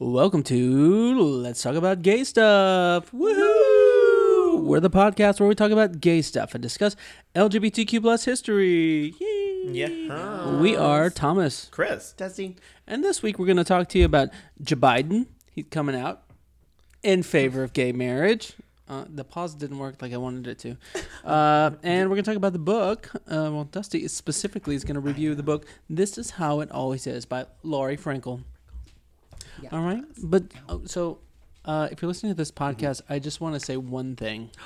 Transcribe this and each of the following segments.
Welcome to Let's Talk About Gay Stuff. Woohoo! We're the podcast where we talk about gay stuff and discuss LGBTQ plus history. Yay! Yeah. We are Thomas. Chris. Testing. And this week we're going to talk to you about Joe Biden. He's coming out in favor of gay marriage. Uh, the pause didn't work like I wanted it to. Uh, and we're going to talk about the book. Uh, well, Dusty specifically is going to review the book This Is How It Always Is by Laurie Frankel. All right. But oh, so uh, if you're listening to this podcast, I just want to say one thing.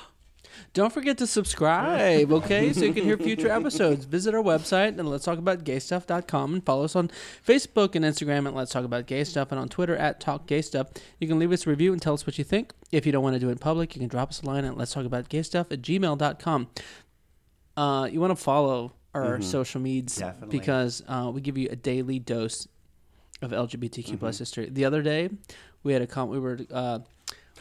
Don't forget to subscribe, okay? So you can hear future episodes. Visit our website and let's talk about gaystuff.com and follow us on Facebook and Instagram at Let's Talk About Gay Stuff and on Twitter at Talk Gay Stuff. You can leave us a review and tell us what you think. If you don't want to do it in public, you can drop us a line at Let's Talk About Gay Stuff at gmail.com. Uh, you want to follow our social medias Definitely. because uh, we give you a daily dose of LGBTQ plus history. The other day, we had a com- we were uh,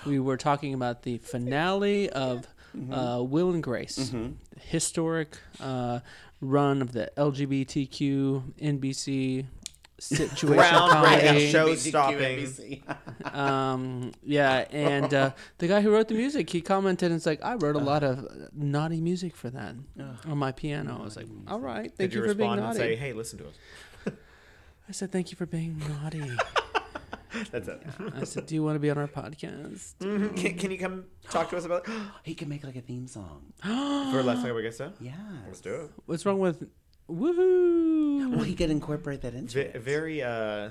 we were talking about the finale of uh, Will and Grace, the historic uh, run of the LGBTQ NBC situation comedy. Groundbreaking show stopping. Um, yeah, and uh, the guy who wrote the music, he commented, and it's like, I wrote a lot of naughty music for that on my piano. I was like, all right, thank Did you, you for being and naughty. say, "Hey, listen to us"? I said, thank you for being naughty. That's it. I said, do you want to be on our podcast? Mhm. Can, can you come talk to us about it? he can make like a theme song. for Let's Talk About Gay Stuff? Yeah. Let's do it. What's wrong with woohoo? Well, he could incorporate that into V- it. very uh,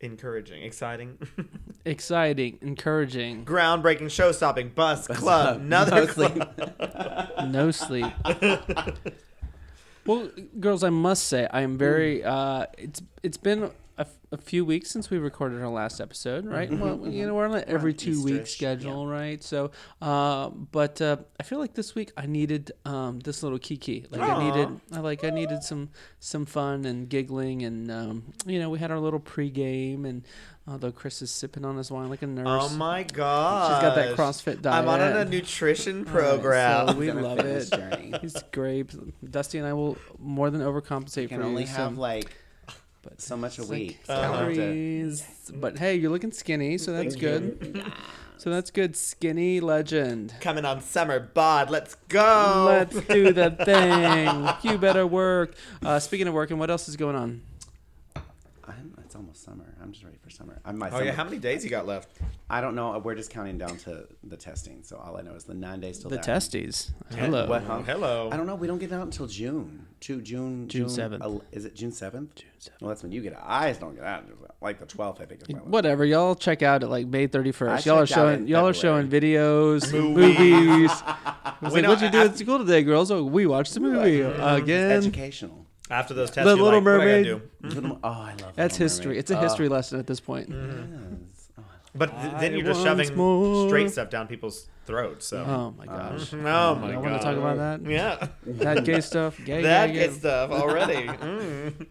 encouraging, exciting, Exciting, encouraging, groundbreaking, show stopping, bus club, another Mostly. club. no sleep. Well, girls, I must say I am very. Uh, it's it's been a, f- a few weeks since we recorded our last episode, right? Well, you know, we're on an every two week schedule, right? So, uh, but uh, I feel like this week I needed um, this little kiki. Like I needed, I like I needed some some fun and giggling, and um, you know, we had our little pregame, and although Chris is sipping on his wine like a nurse. Oh my god! She's got that CrossFit diet. I'm on a nutrition program. so we love it. Journey. He's great. Dusty and I will more than overcompensate You can for only you. have so- like but so much a it's like week. Uh-huh. So I'll have to- calories. But hey, you're looking skinny, so that's Thank good. So that's good. Skinny legend. Coming on summer bod. Let's go. Let's do the thing. You better work. Uh, speaking of working, what else is going on? I'm, it's almost summer. I'm just ready for summer. I'm my Oh summer. yeah, how many days you got left? I don't know. We're just counting down to the testing. So all I know is the nine days till The that. testes. Hello. What, huh? Hello. I don't know. We don't get out until June. June. June. June 7th. el- Is it June seventh? June 7th. Well, that's when you get out. I just don't get out. Like the twelfth, I think. Is my last. Whatever, y'all check out at like May thirty I first. Y'all are showing y'all are showing videos, movies. I was We like, know- what'd you do I- at school today, girls? Oh, we watched the movie It's again. educational. After those tests, The you're Little like, what I gotta Mermaid. do? Oh, I love. That's Little history. Mermaid. It's a Oh, history lesson at this point. yes. Oh, But th- then you're just I shoving more. straight stuff down people's throats. So. Oh my gosh. Oh my Y'all god. want to talk about that? Yeah. That gay stuff. Gay, that gay, gay. good stuff already. Mm.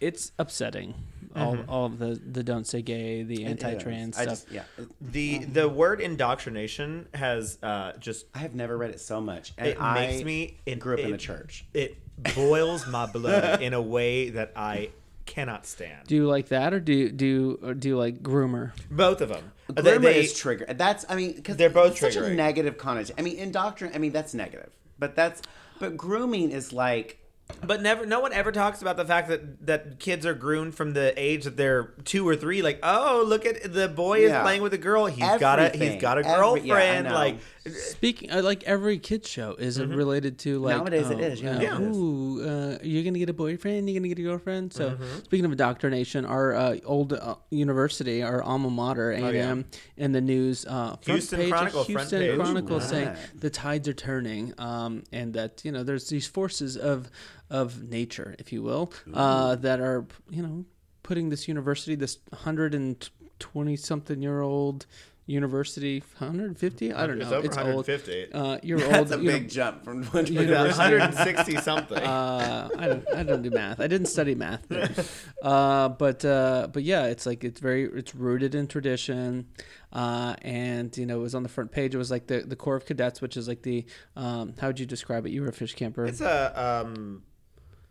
It's upsetting. All, all of the, the don't say gay, the It is. anti-trans I stuff. just, yeah. it- The the word indoctrination has uh, just I have never read it so much, and it I makes me it, grew up in it- the church. It boils my blood in a way that I cannot stand. do you like that, or do you, do or do you like groomer? Both of them. They- Groomer they- is trigger. That's I mean because They're both such a negative connotation. I mean indoctrinate. I mean that's negative, but that's but grooming is like But never, no one ever talks about the fact that that kids are groomed from the age that they're two or three. Like, oh, look at the boy is Yeah. playing with a girl. He's got a he's got a Every- yeah, girlfriend. like, Speaking uh, like every kid show is it related to like Nowadays it oh, is, yeah. uh, Yeah. Ooh, uh, you're gonna get a boyfriend. You're gonna get a girlfriend. So Mm-hmm. speaking of indoctrination, our uh, old uh, university, our alma mater, A and Oh, yeah. In the news, uh, front Houston page of Chronicle, front Houston page. Chronicle, Ooh, saying right. the tides are turning, um, and that you know there's these forces of of nature, if you will, uh, that are you know putting this university, this hundred and twenty something year old university, 150, I don't know, It's over it's old. 150. Uh, you're old. that's a you know, big jump from Like University. 160 something. uh, I don't, I don't do math. I didn't study math, but, uh, but, uh, but yeah, it's like it's very, it's rooted in tradition, uh, and you know, it was on the front page. It was like the the Corps of Cadets, which is like the, um, how would you describe it? You were a fish camper. it's a um,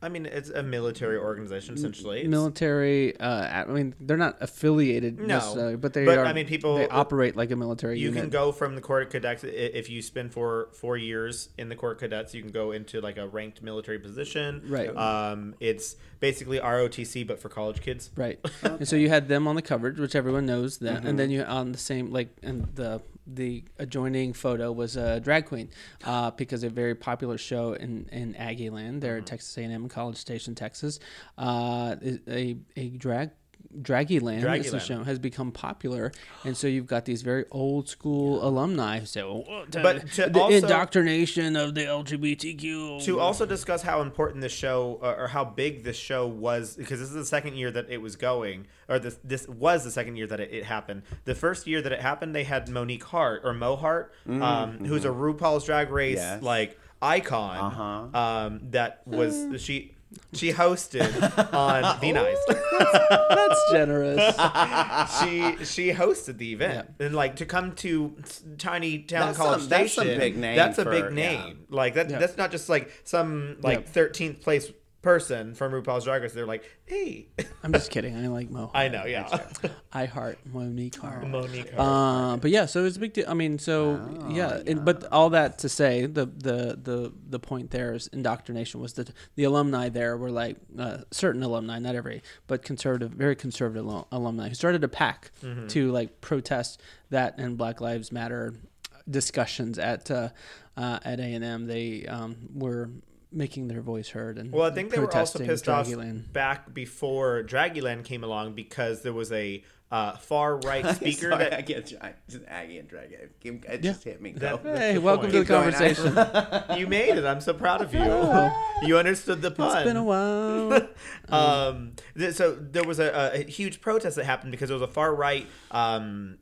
I mean, it's a military organization essentially. It's- military. Uh, I mean, they're not affiliated No. necessarily, but they But, are. I mean, people- they operate like a military you unit. can go from the Corps of Cadets if you spend four four years in the Corps of Cadets. You can go into like a ranked military position. Right. Um, it's basically ROTC, but for college kids. Right. And so you had them on the coverage, which everyone knows that, Mm-hmm. and then you on the same like and the the adjoining photo was a drag queen, uh, because a very popular show in in Aggie Land there Mm-hmm. at Texas A&M College Station, Texas, uh, a a drag. Draggy Land, Draggy is the show, has become popular, and so you've got these very old school alumni who say, "Oh, But to the also- indoctrination of the LGBTQ." To also discuss how important this show uh, or how big this show was, because this is the second year that it was going, or this this was the second year that it, it happened. The first year that it happened, they had Monique Heart or Mo Heart, um, who's a RuPaul's Drag Race Yes. like icon. Uh-huh. Um, that was she. She hosted on Be Nice. Oh, that's generous. she she hosted the event and like to come to tiny town That's college some- that's some station. big name That's a for- big yeah. name. Like that. That's not just like some like thirteenth place person from RuPaul's Drag Race. They're like, hey, I'm just kidding. I like Mo. I know, yeah. I heart Monique Heart. Monique. Heart. Uh, but yeah, so it's a big deal. I mean, so yeah, and- but all that to say, the the the the point there is indoctrination was that the alumni there were like uh, certain alumni, not every, but conservative, very conservative al- alumni who started a pack Mm-hmm. to like protest that and Black Lives Matter discussions at uh, uh, at A and M. They um, were making their voice heard and Well, I think they were also protesting pissed off back before Draggieland came along because there was a uh, far right speaker Sorry, that I get you. I just Aggie and drag it. It just hit me. Go. That- Hey, welcome point. to the Keep going. conversation. you made it. I'm so proud of you. You understood the pun. it's been a while. um, th- so there was a, a huge protest that happened because there was a far right, um,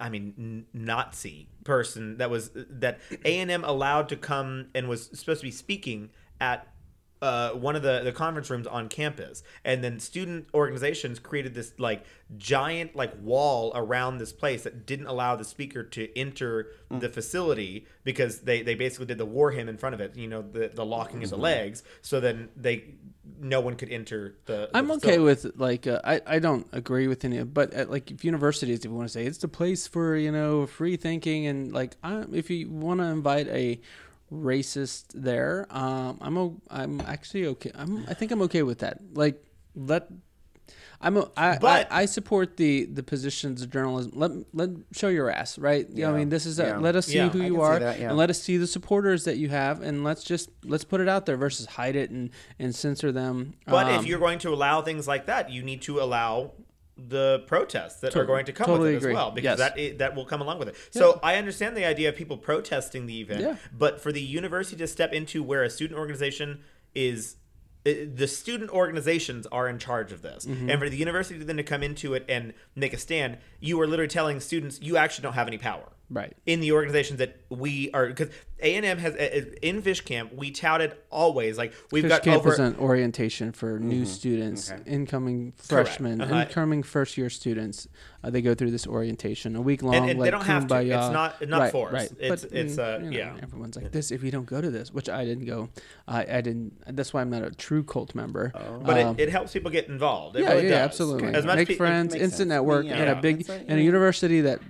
I mean, Nazi person that was that A and M allowed to come and was supposed to be speaking at. Uh, one of the, the conference rooms on campus and then student organizations created this like giant like wall around this place that didn't allow the speaker to enter the facility because they, they basically did the war hymn in front of it you know the, the locking of the legs so then they no one could enter the. the I'm okay with like uh, I I don't agree with any of but at, like if universities if you want to say it's the place for you know free thinking and like I, if you want to invite a racist there um I'm o- I'm actually okay I'm I think I'm okay with that like let I'm a, I, But- I I support the the positions of journalism. Let let show your ass, right? You know, I mean, this is a, Yeah. let us see Yeah. who you are, that, yeah. and let us see the supporters that you have, and let's just let's put it out there versus hide it and and censor them. But Um, if you're going to allow things like that, you need to allow the protests that are going to come totally with it agree. as well, because Yes. that it, that will come along with it. So I understand the idea of people protesting the event, Yeah. but for the university to step into where a student organization is. The student organizations are in charge of this, Mm-hmm. and for the university then to come into it and make a stand, you are literally telling students you actually don't have any power right. in the organizations that we are because A and M has uh, in Fish Camp we touted always like we've Fish got Camp over is an orientation for new students, Okay. incoming freshmen, Uh-huh. incoming first year students. Uh, they go through this orientation, a week long. and, and like they don't have to. It's not not right, forced. Right. It's but, it's mm, uh you know, yeah. Everyone's like this. If you don't go to this, which I didn't go, I I didn't. That's why I'm not a true cult member. But Um, it, it helps people get involved. It yeah, really yeah, does. absolutely. As much Make pe- friends, instant sense. network, Yeah. and a big It's like, and a university that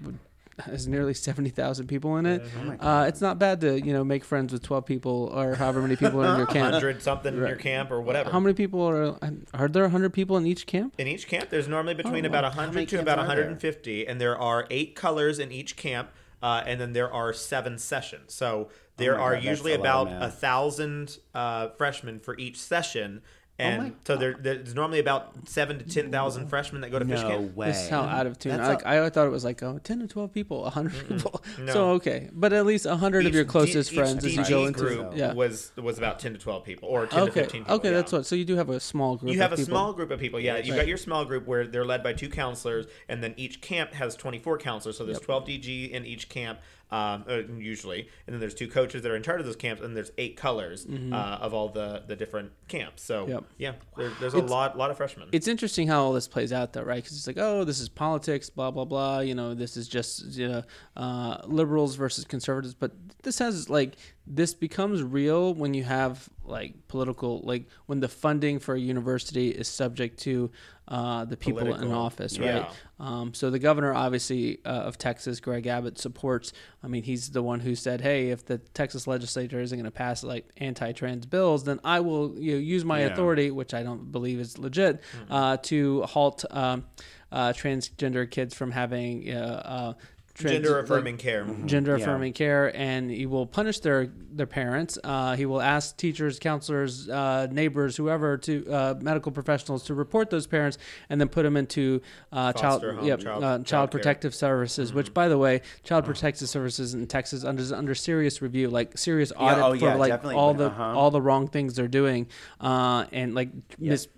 has nearly seventy thousand people in it. Mm-hmm. Uh, it's not bad to you know make friends with twelve people or however many people are in your camp. hundred something in your camp or whatever. How many people are? Are there hundred people in each camp? in each camp, there's normally between Oh, about wow. 100 to about are there? 150, and there are eight colors in each camp, uh, and then there are seven sessions. So there Oh are God, usually a about a thousand uh, freshmen for each session, Oh and Oh my so there, there's normally about seven to ten thousand freshmen that go to fish camp. No camp. way. This is how mm-hmm. out of tune. That's Like a- I thought it was like oh, 10 to twelve people, hundred people. No. So okay, but at least hundred of Each your D- closest each friends as you DG go into group yeah. was was about 10 to 12 people, or 10 to Okay, 15 people. okay, yeah. that's what. So you do have a small group. You have of a people. small group of people. Yeah, you've Right. got your small group where they're led by two counselors, and then each camp has 24 counselors. So there's 12 DG in each camp, um, uh, usually, and then there's two coaches that are in charge of those camps, and there's eight colors uh, of all the the different camps. So Mm-hmm. Yep. yeah, there, there's a It's- lot lot of freshmen. It's interesting how all this plays out, though, right? Because it's like, oh, this is politics, blah blah blah. You know, this is just you know, uh, liberals versus conservatives. But this has like this becomes real when you have like political like when the funding for a university is subject to uh, the people in Political. office, Yeah. right? Um, so the governor, obviously, uh, of Texas, Greg Abbott, supports. I mean, he's the one who said, "Hey, if the Texas legislature isn't going to pass like anti-trans bills, then I will you know, use my Yeah. authority, which I don't believe is legit, uh, to halt um, uh, transgender kids from having uh, uh, trans- gender affirming care. gender Yeah. affirming care, and he will punish their their parents. Uh, he will ask teachers, counselors, uh, neighbors, whoever, to uh, medical professionals to report those parents, and then put them into uh, child home, yep, child- uh, child child care. protective services. Which, by the way, child protective services in Texas under under serious review, like serious audit oh, for yeah, like all the Uh-huh. all the wrong things they're doing, uh, and like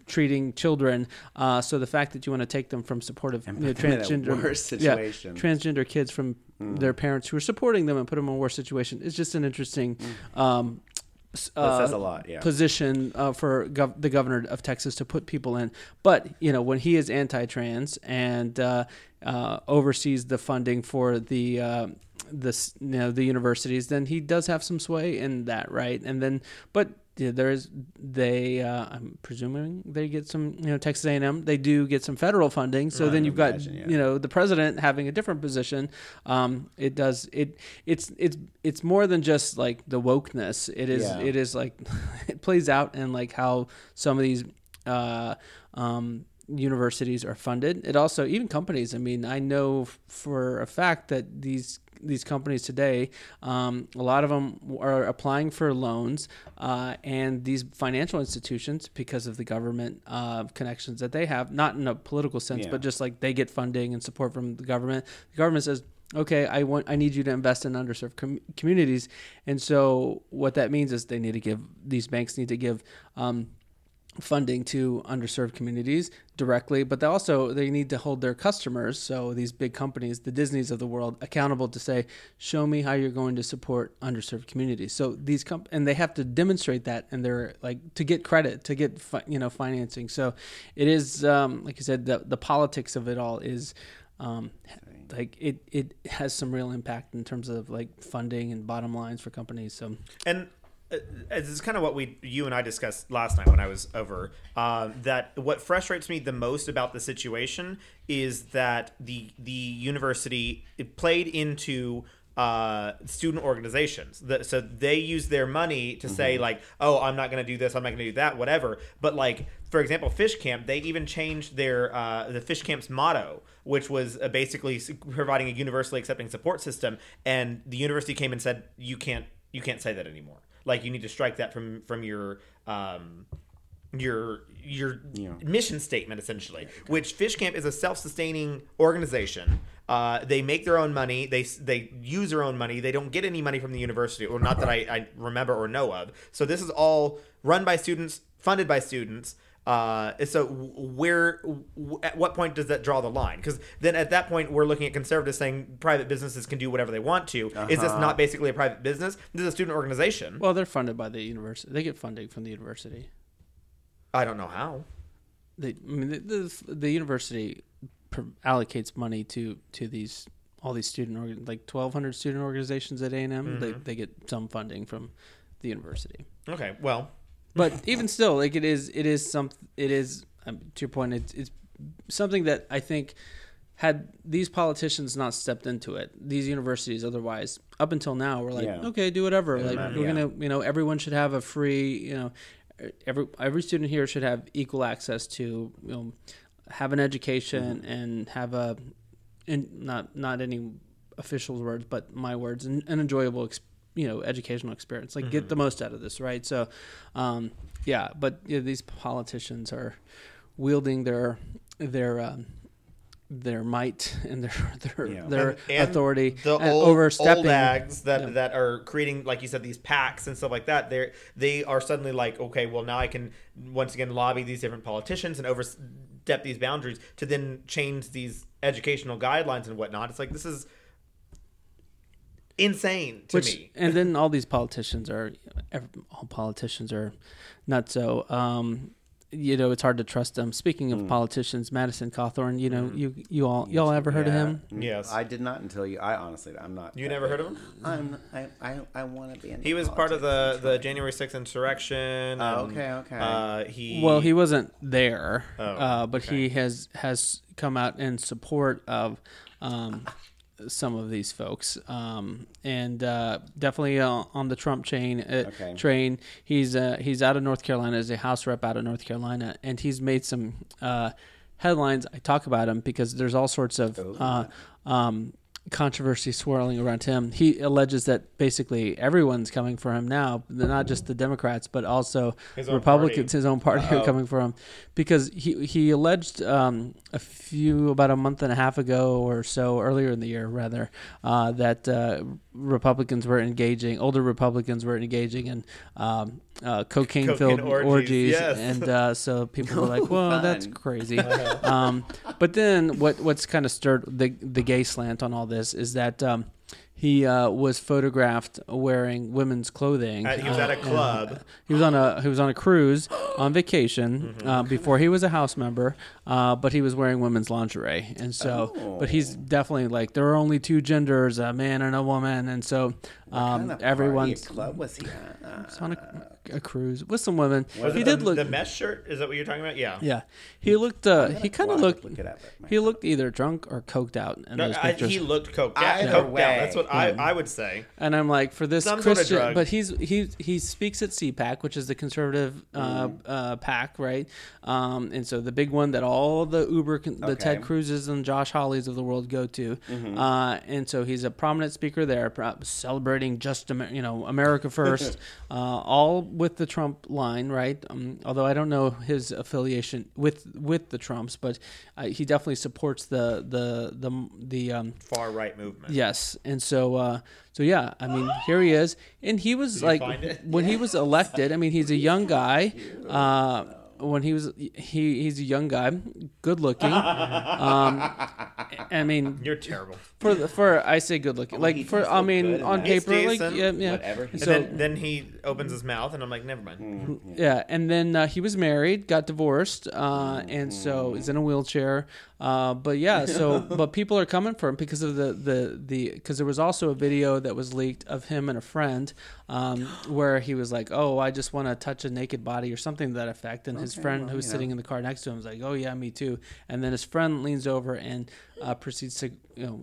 mistreating children. Uh, so the fact that you want to take them from supportive you know, put them in a transgender yeah, transgender kids from their parents who are supporting them and put them in a worse situation. is just an interesting um, uh, says a lot. Yeah. position uh, for gov- the governor of Texas to put people in. But you know, when he is anti-trans and uh, uh, oversees the funding for the uh, the you know the universities, then he does have some sway in that, right? And then, but yeah, there is they. Uh, I'm presuming they get some. You know, Texas A&M they do get some federal funding. So Right, then you've got yeah. you know the president having a different position. Um, it does it. It's it's it's more than just like the wokeness. It is Yeah. it is like it plays out in like how some of these uh, um, universities are funded. It also even companies. I mean, I know for a fact that these these companies today, um, a lot of them are applying for loans, uh, and these financial institutions, because of the government uh, connections that they have, not in a political sense, Yeah. but just like they get funding and support from the government. The government says, okay, I want, I need you to invest in underserved com- communities, and so what that means is they need to give these banks need to give. Um, funding to underserved communities directly but they also they need to hold their customers so these big companies the disneys of the world accountable to say show me how you're going to support underserved communities. So these comp- and they have to demonstrate that and they're like to get credit to get fi- you know financing. So it is um, like you said the, the politics of it all is um, like it, it has some real impact in terms of like funding and bottom lines for companies so. And this is kind of what we you and I discussed last night when I was over. Uh, that what frustrates me the most about the situation is that the the university it played into uh, student organizations. The, so they use their money to say like, oh, I'm not going to do this, I'm not going to do that, whatever. But like, for example, Fish Camp, they even changed their uh, the Fish Camp's motto, which was uh, basically providing a universally accepting support system. And the university came and said, you can't you can't say that anymore. Like you need to strike that from from your um, your your Yeah. mission statement essentially which fish camp is a self-sustaining organization. Uh, they make their own money. They they use their own money. They don't get any money from the university or not that I, I remember or know of. So this is all run by students funded by students uh, so where w- at what point does that draw the line? Because then at that point we're looking at conservatives saying private businesses can do whatever they want to. Is this Uh-huh. not basically a private business? This is a student organization. Well they're funded by the university they get funding from the university. I don't know how. They, I mean, the, the, the university allocates money to to these all these student org- like twelve hundred student organizations at A and M. They they get some funding from the university, okay well but even still, like it is it is some it is um, to your point. It's it's something that I think had these politicians not stepped into it, these universities otherwise up until now we're like Yeah. okay do whatever like we're yeah. gonna you know everyone should have a free you know every every student here should have equal access to you know have an education and have a and not not any official words but my words an, an enjoyable ex, you know educational experience like get the most out of this right so um yeah but yeah, these politicians are wielding their their um, their might and their their, Yeah. their And- and authority the and old, overstepping old ags that Yeah. that are creating like you said these packs and stuff like that they they are suddenly like okay well now i can once again lobby these different politicians and overstep these boundaries to then change these educational guidelines and whatnot it's like this is insane to Which, me and then all these politicians are, ev- all politicians are not so. Um, you know it's hard to trust them. Speaking of politicians, Madison Cawthorn, you know you you all y'all ever heard of him? Yes. I did not until you. I honestly, I'm not. You never heard of him? I'm. I. I, I want to be. In He was part of the, the January 6th insurrection. Oh, and, okay, okay. Uh, he Well, he wasn't there, Oh, uh, but he has has come out in support of um, some of these folks, um, and uh, definitely uh, on the Trump chain uh, Okay. train. He's uh, he's out of North Carolina, as a House rep out of North Carolina, and he's made some uh, headlines. I talk about him because there's all sorts of. Oh. Uh, um, controversy swirling around him. He alleges that basically everyone's coming for him now, not just the Democrats, but also His Republicans, party. his own party are Uh-oh. coming for him because he he alleged um, a few about a month and a half ago or so earlier in the year rather uh, that uh, Republicans were engaging older Republicans were engaging in um, uh, cocaine filled orgies, orgies, yes. and uh, so people were like, "Well, that's Fun. crazy." um, but then what what's kind of stirred the the gay slant on all this is that. Um, he uh, was photographed wearing women's clothing. At- he was at a uh, club. he was on a he was on a cruise on vacation Mm-hmm. uh, before he was a house member, uh, but he was wearing women's lingerie, and so but he's Oh. definitely like there are only two genders, a man and a woman, and so What um, kind of everyone's club was he at? Uh, on a, a cruise with some women. Was he it did the, look the mesh shirt? Is that what you're talking about? Yeah. yeah, he looked uh, he kind of I'll have to looked look it up, he my- looked either drunk or coked out in No, those I, pictures. he looked coked out. Either Coked way. out. That's what I, I would say. And I'm like, for this Some sort of Christian, drug. but he's he he speaks at CPAC, which is the conservative uh, Mm-hmm. uh, pack, right? Um, and so the big one that all the Uber, con- the Ted Okay. Cruzes and Josh Hawleys of the world go to. Mm-hmm. Uh, and so he's a prominent speaker there, celebrating just you know America first, uh, all with the Trump line, right? Um, although I don't know his affiliation with with the Trumps, but uh, he definitely supports the the the the um, Far right movement. Yes, and so uh, so yeah, I mean, here he is, and he was you like when he was elected. I mean, he's a young guy. Uh, when he was he he's a young guy, good looking. Um, I mean, You're terrible. for the, for I say good looking, Oh, like for I mean on that. He's paper, like yeah, yeah. whatever. And And so then, then he opens his mouth, and I'm like, never mind. Mm. yeah, and then uh, he was married, got divorced, uh, and so is in a wheelchair. Uh, but yeah, so but people are coming for him because of the the the because there was also a video that was leaked of him and a friend um, where he was like, "Oh, I just want to touch a naked body" or something to that effect, and his friend well, who was you sitting in the car next to him was like, "Oh yeah, me too," and then his friend leans over and uh, proceeds to you know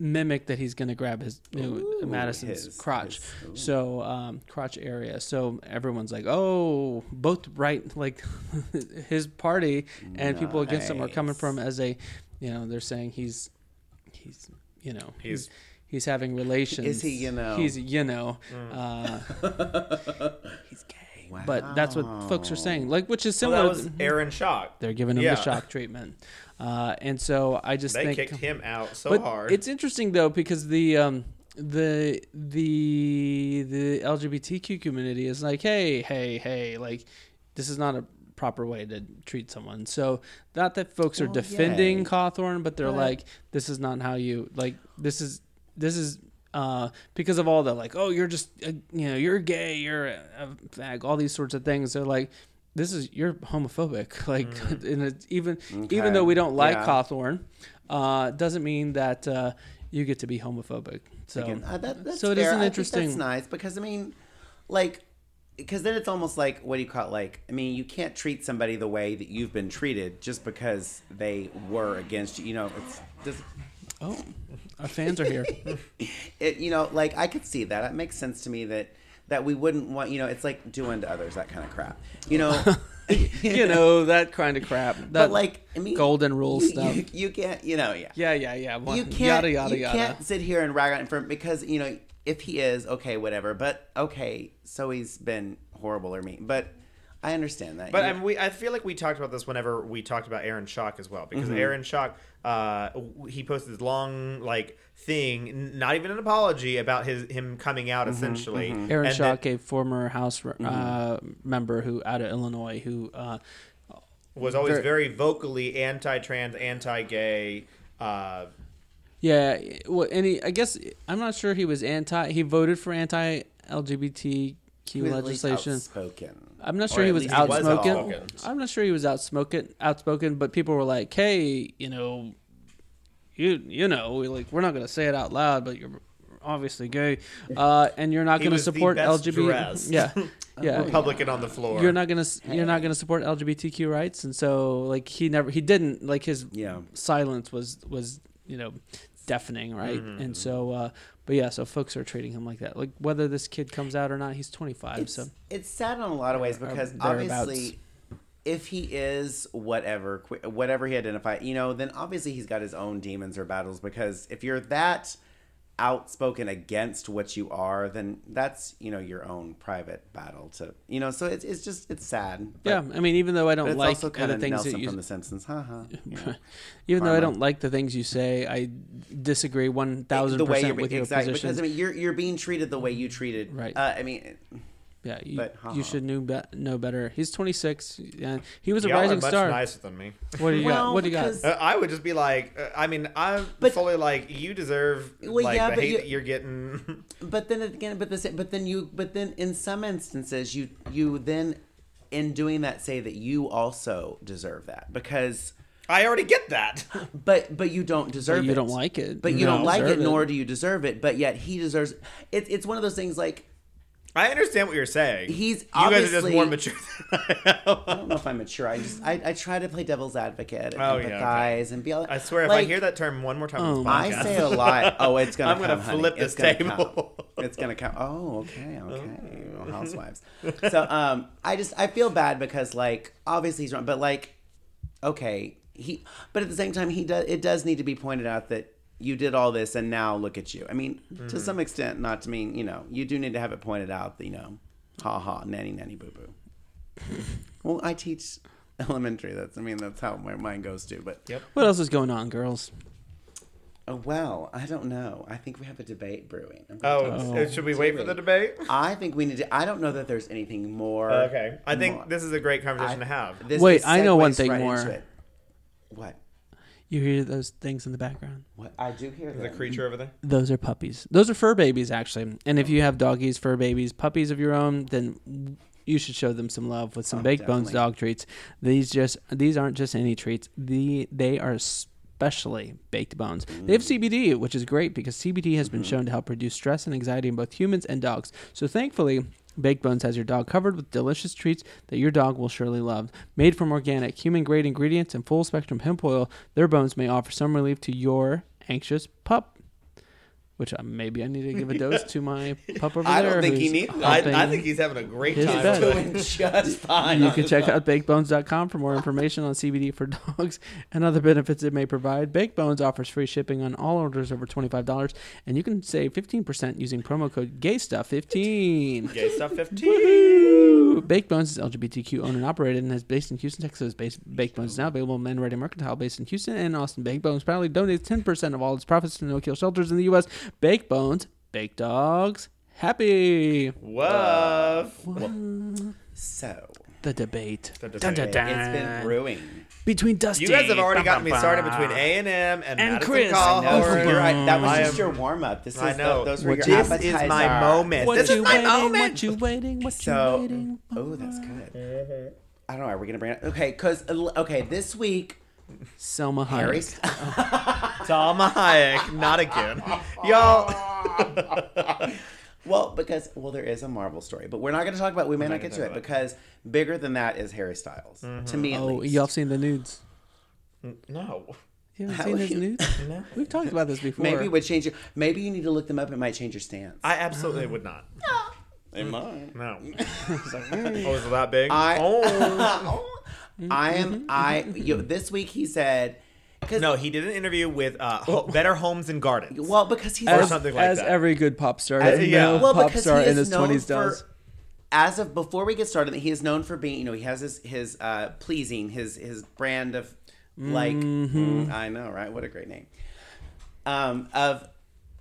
mimic that he's going to grab his you know, Ooh, Madison's his- crotch. his- So um, crotch area. So everyone's like, oh, both right, like his party and people against him are coming from as a, you know, they're saying he's, he's, you know, he's. He's- He's having relations. Is he, you know? He's you know. Uh, he's gay. Wow. But that's what folks are saying. Like, which is Well, similar. that was Aaron Schock. they're giving him Yeah. the shock treatment, uh, and so I just They think kicked him out so but hard. It's interesting though because the um the the the LGBTQ community is like, hey, hey, hey, like this is not a proper way to treat someone. So not that folks are defending yay. Cawthorn, but they're like, this is not how you like. This is this is. Uh, because of all the like, oh, you're just, uh, you know, you're gay, you're a, a fag, all these sorts of things. They're like, this is you're homophobic. Like, and it's even even Okay. though we don't like Yeah. Cawthorn, uh, doesn't mean that uh, you get to be homophobic. So Again, uh, that, that's so it fair. is an interesting. that's nice because I mean, like, because then it's almost like what do you call it? Like, I mean, you can't treat somebody the way that you've been treated just because they were against you. You know, it's does Oh, our fans are here. it. You know, like I could see that. It makes sense to me that that we wouldn't want. You know, it's like doing to others that kind of crap. You know. you know that kind of crap. That but like, I mean, golden rule you, stuff. You, you can't. You know, yeah. yeah, yeah, yeah. Well, you can't yada yada you yada. can't sit here and rag on him because you know if he is okay whatever but okay so he's been horrible or mean but i understand that But You- I, mean, we, I feel like we talked about this whenever we talked about Aaron Schock as well, because Aaron Schock, uh, he posted this long like thing, n- not even an apology about his him coming out essentially. Aaron And Schock, then a former House uh, Mm-hmm. member who out of Illinois, who uh, was always very- very vocally anti-trans, anti-gay. Uh, yeah, well, any I guess I'm not sure he was anti. He voted for anti he LGBTQ was at least legislation. outspoken I'm not sure he was least he was outspoken. outspoken. I'm not sure he was outspoken. Outspoken, but people were like, "Hey, you know, you you know, we like we're not going to say it out loud, but you're obviously gay, uh, and you're not going to support LGBT. dressed. Yeah, yeah. Republican on the floor. You're not gonna you're not gonna support LGBTQ rights, and so like he never he didn't like his Yeah. silence was was you know deafening, right? Mm-hmm. And so, uh, but yeah, so folks are treating him like that. Like whether this kid comes out or not, he's 25, It's, so it's sad in a lot of ways because obviously, if he is whatever, whatever he identified, you know, then obviously he's got his own demons or battles. Because if you're that outspoken against what you are, then that's you know your own private battle to you know. So it's it's just it's sad. Yeah. I mean, even though I don't like also kind the of things Nelson that you from The Simpsons. Haha. you know. even though I don't like the things you say, I disagree one thousand the way you're percent with your exactly position. because I mean you're you're being treated the way you treated. Right. Uh, I mean, yeah, you, but, you should know, be- know better. He's 26, and he was a Y'all are much star. nicer than me. What do you got? What do you got? Uh, I would just be like, uh, I mean, I'm But- fully like, you deserve Well, like yeah, the but hate you- that you're getting. But then again, but this, but then you, but then in some instances, you you then, in doing that, say that you also deserve that because, I already get that. but but you don't deserve you it. You don't like it. But you You don't don't like it, it. nor do you deserve it. But yet he deserves. It's it's one of those things like I understand what you're saying. He's you guys are just more mature than I am. I don't know if I'm mature. I just I, I try to play devil's advocate and Oh, yeah, empathize and be. all- I swear, if I hear that term one more time Oh on my this podcast, I say a lot. Oh, it's gonna. I'm gonna come, honey. flip It's this gonna table. Come. It's gonna come. Oh, okay, okay. Well, Housewives. So, um, I just I feel bad because like obviously he's wrong, but like, okay, he. But at the same time, he does. It does need to be pointed out that you did all this and now look at you. I mean, Mm-hmm. to some extent, not to mean you know, you do need to have it pointed out. You know, ha ha, nanny nanny boo boo. well, I teach elementary. That's I mean that's how my mind goes to. But Yep. What else is going on, girls? Oh, well, I don't know. I think we have a debate brewing. Oh, Oh. should we wait for the debate? I think we need to. I don't know that there's anything more. Okay. I think more- this is a great I- conversation to have. this Wait, I know one thing right more. What? You hear those things in the background? What? I do hear The that. creature over there. Those are puppies. Those are fur babies, actually. And if oh. you have doggies, fur babies, puppies of your own, then you should show them some love with some Oh, baked bones dog treats. These just these aren't just any treats. The they are especially baked bones. They have mm. CBD, which is great because CBD has been mm-hmm. shown to help reduce stress and anxiety in both humans and dogs. So thankfully. Baked Bones has your dog covered with delicious treats that your dog will surely love. Made from organic, human grade ingredients and full spectrum hemp oil, their bones may offer some relief to your anxious pup. Which uh, maybe I need to give a dose to my pup over I there. don't think he needs I, I think he's having a great time. bed. Doing just fine. you can check out bakebones.com for more information on CBD for dogs and other benefits it may provide. BakeBones offers free shipping on all orders over $25, and you can save 15% using promo code GAYSTUFF15. Gay stuff 15. Woo! Baked Bones is LGBTQ owned and operated and is based in Houston, Texas. Base, Baked Bones is now available in Ready Mercantile based in Houston and Austin. Baked Bones proudly donates 10% of all its profits to no-kill shelters in the U.S. Baked Bones, baked dogs, happy. Woof. So The debate. The Dun, dun, dun. it's been brewing. between Dusty. You guys have already Bum, gotten me bum, started between A and M and And Madison Chris. Call I know, Howard. You're right. That was I just am- your warm up. This is I know. The, those were your This appetizer. is my moment. What This you is my waiting? moment. What you waiting? What So, you waiting? oh, that's good. Mm-hmm. I don't know. Are we gonna bring it? Okay, because uh, okay, this week Selma Harry. Hayek. Salma Hayek, not again, y'all. well, because well, there is a Marvel story, but we're not gonna talk about. We may not gonna get to it about because bigger than that is Harry Styles. Mm-hmm. To me, at Oh, least. y'all seen the nudes? no, You haven't How seen his you- nudes? no. We've talked about this before. Maybe it would change your. Maybe you need to look them up. It might change your stance. I absolutely would not. It might. No. oh, is it that big? I- oh. oh. I am. I. You, this week he said. Cause, No, he did an interview with uh, Ho- Better Homes and Gardens. Well, because he's Or something like as that. every good pop star, As- yeah. male well, pop because star he in is his known twenties for. does. As of before we get started, he is known for being. You know, he has his his uh, pleasing his his brand of like. Mm-hmm. mm, I know, right? What a great name. Um, of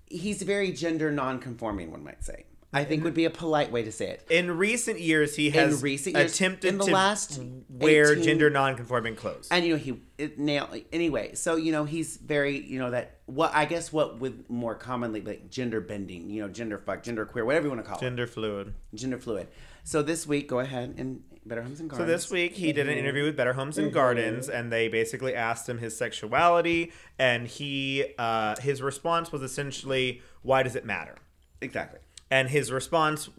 he's very gender non-conforming. One might say. I think would be a polite way to say it. in recent years, he has recent years, attempted in the to last wear 18 gender non-conforming clothes. and you know he it nail anyway so you know he's very you know that what i guess what with more commonly like gender bending you know gender fuck gender queer whatever you want to call it. Gender fluid. gender fluid so this week go ahead and Better Homes and Gardens. So this week he did an interview with Better Homes and Mm-hmm. Gardens, and they basically asked him his sexuality, and he uh, his response was essentially, "Why does it matter?" exactly. And his response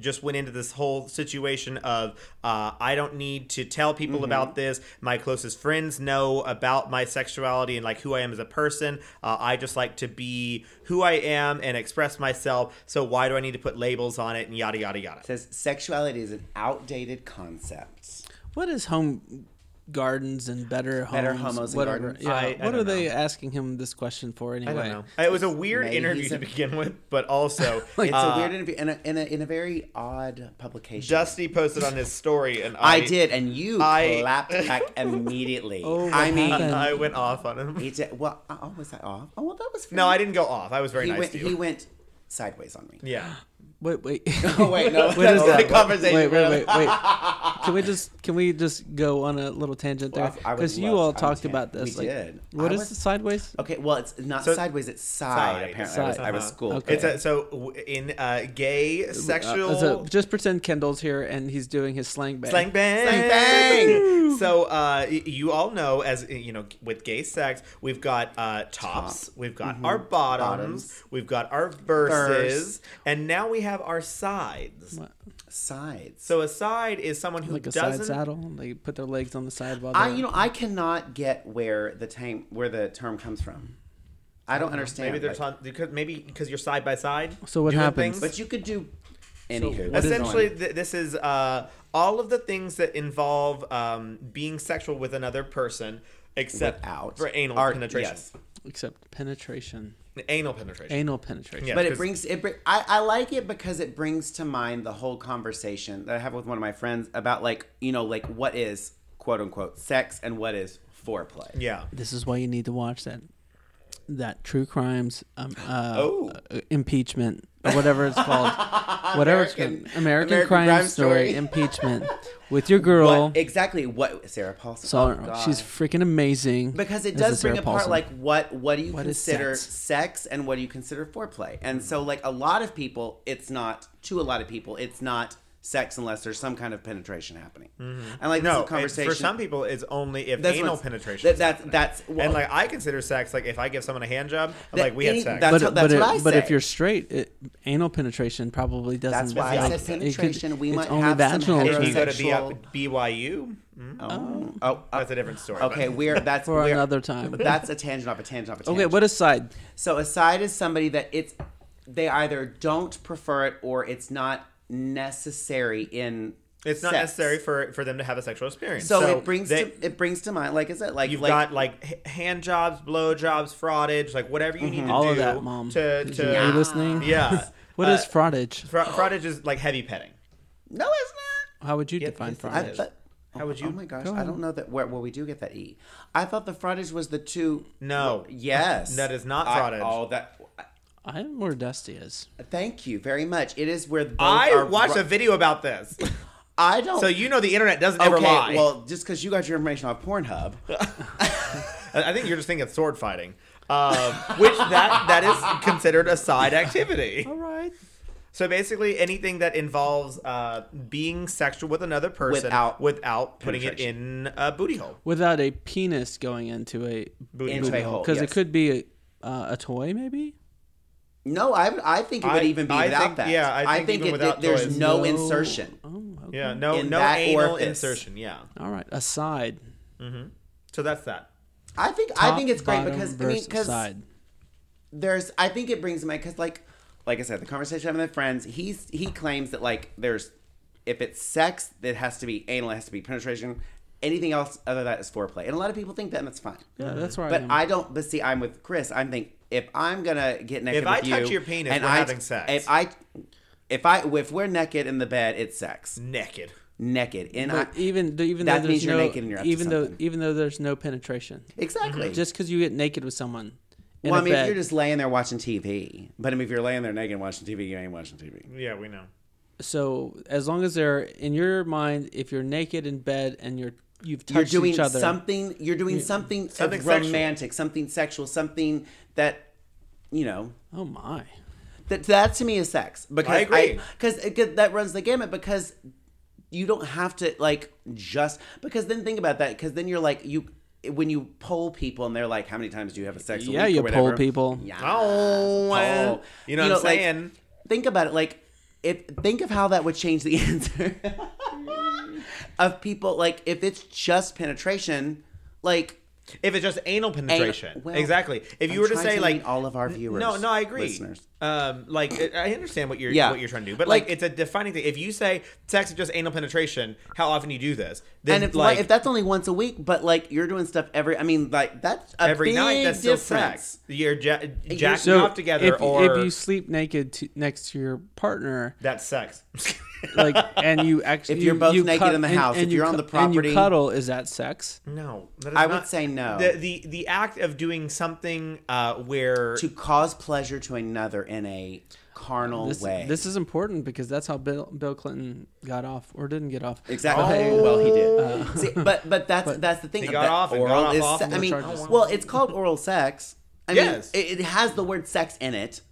just went into this whole situation of, uh, I don't need to tell people Mm-hmm. about this. My closest friends know about my sexuality and like who I am as a person. Uh, I just like to be who I am and express myself. So why do I need to put labels on it and yada yada yada? It says sexuality is an outdated concept. What is home gardens and better homes? Better homos and whatever. gardens? Yeah. I- I what don't are they asking him this question for anyway? I don't know. It was a weird Maybe interview he's to a- begin with, but also Like, It's uh, a weird interview in a, in a in a very odd publication. Dusty posted on his story, and I, I did, and you I- clapped back immediately. Oh, I mean, happened? I went off on him. he did. Well, oh, was that off? Oh, well, that was. No, I didn't go off. I was very He nice went. to He went sideways on me. Yeah. Wait, wait. Oh wait, no. What is that's that? the conversation. wait, wait, wait, wait. Can we just can we just go on a little tangent there? Well, I- I would Because you all talked content. about this. We like, did. What I is was- the sideways? Okay, well, it's not So- sideways. It's side. Side. Apparently, I was, Side. I was Uh-huh. schooled. Okay. It's a, so in uh, gay sexual Uh, so just pretend Kendall's here and he's doing his slang bang. slang bang. Slang bang. So uh, you all know, as you know, with gay sex, we've got uh, tops, Top. we've got our bottoms, Bottoms. we've got our verses, Verse. and now we have our sides. What? sides. So a side is someone who Like a doesn't. side saddle. They put their legs on the side while I, they're- you know, I cannot get where the time where the term comes from. I don't understand. Maybe they're like- ton- because maybe because you're side by side. So what happens? things. but you could do. Anywho, what is- Essentially, th- this is uh, all of the things that involve um, being sexual with another person, except Without. for anal Or- penetration. yes. except penetration, Anal penetration. anal penetration. Yeah. but it brings it. Bring, I I like it because it brings to mind the whole conversation that I have with one of my friends about like you know like what is quote unquote sex and what is foreplay. yeah. This is why you need to watch that that true crimes um, uh, Oh. uh, impeachment or whatever it's called. whatever it's American- called. American, American crime, Crime story, Story. impeachment with your girl. What, exactly what Sarah Paulson. So oh, she's freaking amazing. because it does bring Sarah apart Paulson. like what what do you What consider sex? sex? and what do you consider foreplay and so like a lot of people it's not to a lot of people it's not sex unless there's some kind of penetration happening and like this No, is a conversation for some people, it's only if That's anal penetration. that- is that's- happening. that's- well- and like I consider sex like if I give someone a hand job, I'm That like we had sex. that's- but that's but, what it- I but if you're straight, it, anal penetration probably doesn't. That's why I said said could- penetration. We might only have some vaginal. if you go to BYU, mm, oh, oh, uh, that's a different story. okay but- we're that's For we're, another time. that's a tangent off a tangent off a tangent Okay, what is side? So a side is somebody that it's they either don't prefer it or it's not necessary in. it's not sex. necessary for for them to have a sexual experience. So, it brings they- to it brings to mind, like I said, like You've like, got like hand jobs, blow jobs, frottage, like whatever you need to All do of that, Mom. to to you- Are you listening? yeah. What Uh, is frottage? fra- frottage is like heavy petting. no, it's not. How would you Yeah, define yes, I frottage? thought, How would you- Oh my gosh, Go I don't know that where well we do get that e. I thought the frottage was the two. No. Yes, That is not I- frottage. oh, that. I'm where Dusty is. Thank you very much. It is where both I are watched ru- a video about this, I don't. so you know the internet doesn't ever okay, lie. well, just because you got your information off Pornhub, I I think you're just thinking of sword fighting, um, which that that is considered a side activity. All right. So basically, anything that involves uh, being sexual with another person Without without putting it in a booty hole. Without a penis going into a Booty Into hole. a hole. because yes. it could be a, uh, a toy, maybe. No, I I think it would I- even be I without think- that. yeah, I think even it, without there's toys. no, No. insertion. Oh, okay. Yeah, no, In no anal orifice. insertion. Yeah, All right, a side. Mm-hmm. so that's that. I think I think it's great because I mean because there's I think it brings my because like like I said the conversation I'm having with friends he's he claims that like there's if it's sex it has to be anal it has to be penetration anything else other than that is foreplay and a lot of people think that and that's fine Yeah, that's right. but I don't but see I'm with Chris I'm think if I'm gonna get naked If I with you touch your penis, and we're I, having sex. if I if I if we're naked in the bed it's sex Naked. naked and I even even that though there's means you're no, naked and you're up to even though something. even though there's no penetration, exactly mm-hmm. just because you get naked with someone. In well a I mean bed, if you're just laying there watching TV but I mean if you're laying there naked and watching TV you ain't watching TV Yeah, we know. so as long as they're in your mind, if you're naked in bed and you're you've you're touched doing each other, something you're doing something, Something sexual. romantic something sexual something that you know oh my, that that to me is sex because I agree. because that runs the gamut because you don't have to like just because then think about that because then you're like you when you poll people and they're like how many times do you have a sex a Yeah, you poll people. yeah Oh, well, poll. you know what I'm like, saying? think about it like if think of how that would change the answer of people like if it's just penetration like If it's just anal penetration, well, exactly. If you I'm were to say to like all of our viewers, no, no, I agree. listeners. Um, like I I understand what you're Yeah. what you're trying to do, but like, Like- it's a defining thing. If you say sex is just anal penetration, how often you do this? Then and if like like if that's only once a week but like you're doing stuff every i mean like that's a every big night, that's still difference. sex. You're ja- jacking So off together, if, or if you sleep naked to, next to your partner, that's sex. like, and you actually If you're you- both you naked cut- in the house, and if you you're on the cu- and you property- cuddle, is that sex? no, that is I would say no. The the, the act of doing something uh, where to cause pleasure to another in a carnal This, way this is important because that's how Bill Bill Clinton got off or didn't get off. Exactly. Oh. oh. well, he did. Uh, See, but but that's that's the thing. He got that off and oral got is off se- I mean, charges. well, it's called oral sex. I Yes. mean, it, it has the word sex in it.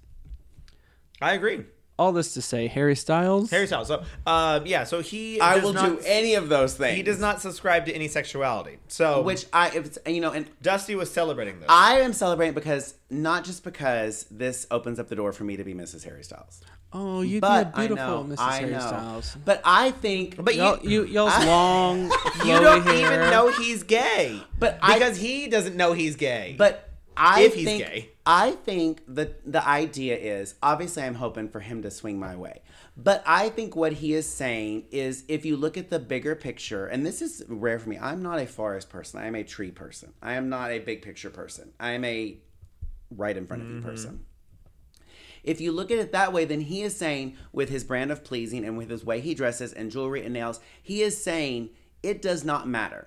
I agree. All this to say, Harry Styles. Harry Styles. So, um, yeah. So he. I does will not, do any of those things. He does not subscribe to any sexuality. So, Which I, if it's, you know, and Dusty was celebrating this. I am celebrating because not just because this opens up the door for me to be Mrs. Harry Styles, Oh, you'd but be a I beautiful know, Mrs. I Harry know. Styles. But I think, But Y'all, you, y'all's I- long, you don't hair. even know he's gay. But I- because he doesn't know he's gay. But I If he's think, gay. I think that the idea is obviously I'm hoping for him to swing my way. But I think what he is saying is if you look at the bigger picture, and this is rare for me, I'm not a forest person. I am a tree person. I am not a big picture person. I am a right in front of you mm-hmm. person. If you look at it that way, then he is saying, with his brand of pleasing and with his way he dresses and jewelry and nails, he is saying it does not matter.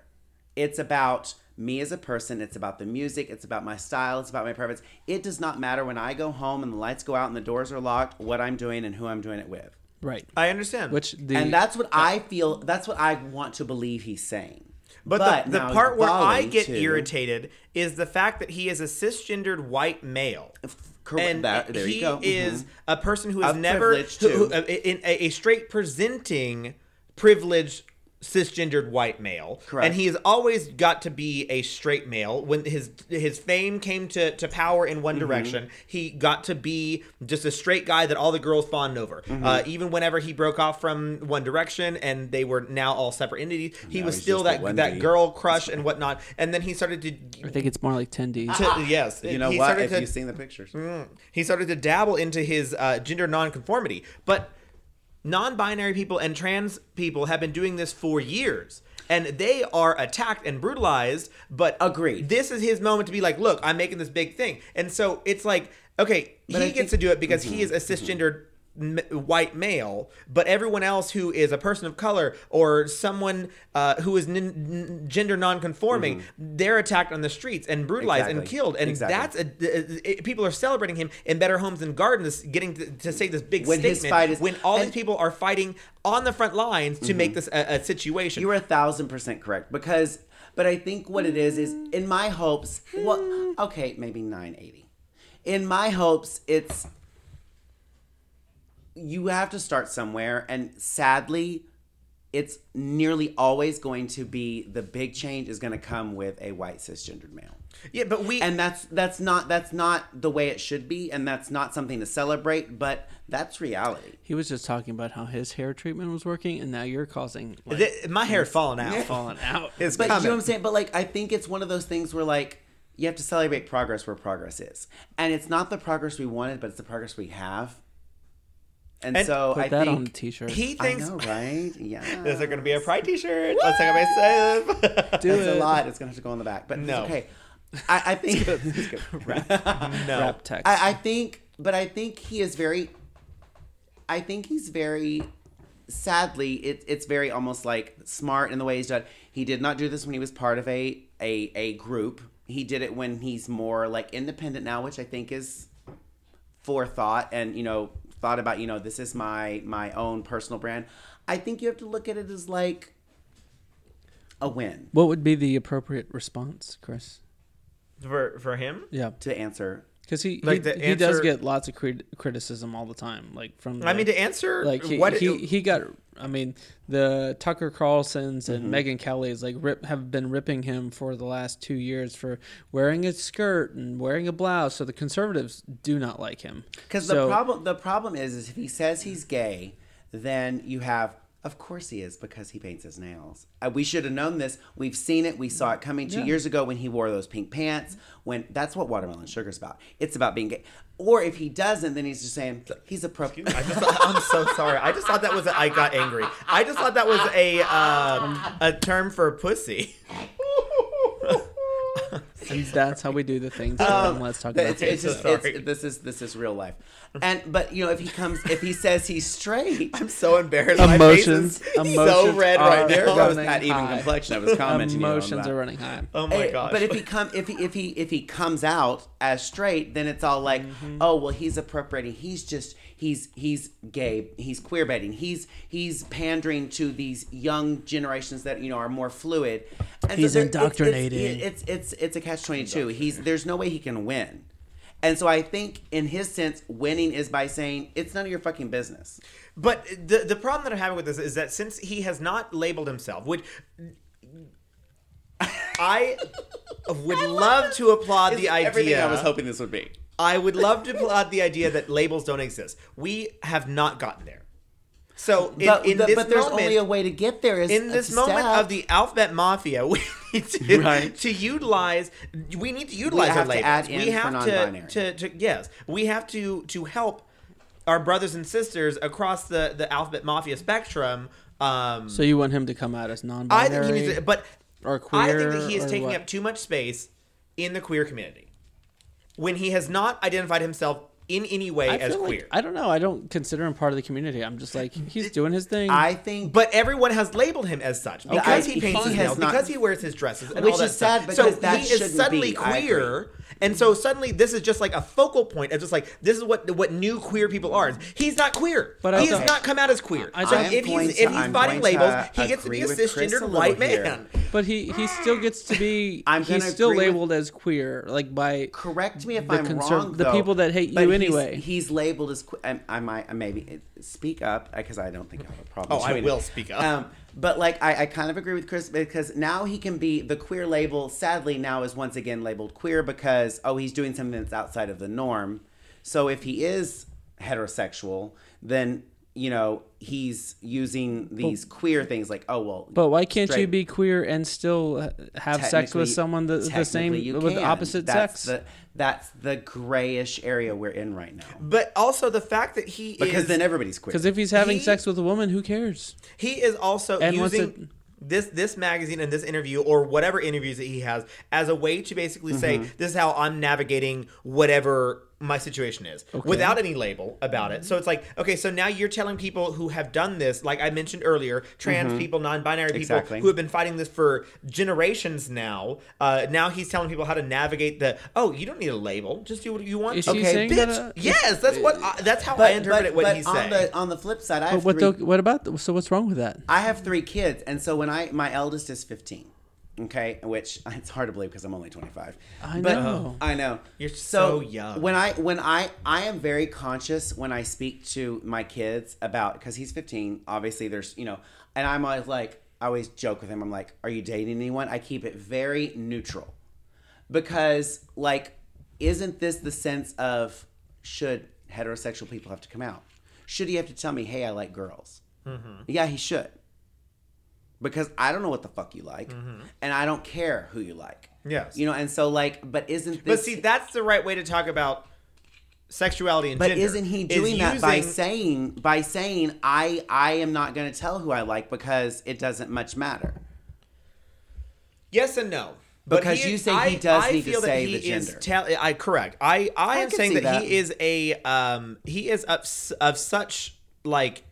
It's about me as a person. It's about the music. It's about my style. It's about my preference. It does not matter when I go home and the lights go out and the doors are locked, what I'm doing and who I'm doing it with. right. I understand. Which the and that's what I feel, that's what I want to believe he's saying. But, the, the part where I get too- irritated is the fact that he is a cisgendered white male. Correct. And That- there he you go. is a person who has Of never, who, who- too. uh, in a, a straight presenting privileged cisgendered white male Correct. and he has always got to be a straight male when his his fame came to, to power in Mm-hmm. one direction he got to be just a straight guy that all the girls fawned over Mm-hmm. uh, even whenever he broke off from one direction and they were now all separate entities he Now was still that that girl crush and whatnot and then he started to I think it's more like 10Ds. to, yes, You know he what? started If to- you've seen the pictures. he started to dabble into his uh, gender nonconformity. But non-binary people and trans people have been doing this for years. And they are attacked and brutalized, but Agreed. This is his moment to be like, "Look, I'm making this big thing," and so it's like, okay, But he I gets think- to do it because he Mm-hmm. is a cisgendered m- white male, but everyone else who is a person of color or someone uh, who is nin- n- gender nonconforming, they're attacked on the streets and brutalized and Mm-hmm. Killed, and Exactly. that's a, it- people are celebrating him in Better Homes and Gardens, getting to, to say this big When statement fight is- when all these people are fighting on the front lines to make this a, a situation. You are a thousand percent correct because, but I think what it is is in my hopes. Well, okay, maybe nine eighty. In my hopes, it's you have to start somewhere, and sadly, it's nearly always going to be the big change is going to come with a white cisgendered male yeah, but we and that's that's not that's not the way it should be and that's not something to celebrate but that's reality He was just talking about how his hair treatment was working, and now you're causing like, th- my hair falling out. falling out. It's But you know what I'm saying? But like, I think it's one of those things where like you have to celebrate progress where progress is, and it's not the progress we wanted, but it's the progress we have. And, And so Put I that on a think t-shirt. he I thinks know, right? Yeah, is there going to be a pride T-shirt? Let's talk about myself. Do That's a lot. It's gonna have to go on the back, but No. okay. I, I think it's good. no. Rap text. I, I think, but I think he is very. I think he's very. Sadly, it, it's very almost like smart in the way he's done. He did not do this when he was part of a a a group. He did it when he's more like independent now, which I think is forethought and you know thought about. You know, this is my my own personal brand. I think you have to look at it as like a win What would be the appropriate response, Chris? For for him, Yeah. to answer. Because he Like he, the he does get lots of crit- criticism all the time, like from. The, I mean, to answer like he, what he he got. I mean, the Tucker Carlsons and Mm-hmm. Megyn Kelly's like rip have been ripping him for the last two years for wearing a skirt and wearing a blouse. So the conservatives do not like him. Because So- the problem the problem is is if he says he's gay, then you have of course he is because he paints his nails. Uh, we should have known this. We've seen it. We saw it coming two Yeah. years ago when he wore those pink pants. When that's what watermelon sugar's about. It's about being gay. Or if he doesn't, then he's just saying he's a pro. I just thought, I'm so sorry. I just thought that was a, I got angry. I just thought that was a um, a term for pussy. And that's how we do the things. Um, Um, let's talk about it's, this. it's just, Sorry. it's, this is this is real life, and but you know if he comes if he says he's straight, I'm so embarrassed. My face Emotions- so red are right there now. goes running that even high. complexion. I was commenting. Emotions are running high. Oh my Eh, gosh. But if he come if he if he if he comes out as straight, then it's all like, Mm-hmm. oh well, he's appropriating. He's just he's he's gay. He's queer baiting. He's he's pandering to these young generations that you know are more fluid. And He's there- it's- it's- It's it's it's, a catch twenty two. He's there's no way he can win. And so I think in his sense, winning is by saying it's none of your fucking business. But the the problem that I'm having with this is that since he has not labeled himself, which I would love to applaud the idea. Everything I was hoping this would be. I would love to applaud the idea that labels don't exist. We have not gotten there. So in, But, in the- this but there's moment, only a way to get there. Is in this a moment of the alphabet mafia, we need to, Right. to utilize. We need to utilize our have to labels. add we have to, to, to yes, we have to to help our brothers and sisters across the the alphabet mafia spectrum. Um, So you want him to come out as non-binary? I think he needs to, but or I think that he is taking what? up too much space in the queer community when he has not identified himself in any way I as feel like- queer. I don't know. I don't consider him part of the community. I'm just like he's doing his thing. I think But everyone has labeled him as such because I- he he paints his has nails, not- because he wears his dresses, and Which all that is stuff. sad because so that he is suddenly be. Queer, and so suddenly this is just like a focal point of just like this is what what new queer people are. He's not queer, But but he has don't- come out as queer. I so don't- I'm if he's to- if he's I'm fighting labels, he gets to be a with a cisgendered little white here. man. but he he still gets to be. I'm he's gonna still labeled as queer, like by correct me if the I'm wrong. the people that hate you he's- anyway. He's labeled as. I, I might I maybe speak up because I don't think I have a problem. Oh, I will it. speak up. Um, but like I, I kind of agree with Chris because now he can be the queer label. Sadly, now is once again labeled queer because oh he's doing something that's outside of the norm. So if he is heterosexual, then you know he's using these queer things like oh well. But why can't you be queer and still have sex with someone the, the same you with the opposite that's sex? The, that's the grayish area we're in right now. But also the fact that he Because is then everybody's queer. Because if he's having He- sex with a woman, who cares? He is also And using this this magazine and this interview or whatever interviews that he has as a way to basically say Mm-hmm. this is how I'm navigating whatever my situation is without any label about it. So it's like, okay, so now you're telling people who have done this, like I mentioned earlier, trans people, non-binary people Mm-hmm. Exactly. who have been fighting this for generations now. Uh, now he's telling people how to navigate the. Oh, you don't need a label. Just do what you want. Is to. she Okay, saying Bitch, that? uh, yes, that's what. I, that's how I interpret what he's on saying. The, on the flip side, I But what three, the, what about the, so what's wrong with that? I have three kids, and so when I my eldest is fifteen, okay, which it's hard to believe because I'm only twenty five. I but, know. Uh, I know. You're so young. When I when I I am very conscious when I speak to my kids about because he's fifteen. Obviously, there's you know, and I'm always like I always joke with him. I'm like, "Are you dating anyone?" I keep it very neutral because like, isn't this the sense of should heterosexual people have to come out? Should he have to tell me, "Hey, I like girls"? Mm-hmm. Yeah, he should. Because I don't know what the fuck you like, and I don't care who you like. Yes. you know, and so like, but isn't this? But see, that's the right way to talk about sexuality and But gender. isn't he is doing that by saying by saying I I am not going to tell who I like because it doesn't much matter. yes and no? Because you say he does need to that say he the is gender. tell- I correct. I I, I am saying that, that. he is a um he is of, of such like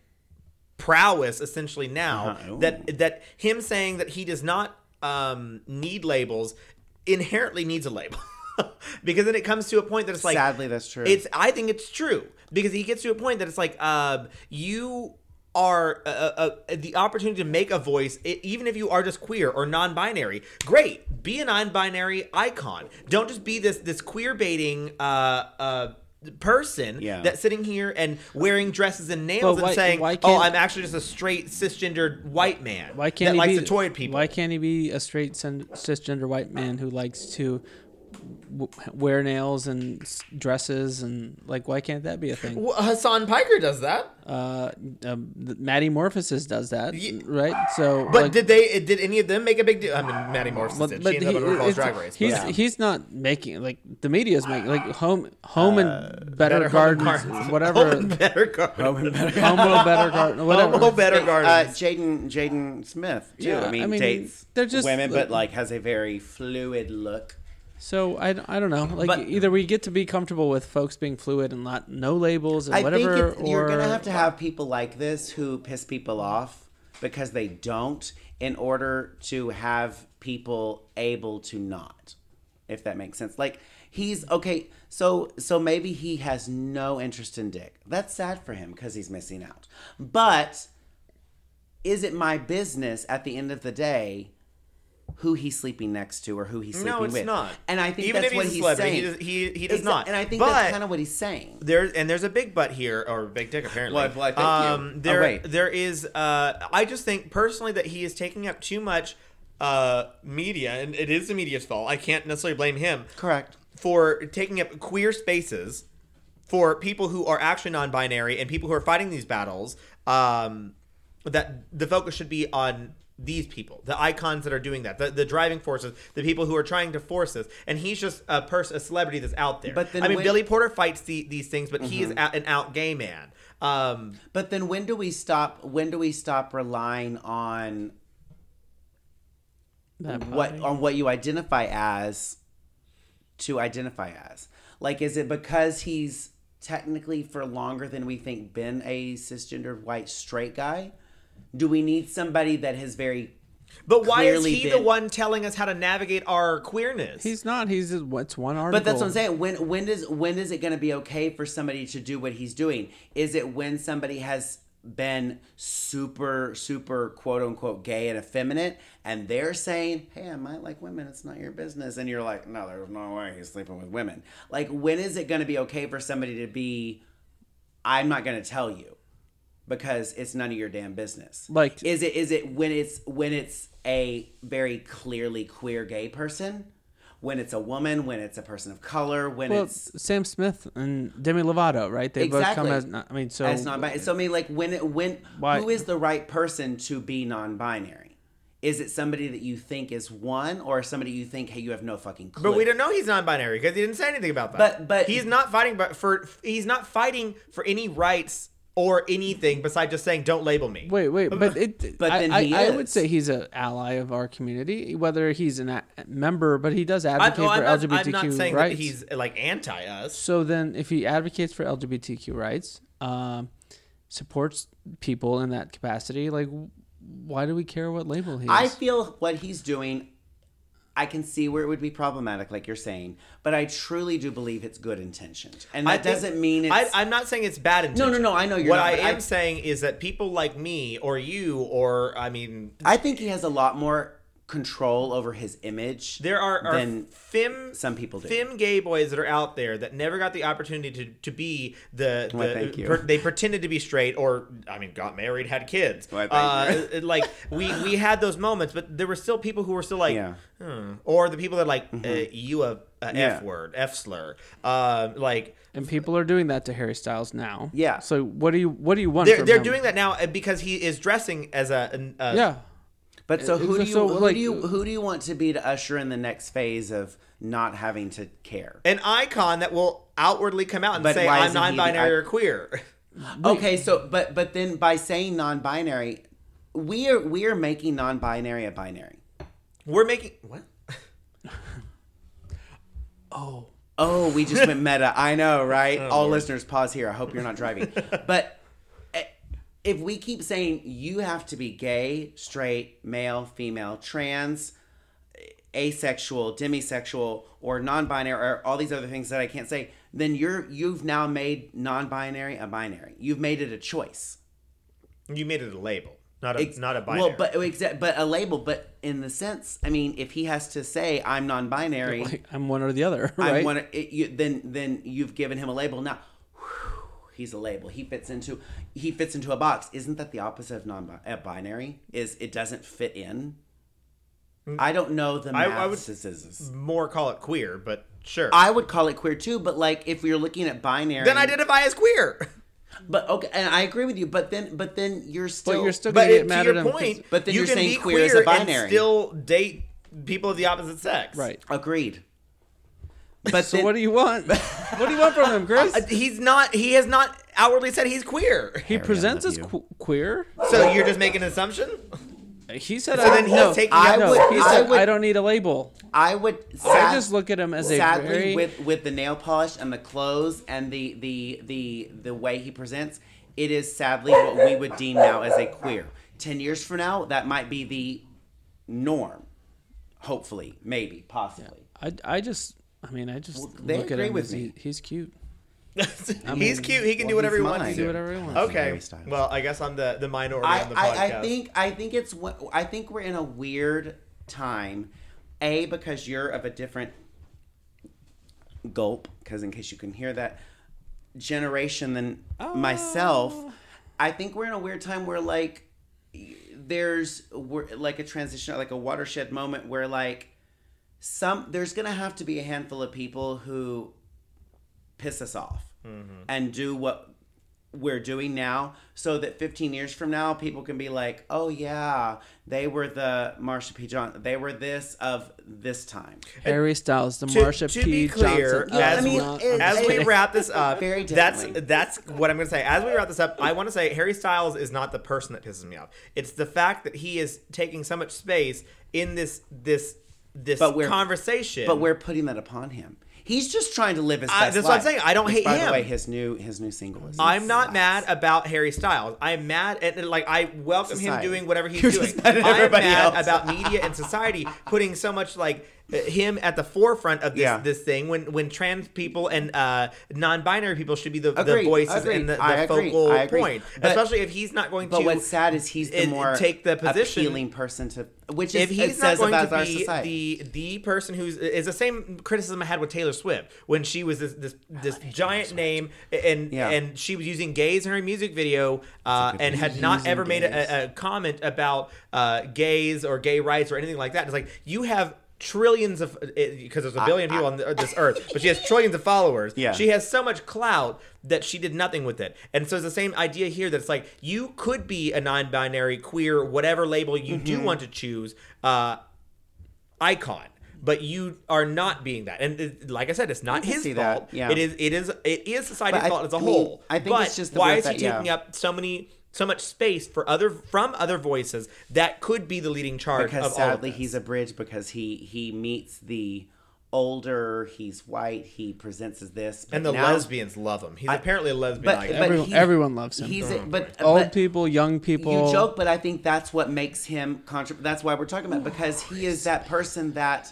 prowess essentially now Uh-huh. That that him saying that he does not um need labels inherently needs a label. because then it comes to a point that it's like Sadly, that's true. It's I think it's true because he gets to a point that it's like uh, you are uh, uh, uh, the opportunity to make a voice, i even if you are just queer or non-binary, great. Be a non-binary icon. Don't just be this this queer baiting. Uh, uh, person Yeah. that's sitting here and wearing dresses and nails Well, and why- saying why oh i'm actually just a straight cisgendered white man Why can't that he likes be to toy people Why can't he be a straight cisgender white man who likes to w- wear nails and s- dresses and like why can't that be a thing? Well, Hasan Piker does that Uh, um, the- Maddy Morphosis does that, Ye- right? So, But like, did they? Did any of them make a big deal? I mean, Maddie Morris but, did. but She ended up on RuPaul's Drag Race. He's but- he's not making like the media's making like home home and better, Uh, Better Home gardens, Gardens. whatever. Home and better garden. Home and better. Homo better garden, whatever. Homo better Uh, gardens. Jaden Jaden Smith too. Yeah, I, mean, I mean, dates they're just- women, but like has a very fluid look. So I, I don't know. Like But- either we get to be comfortable with folks being fluid and not no labels and I whatever, think it's, you're gonna have to have people like this who piss people off because they don't, in order to have people able to not. If that makes sense. Like he's okay. So so maybe he has no interest in dick. That's sad for him because he's missing out. But is it my business at the end of the day? Who he's sleeping next to or who he's sleeping with. No, it's with. not. And I think Even that's if what he's a he's saying. he does- he- he does not. And I think But- that's kind of what he's saying. There and there's a big butt here, or big dick apparently. Well, well, thank you. um, Oh, there, wait. there is. Uh, I just think personally that he is taking up too much uh, media, and it is the media's fault. I can't necessarily blame him Correct. for taking up queer spaces for people who are actually non-binary and people who are fighting these battles. Um, that the focus should be on these people, the icons that are doing that, the, the driving forces, the people who are trying to force this. And he's just a person, a celebrity that's out there. But then I mean, when- Billy Porter fights the, these things, but he is out, an out gay man. Um, But then when do we stop when do we stop relying on That what on what you identify as to identify as? Like is it because he's technically for longer than we think been a cisgendered white straight guy? Do we need somebody that has very but why is Clearly he the one telling us how to navigate our queerness? He's not. He's just, what's one article. But that's what I'm saying. When when does when is it going to be okay for somebody to do what he's doing? Is it when somebody has been super super quote unquote gay and effeminate, and they're saying, "Hey, I might like women. It's not your business," and you're like, "No, there's no way he's sleeping with women." Like, when is it going to be okay for somebody to be? I'm not going to tell you because it's none of your damn business. Like- is it is it when it's when it's a very clearly queer gay person? When it's a woman, when it's a person of color, when Well, it's Sam Smith and Demi Lovato, right? They both come as. I mean, so as non binary. So I mean, like when it, when Why- who is the right person to be non-binary? Is it somebody that you think is one, or somebody you think, hey, you have no fucking clue? But we don't know he's non-binary because he didn't say anything about that. But- but- he's not fighting but for he's not fighting for any rights or anything besides just saying don't label me. Wait, wait, but it. But I, then I, he I would say he's an ally of our community, whether he's a member, but he does I, advocate no, I'm, for not, LGBTQ I'm not saying rights. that he's like anti us. So then, if he advocates for LGBTQ rights, um, supports people in that capacity, like, why do we care what label he's? I feel what he's doing. I can see where it would be problematic, like you're saying, but I truly do believe it's good intentioned, and that think- doesn't mean it's. I, I'm not saying it's bad intention. no, no, no. I know you're What not, I am I- saying is that people like me or you or I mean, I think he has a lot more control over his image. there are, are than fem some people do. fem gay boys that are out there that never got the opportunity to, to be the, the Why, thank you. per- they pretended to be straight or I mean got married had kids Why, thank uh, like we we had those moments but there were still people who were still like Yeah. hmm. or the people that are like uh, you a, a Yeah. f word f slur uh, like and people are doing that to Harry Styles now. Yeah. So what do you what do you want? they're, from they're him? doing that now uh, because he is dressing as a, an- a Yeah. But so who Uh, do you so, who like- do you who do you want to be to usher in the next phase of not having to care? an icon that will outwardly come out and But say I'm isn't he the non-binary or queer. Okay, so but but then by saying non-binary, we are we are making non-binary a binary. We're making what? Oh. Oh, we just went meta. I know, right? All listeners, pause here. I hope you're not driving. but if we keep saying you have to be gay, straight, male, female, trans, asexual, demisexual, or non-binary, or all these other things that I can't say, then you're you've now made non-binary a binary. You've made it a choice. You made it a label, not a Ex- not a binary. Well, but exa- but a label, but in the sense, I mean, if he has to say I'm non-binary, Like, I'm one or the other, I'm right? one, it, you, then then you've given him a label. Now, whew, he's a label. He fits into he fits into a box. Isn't that the opposite of non-binary? Uh, is it doesn't fit in? Mm. I don't know the I- I would- more call it queer, but sure. I would call it queer too, but like if you're looking at binary, then identify as queer. But okay, and I agree with you. But then, but then you're still. but you're still But gonna it, get to mad your at him. point, But then you you're can saying be queer is a and binary. still date people of the opposite sex. right. agreed. But So then, what do you want? what do you want from him, Chris? Uh, He's not. He has not outwardly said he's queer. he presents as you. qu- queer. So you're just making an assumption. He said, So I, then he's no, taking I no, would- he I would- I don't need a label. I would. I just look at him as a sadly very. with with the nail polish and the clothes and the the the the way he presents it is sadly what we would deem now as a queer 10 years from now that might be the norm hopefully maybe possibly I, I just, I mean, I just Well, they look at agree him with me. he, he's cute. he's cute. He can do whatever he's he wants to Do do. whatever he wants. Okay. Well, I guess I'm the the minority I, on the podcast. I, I think I think it's what- I think we're in a weird time. A because you're of a different gulp, because in case you can hear that generation than oh. myself. I think we're in a weird time where like there's we're, like a transition, like a watershed moment where like some there's gonna have to be a handful of people who piss us off mm-hmm. and do what we're doing now so that 15 years from now people can be like oh yeah they were the marsha p johnson they were this of this time Harry Styles, the to, Marsha to P. be clear, Johnson. Yeah, as, I mean, not- it- as we wrap this up, Very that's that's what I'm going to say. As we wrap this up, I want to say Harry Styles is not the person that pisses me off. It's the fact that he is taking so much space in this this this But we're- conversation. but we're putting that upon him he's just trying to live his I- best that's what I'm saying. I don't Which, hate by him. the way his new his new single is I'm not mad about Harry Styles. I'm mad at like I welcome him doing whatever he's You're doing. mad I'm mad else. about media and society putting so much like him at the forefront of this Yeah. this thing when when trans people and uh, non-binary people should be the, the voices agreed. and the, the focal agree. point. But- Especially if he's not going But to. what's sad is he's the it- more take the position- appealing person to, which is if he's not says going to be society. the the person who's is the same criticism I had with Taylor Swift when she was this this, this giant name and Yeah. and she was using gays in her music video uh, and had not ever made a, a comment about uh, gays or gay rights or anything like that. It's like you have trillions of because there's a billion people on this earth but she has trillions of followers Yeah. she has so much clout that she did nothing with it and so it's the same idea here that it's like you could be a non-binary queer whatever label you Mm-hmm. do want to choose uh icon but you are not being that and it, like i said it's not his see that, fault yeah. it is it is it is society's But I- fault as a I whole I think but it's just the why is he that- yeah. taking up so many so much space for other from other voices that could be the leading charge because of all of sadly this? he's a bridge because he he meets the older he's white he presents as this but and the now- lesbians love him he's I- apparently a lesbian but, icon. but Everyone- he- everyone loves him. he's a, oh but Old but people, young people. you joke but i think that's what makes him contra- that's why we're talking about it, because he is that person that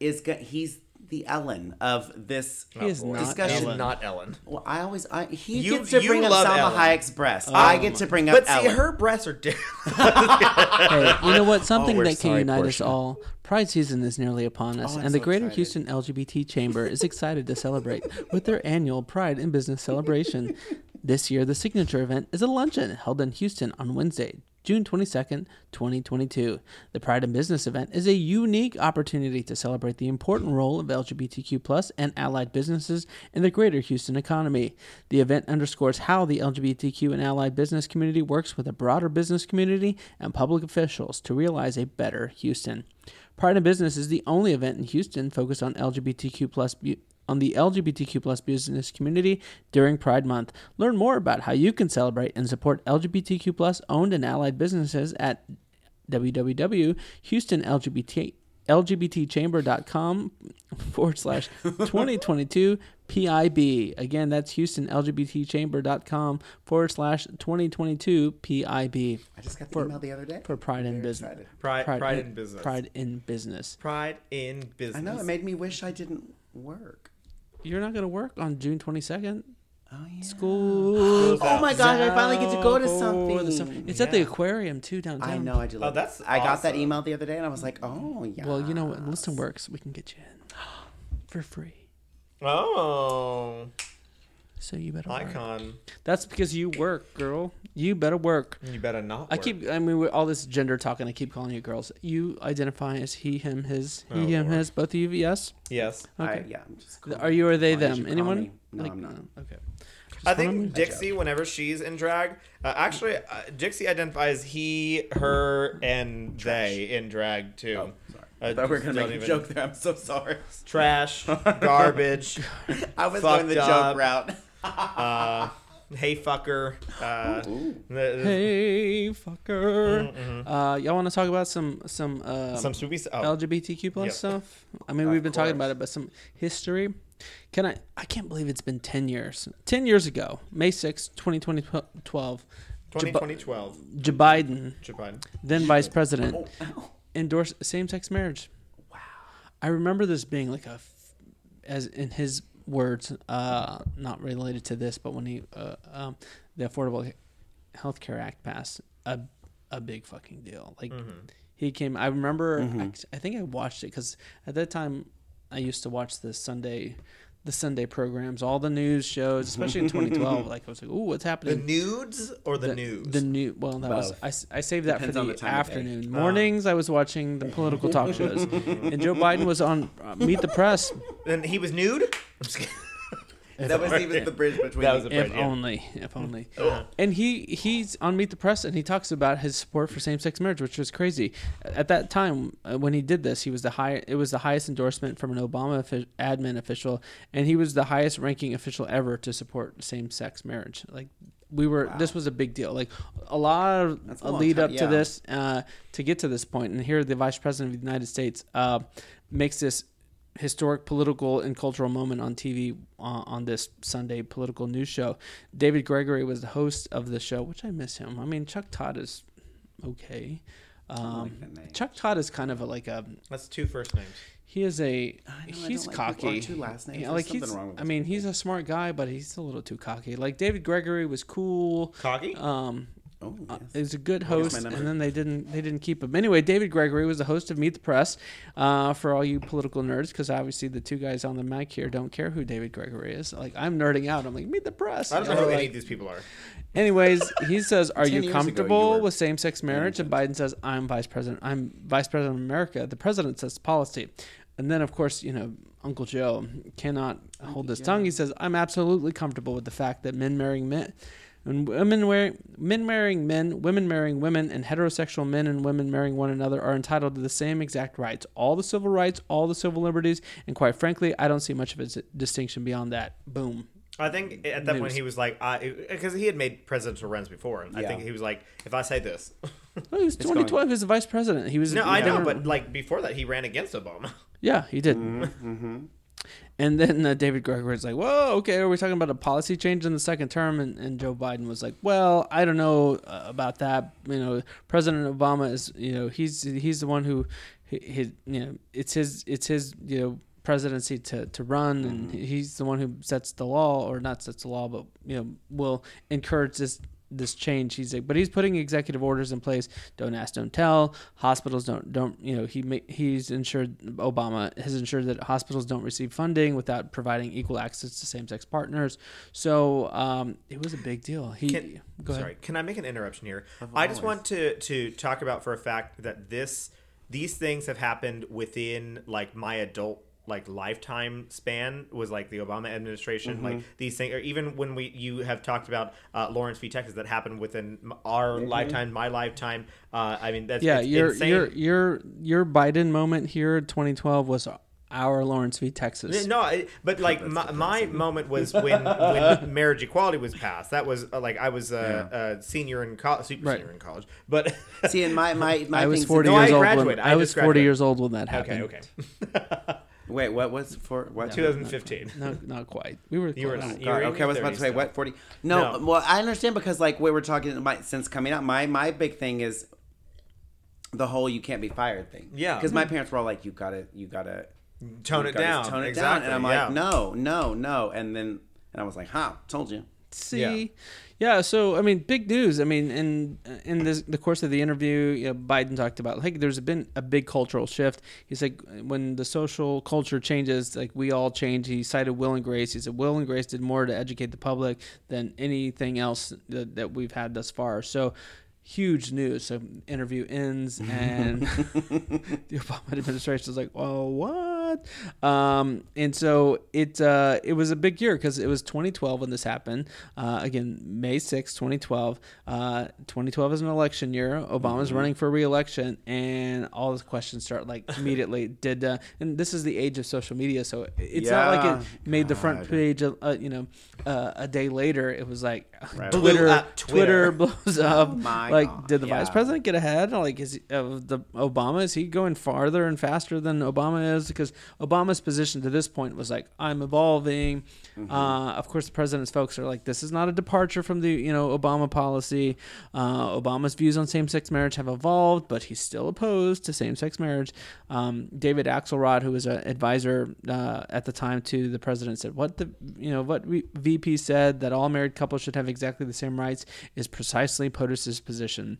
is go- he's the ellen of this He is not discussion Ellen. not ellen well i always i he You- gets to bring up love Salma Ellen. hayek's breast i um, get to bring up but see ellen. her breasts are different Hey, you know what? Oh, Something we're that can sorry, unite us all. Pride season is nearly upon us, Oh, I'm and the so Greater excited. Houston LGBT Chamber is excited to celebrate with their annual Pride in Business celebration. This year, the signature event is a luncheon held in Houston on Wednesday, June 22nd, 2022. The Pride in Business event is a unique opportunity to celebrate the important role of LGBTQ and allied businesses in the greater Houston economy. The event underscores how the LGBTQ and allied business community works with a broader business community and public officials to realize a better Houston. Pride in Business is the only event in Houston focused on LGBTQ plus on the LGBTQ plus business community during Pride Month. Learn more about how you can celebrate and support LGBTQ plus owned and allied businesses at www.houstonlgbt lgbtchamber.com forward slash 2022 PIB. Again, that's houstonlgbtchamber.com forward slash 2022 PIB i just got the for- email the other day for Pride in Very Business. excited. pride, pride, in business Pride in Business. pride in business i know it made me wish i didn't work You're not going to work on June 22nd? Oh yeah. School. Oh my gosh! I finally get to go to for something. summer. It's at the Yeah. aquarium too downtown. I know. I do. Oh, love that's I got that awesome. email the other day, and I was like, oh yeah. Well, you know what? Listen works. We can get you in for free. Oh, So you better work. icon. That's because you work, girl. You better work. You better not. I work. keep. I mean, with all this gender talk, and I keep calling you girls. You identify as he, him, his. He, Oh, him, Lord. his. Both of you, yes. Yes. Okay. I, yeah. I'm just Are you or they Why did you them? call Anyone? me? No, I'm not. Okay. I follow me? think Dixie, whenever she's in drag, uh, actually, uh, Dixie identifies he, her, and they in drag too. Oh, sorry. Uh, I thought we were gonna don't make a even- joke there. I'm so sorry. Trash, garbage, I was Fucked going the up. joke route. Uh, hey fucker. Uh, Ooh. the- the- Hey, fucker. Uh, y'all want to talk about some some uh, Mm-hmm. some spooky stuff. LGBTQ plus Yep. stuff? I mean, Of we've been talking about it, but some history. Can I? I can't believe it's been ten years. Ten years ago, May sixth, twenty twenty twelve. 20, 2012. Joe Biden, Japan. then vice president, Oh, ow. endorsed same-sex marriage. Wow. I remember this being like a, f- as in his words, uh, not related to this, but when he, uh, um, the Affordable Health Care Act passed, a, a big fucking deal. Like he came. I remember. I, I think I watched it because at that time, I used to watch the Sunday, the Sunday programs, all the news shows, especially in 2012. like I was like, "Ooh, what's happening?" The nudes or the, the news? The new. Well, that was I, I, s- I saved that Depends for the, the time of day. afternoon. Mornings, I was watching the political talk shows, and Joe Biden was on uh, Meet the Press. and he was nude. I'm just kidding. That was even the bridge between. That was a- If yeah. only, if only. And he he's on Meet the Press, and he talks about his support for same-sex marriage, which was crazy. At that time, uh, when he did this, he was the high. It was the highest endorsement from an Obama offi- admin official, and he was the highest-ranking official ever to support same-sex marriage. Like we were, this was a big deal. Like a lot of That's a a lead time, up to this uh, to get to this point, and here the Vice President of the United States uh, makes this historic political and cultural moment on TV uh, on this Sunday political news show. David Gregory was the host of the show, which I miss him. I mean, Chuck Todd is okay. Um, like name. Chuck Todd is kind of a, like a That's two first names. he is a I know, I he's don't like cocky. two last names. Yeah, like something he's. wrong with I those mean, he's a smart guy, but he's a little too cocky. Like David Gregory was cool. Cocky. Um, Oh, uh, is a good host, and then they didn't they didn't keep him. Anyway, David Gregory was the host of Meet the Press uh, for all you political nerds, because obviously the two guys on the mic here don't care who David Gregory is. Like I'm nerding out. I'm like Meet the Press. I don't know You who know, any of these people are. Anyways, he says, "Are you years ago, you comfortable with same-sex marriage?" And Biden says, "I'm vice president. I'm vice president of America." The president sets policy, and then of course, you know, Uncle Joe cannot hold his tongue. He says, "I'm absolutely comfortable with the fact that men marrying men." And women wearing men marrying men, women marrying women, and heterosexual men and women marrying one another are entitled to the same exact rights, all the civil rights, all the civil liberties, and quite frankly, I don't see much of a distinction beyond that. Boom. I think at that point he was like, because he had made presidential runs before. And I think he was like, if I say this, Oh, he was 2012. He was the vice president. He was. no, I they know, were- but like before that, he ran against Obama. Yeah, he did. Mm-hmm. And then uh, David Gregory was like, "Whoa, okay, are we talking about a policy change in the second term?" And, and Joe Biden was like, "Well, I don't know uh, about that. You know, President Obama is, you know, he's he's the one who, he you know, it's his it's his you know presidency to to run, and he's the one who sets the law or not sets the law, but you know will encourage this." This change. He's like but he's putting executive orders in place. Don't ask don't tell. Hospitals don't don't you know he he's ensured obama has ensured that hospitals don't receive funding without providing equal access to same-sex partners. So um it was a big deal. He Can, go ahead. sorry, can I make an interruption here? I just want to to talk about for a fact that this these things have happened within like my adult like lifetime span was like the Obama administration Mm-hmm. like these things or even when we you have talked about uh, Lawrence v Texas that happened within m- our lifetime my lifetime uh, I mean that's yeah it's your insane. your your your biden moment here in 2012 was our lawrence v texas No, I- but like my, my moment was when when marriage equality was passed. That was uh, like I was a, a senior in college, super Right. senior in college. But See, and my my my I was things- 40 No, years old when. I I was 40 graduated. years old when that happened. okay, okay, Wait, what was for what? 2015. No, not quite. We were. You were close. not. God, You're in okay, I was about to say what forty. No, No. well, I understand because like we were talking my since coming out, my my big thing is the whole you can't be fired thing. Yeah. because my parents were all like, you gotta, you gotta Tone you it gotta down. tone it exactly. down, and I'm yeah. like, no, no, no, and then And I was like, huh, told you. See, yeah. So I mean, big news. I mean, in in this, the course of the interview, you know, Biden talked about like there's been a big cultural shift. He's like, when the social culture changes, like we all change. He cited Will and Grace. He said Will and Grace did more to educate the public than anything else that, that we've had thus far. So huge news. So interview ends, and the Obama administration is like, "Well, what?" Um, and so it uh, it was a big year because it was 2012 when this happened. Uh, again, May 6, 2012. Uh, 2012 is an election year. Obama's running for re-election, and all these questions start like immediately. Did uh, and this is the age of social media, so it's not like it made the front page. Uh, you know, uh, a day later, it was like Right. Twitter, up Twitter. Twitter. blows up. Oh my like, God, did the vice president get ahead? Like, is he, of the Obama? Is he going farther and faster than Obama is? Because Obama's position to this point was like, I'm evolving. Mm-hmm. Uh, of course, the president's folks are like, this is not a departure from the you know Obama policy. Uh, Obama's views on same-sex marriage have evolved, but he's still opposed to same-sex marriage. Um, David Axelrod, who was an advisor uh, at the time to the president, said, "What the you know what we, VP said that all married couples should have exactly the same rights is precisely POTUS's position."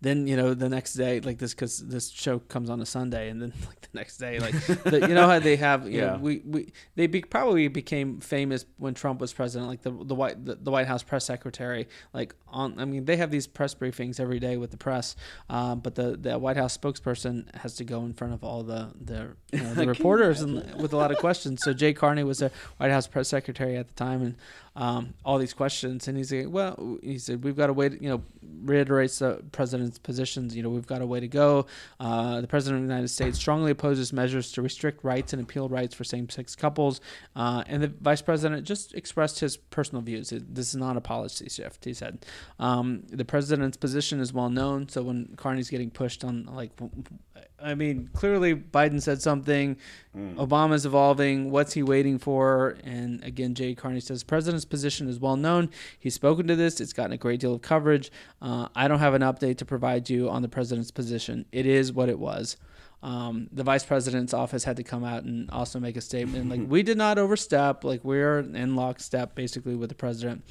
Then you know the next day like this because this show comes on a sunday and then like the next day like the, you know how they have you Yeah. know we, we they be, probably became famous when trump was president like the the white the, the white house press secretary like on i mean they have these press briefings every day with the press um, but the the white house spokesperson has to go in front of all the the, you know, the reporters and with a lot of questions so jay carney was a white house press secretary at the time and um, all these questions and he's like well he said we've got to wait you know reiterates the president's positions you know we've got a way to go. Uh, the president of the united states strongly opposes measures to restrict rights and appeal rights for same-sex couples. Uh, and the vice president just expressed his personal views. This is not a policy shift he said. Um, the president's position is well known so when carney's getting pushed on like i mean clearly biden said something Obama's evolving. What's he waiting for? And again, Jay Carney says president's position is well known. He's spoken to this. It's gotten a great deal of coverage. Uh, I don't have an update to provide you on the president's position. It is what it was. Um, the vice president's office had to come out and also make a statement like we did not overstep. Like we're in lockstep basically with the president.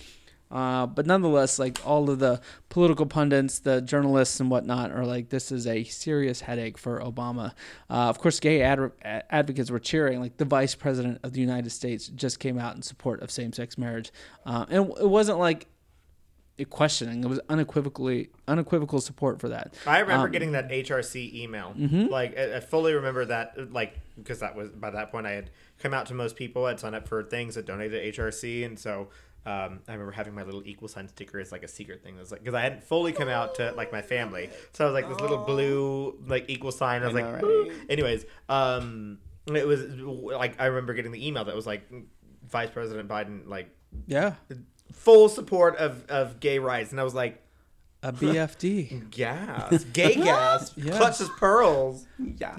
Uh, but nonetheless, like all of the political pundits, the journalists and whatnot are like, this is a serious headache for Obama. Uh, of course, gay ad- advocates were cheering. Like the vice president of the United States just came out in support of same-sex marriage, uh, and it wasn't like a questioning. It was unequivocally unequivocal support for that. I remember Um, getting that HRC email. Mhm. Like I, I fully remember that. Like because that was by that point I had come out to most people. I'd signed up for things that donated to HRC, and so um, I remember having my little equal sign sticker as like a secret thing. It was like because I hadn't fully come out to like my family, so I was like this little blue like equal sign. I was I like, right? anyways, um, it was like I remember getting the email that was like Vice President Biden like Yeah, full support of of gay rights, and I was like. a BFD. Gas, gay gas, Yes. clutches pearls. Yeah.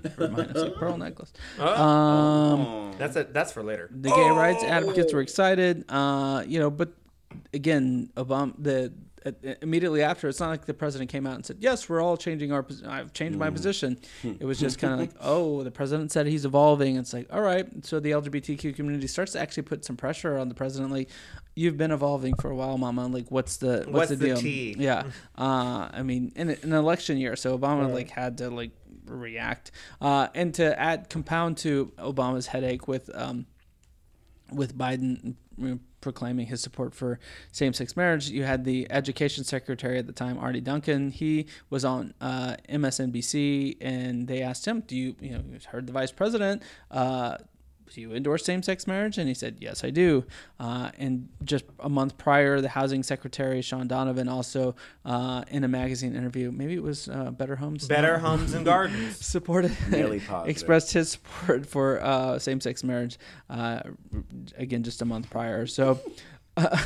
Never mind, it's like pearl necklace. Oh. Um, That's a, that's for later. the gay rights advocates were excited uh you know but again obama the uh, immediately after it's not like the president came out and said yes we're all changing our pos- i've changed my position. It was just kind of like oh the president said he's evolving. It's like all right. So the lgbtq community starts to actually put some pressure on the president like you've been evolving for a while mama. Like what's the what's, What's the, the deal? tea? yeah. Uh i mean in a- an election year so obama like had to like react uh and to add compound to obama's headache with um with Biden proclaiming his support for same-sex marriage, you had the education secretary at the time, Arne Duncan. He was on uh, MSNBC, and they asked him, "Do you, you know, heard the vice president? Uh, do you endorse same-sex marriage?" And he said, "Yes, I do." Uh, and just a month prior, the housing secretary Shaun Donovan also, uh, in a magazine interview, maybe it was uh, Better Homes, Better No. homes and gardens. supported Really positive. expressed his support for uh, same-sex marriage uh, again just a month prior so uh,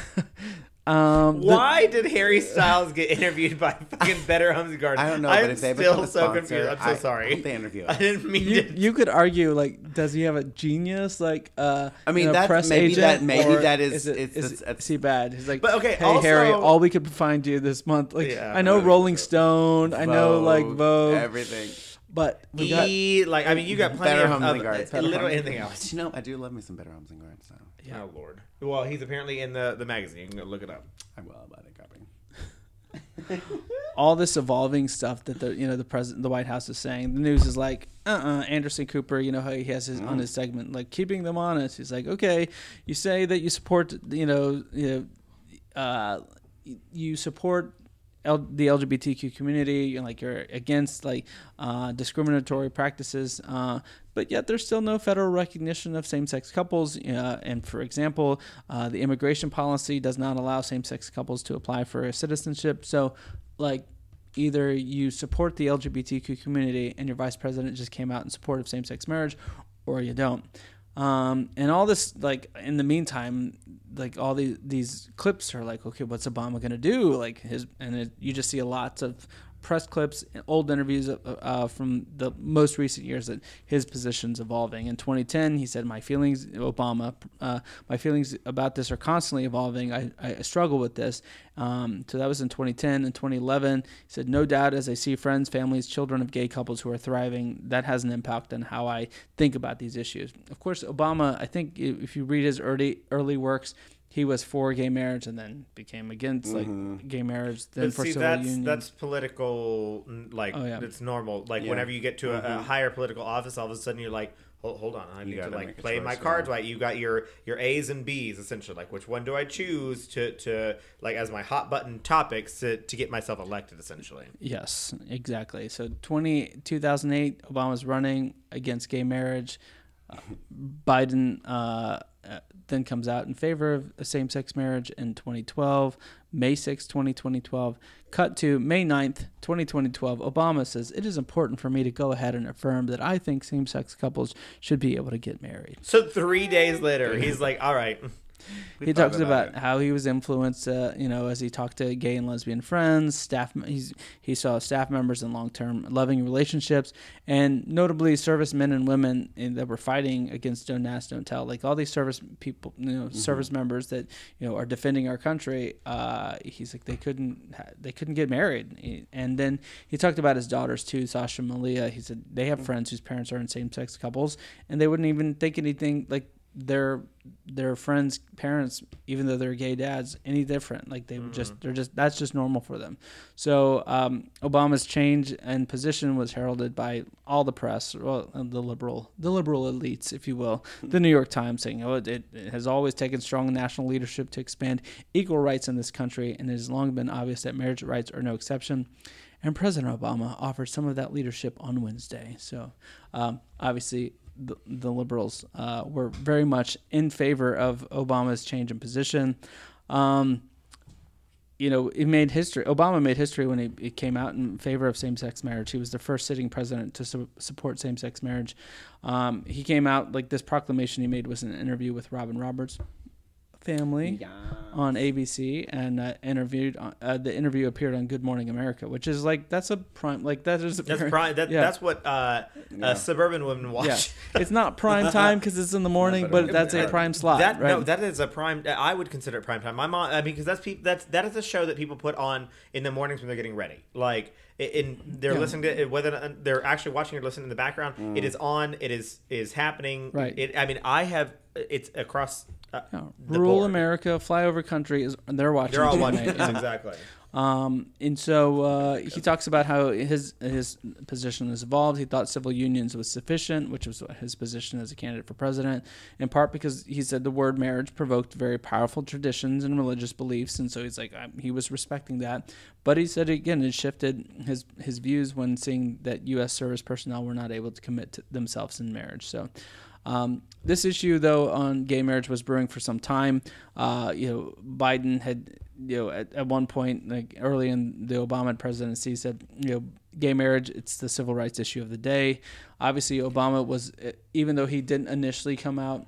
um, the- Why did Harry Styles get interviewed by fucking Better Homes and Gardens? I don't know, I'm but if they still become so sponsor, confused. I'm so I sorry. hope they interview I didn't mean you, to. you could argue like does he have a genius like uh I mean, you know, that's- press maybe agent, that- maybe or that is- it, it's- is, it's- it's- is he bad he's like But, okay, hey Harry all we could find you this month like Yeah. I know Rolling Stone I know like Vogue, Vogue Everything. But we got E, like I mean, you got plenty Better of, Homes of and Gardens. uh, literally anything else. You know, I do love me some Better Homes and Gardens. So Oh Lord. Well, he's apparently in the the magazine. You can go look it up. I will buy the copy. all this evolving stuff that the you know the president the White House is saying. The news is like, uh, uh Anderson Cooper. You know how he has his on his segment like keeping them honest. He's like, okay, you say that you support you know you know uh, you support. L- the LGBTQ community, you're like you're against like uh, discriminatory practices, uh, but yet there's still no federal recognition of same-sex couples. Uh, and for example, uh, the immigration policy does not allow same-sex couples to apply for citizenship. So, like, either you support the LGBTQ community and your vice president just came out in support of same-sex marriage, or you don't. Um, and all this, like, in the meantime, like all these these clips are like, okay, what's Obama gonna do? Like his, and it, you just see a lots of press clips, old interviews uh, uh, from the most recent years that his position's evolving. In 2010, he said, "My feelings, Obama, uh, my feelings about this are constantly evolving. I, I struggle with this." Um, so that was in 2010. In 2011, he said, "No doubt, as I see friends, families, children of gay couples who are thriving, that has an impact on how I think about these issues." Of course, Obama. I think if you read his early early works he was for gay marriage and then became against like gay marriage then But for see, civil that's union that's political. Like Oh, yeah. it's normal. Like Yeah. whenever you get to a, a higher political office, all of a sudden you're like, hold, hold on, I need to like play my cards right. You got your your A's and B's essentially. Like which one do I choose to to like as my hot button topics to to get myself elected essentially. yes exactly so 20 2008 obama's running against gay marriage uh, biden uh, then comes out in favor of same-sex marriage in 2012 may 6 2012 cut to may 9th 2012 obama says it is important for me to go ahead and affirm that i think same-sex couples should be able to get married So three days later, he's like, all right. We he talks about it. how he was influenced, uh, you know, as he talked to gay and lesbian friends, staff. He's he saw staff members in long-term loving relationships, and notably servicemen and women in, that were fighting against "Don't Ask, Don't Tell." Like all these service people, you know, service members that you know are defending our country. Uh, he's like they couldn't they couldn't get married, and then he talked about his daughters too, Sasha and Malia. He said they have friends whose parents are in same-sex couples, and they wouldn't even think anything like their their friends' parents, even though they're gay dads, any different. Like they would just they're just that's just normal for them. So um, Obama's change and position was heralded by all the press, well, uh, the liberal the liberal elites, if you will. The New York Times saying, "Oh, it, it has always taken strong national leadership to expand equal rights in this country, and it has long been obvious that marriage rights are no exception." And President Obama offered some of that leadership on Wednesday. So, um, obviously, the, the liberals uh, were very much in favor of Obama's change in position. Um, you know, it made history. Obama made history when he, he came out in favor of same-sex marriage. He was the first sitting president to su- support same-sex marriage. Um, he came out like this proclamation he made was an interview with Robin Roberts' family on ABC and uh, interviewed. on- Uh, the interview appeared on Good Morning America, which is like that's a prime like that is a That's very- prime. That, yeah. That's what uh, uh, suburban women watch. Yeah, it's not prime time because it's in the morning, but that's a prime slot, That right? no, that is a prime. I would consider it prime time. My mom, I mean, because that's people. That's that is a show that people put on in the mornings when they're getting ready. Like, i- in they're Yeah. listening to it, whether they're actually watching or listening in the background. It is on. It is is happening. Right. It, I mean, I have. It's across. Uh, Rural board. America, flyover country is they're watching. They're all watching Yeah. exactly. Um, and so uh, he talks about how his his position has evolved. He thought civil unions was sufficient, which was his position as a candidate for president, in part because he said the word marriage provoked very powerful traditions and religious beliefs, and so he's like I, he was respecting that. But he said again, it shifted his his views when seeing that U.S. service personnel were not able to commit to themselves in marriage. So. Um, this issue, though, on gay marriage was brewing for some time. Uh, you know, Biden had, you know, at, at one point, like early in the Obama presidency, said, you know, gay marriage, it's the civil rights issue of the day. Obviously, Obama was, even though he didn't initially come out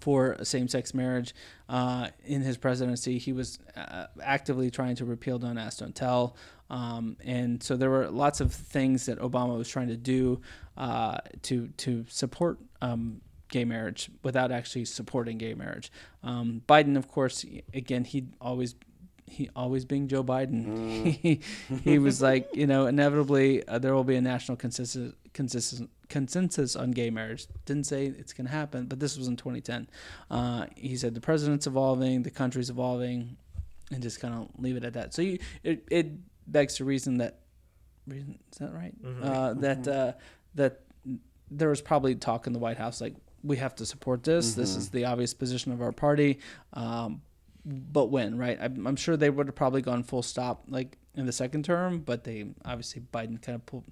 for same-sex marriage uh, in his presidency. He was uh, actively trying to repeal "Don't Ask, Don't Tell," um, and so there were lots of things that Obama was trying to do uh, to to support. Um, gay marriage without actually supporting gay marriage. Um, Biden, of course, again, he always he always being Joe Biden, he, he was like, you know, inevitably uh, there will be a national consensus consensus consensus on gay marriage. Didn't say it's going to happen, but this was in 2010. Uh, he said the president's evolving, the country's evolving, and just kind of leave it at that. So you, it it begs to reason that reason is that right? Uh, that uh, that there was probably talk in the White House like we have to support this. This is the obvious position of our party. Um, but when, right? I'm, I'm sure they would have probably gone full stop like in the second term, but they obviously Biden kind of pulled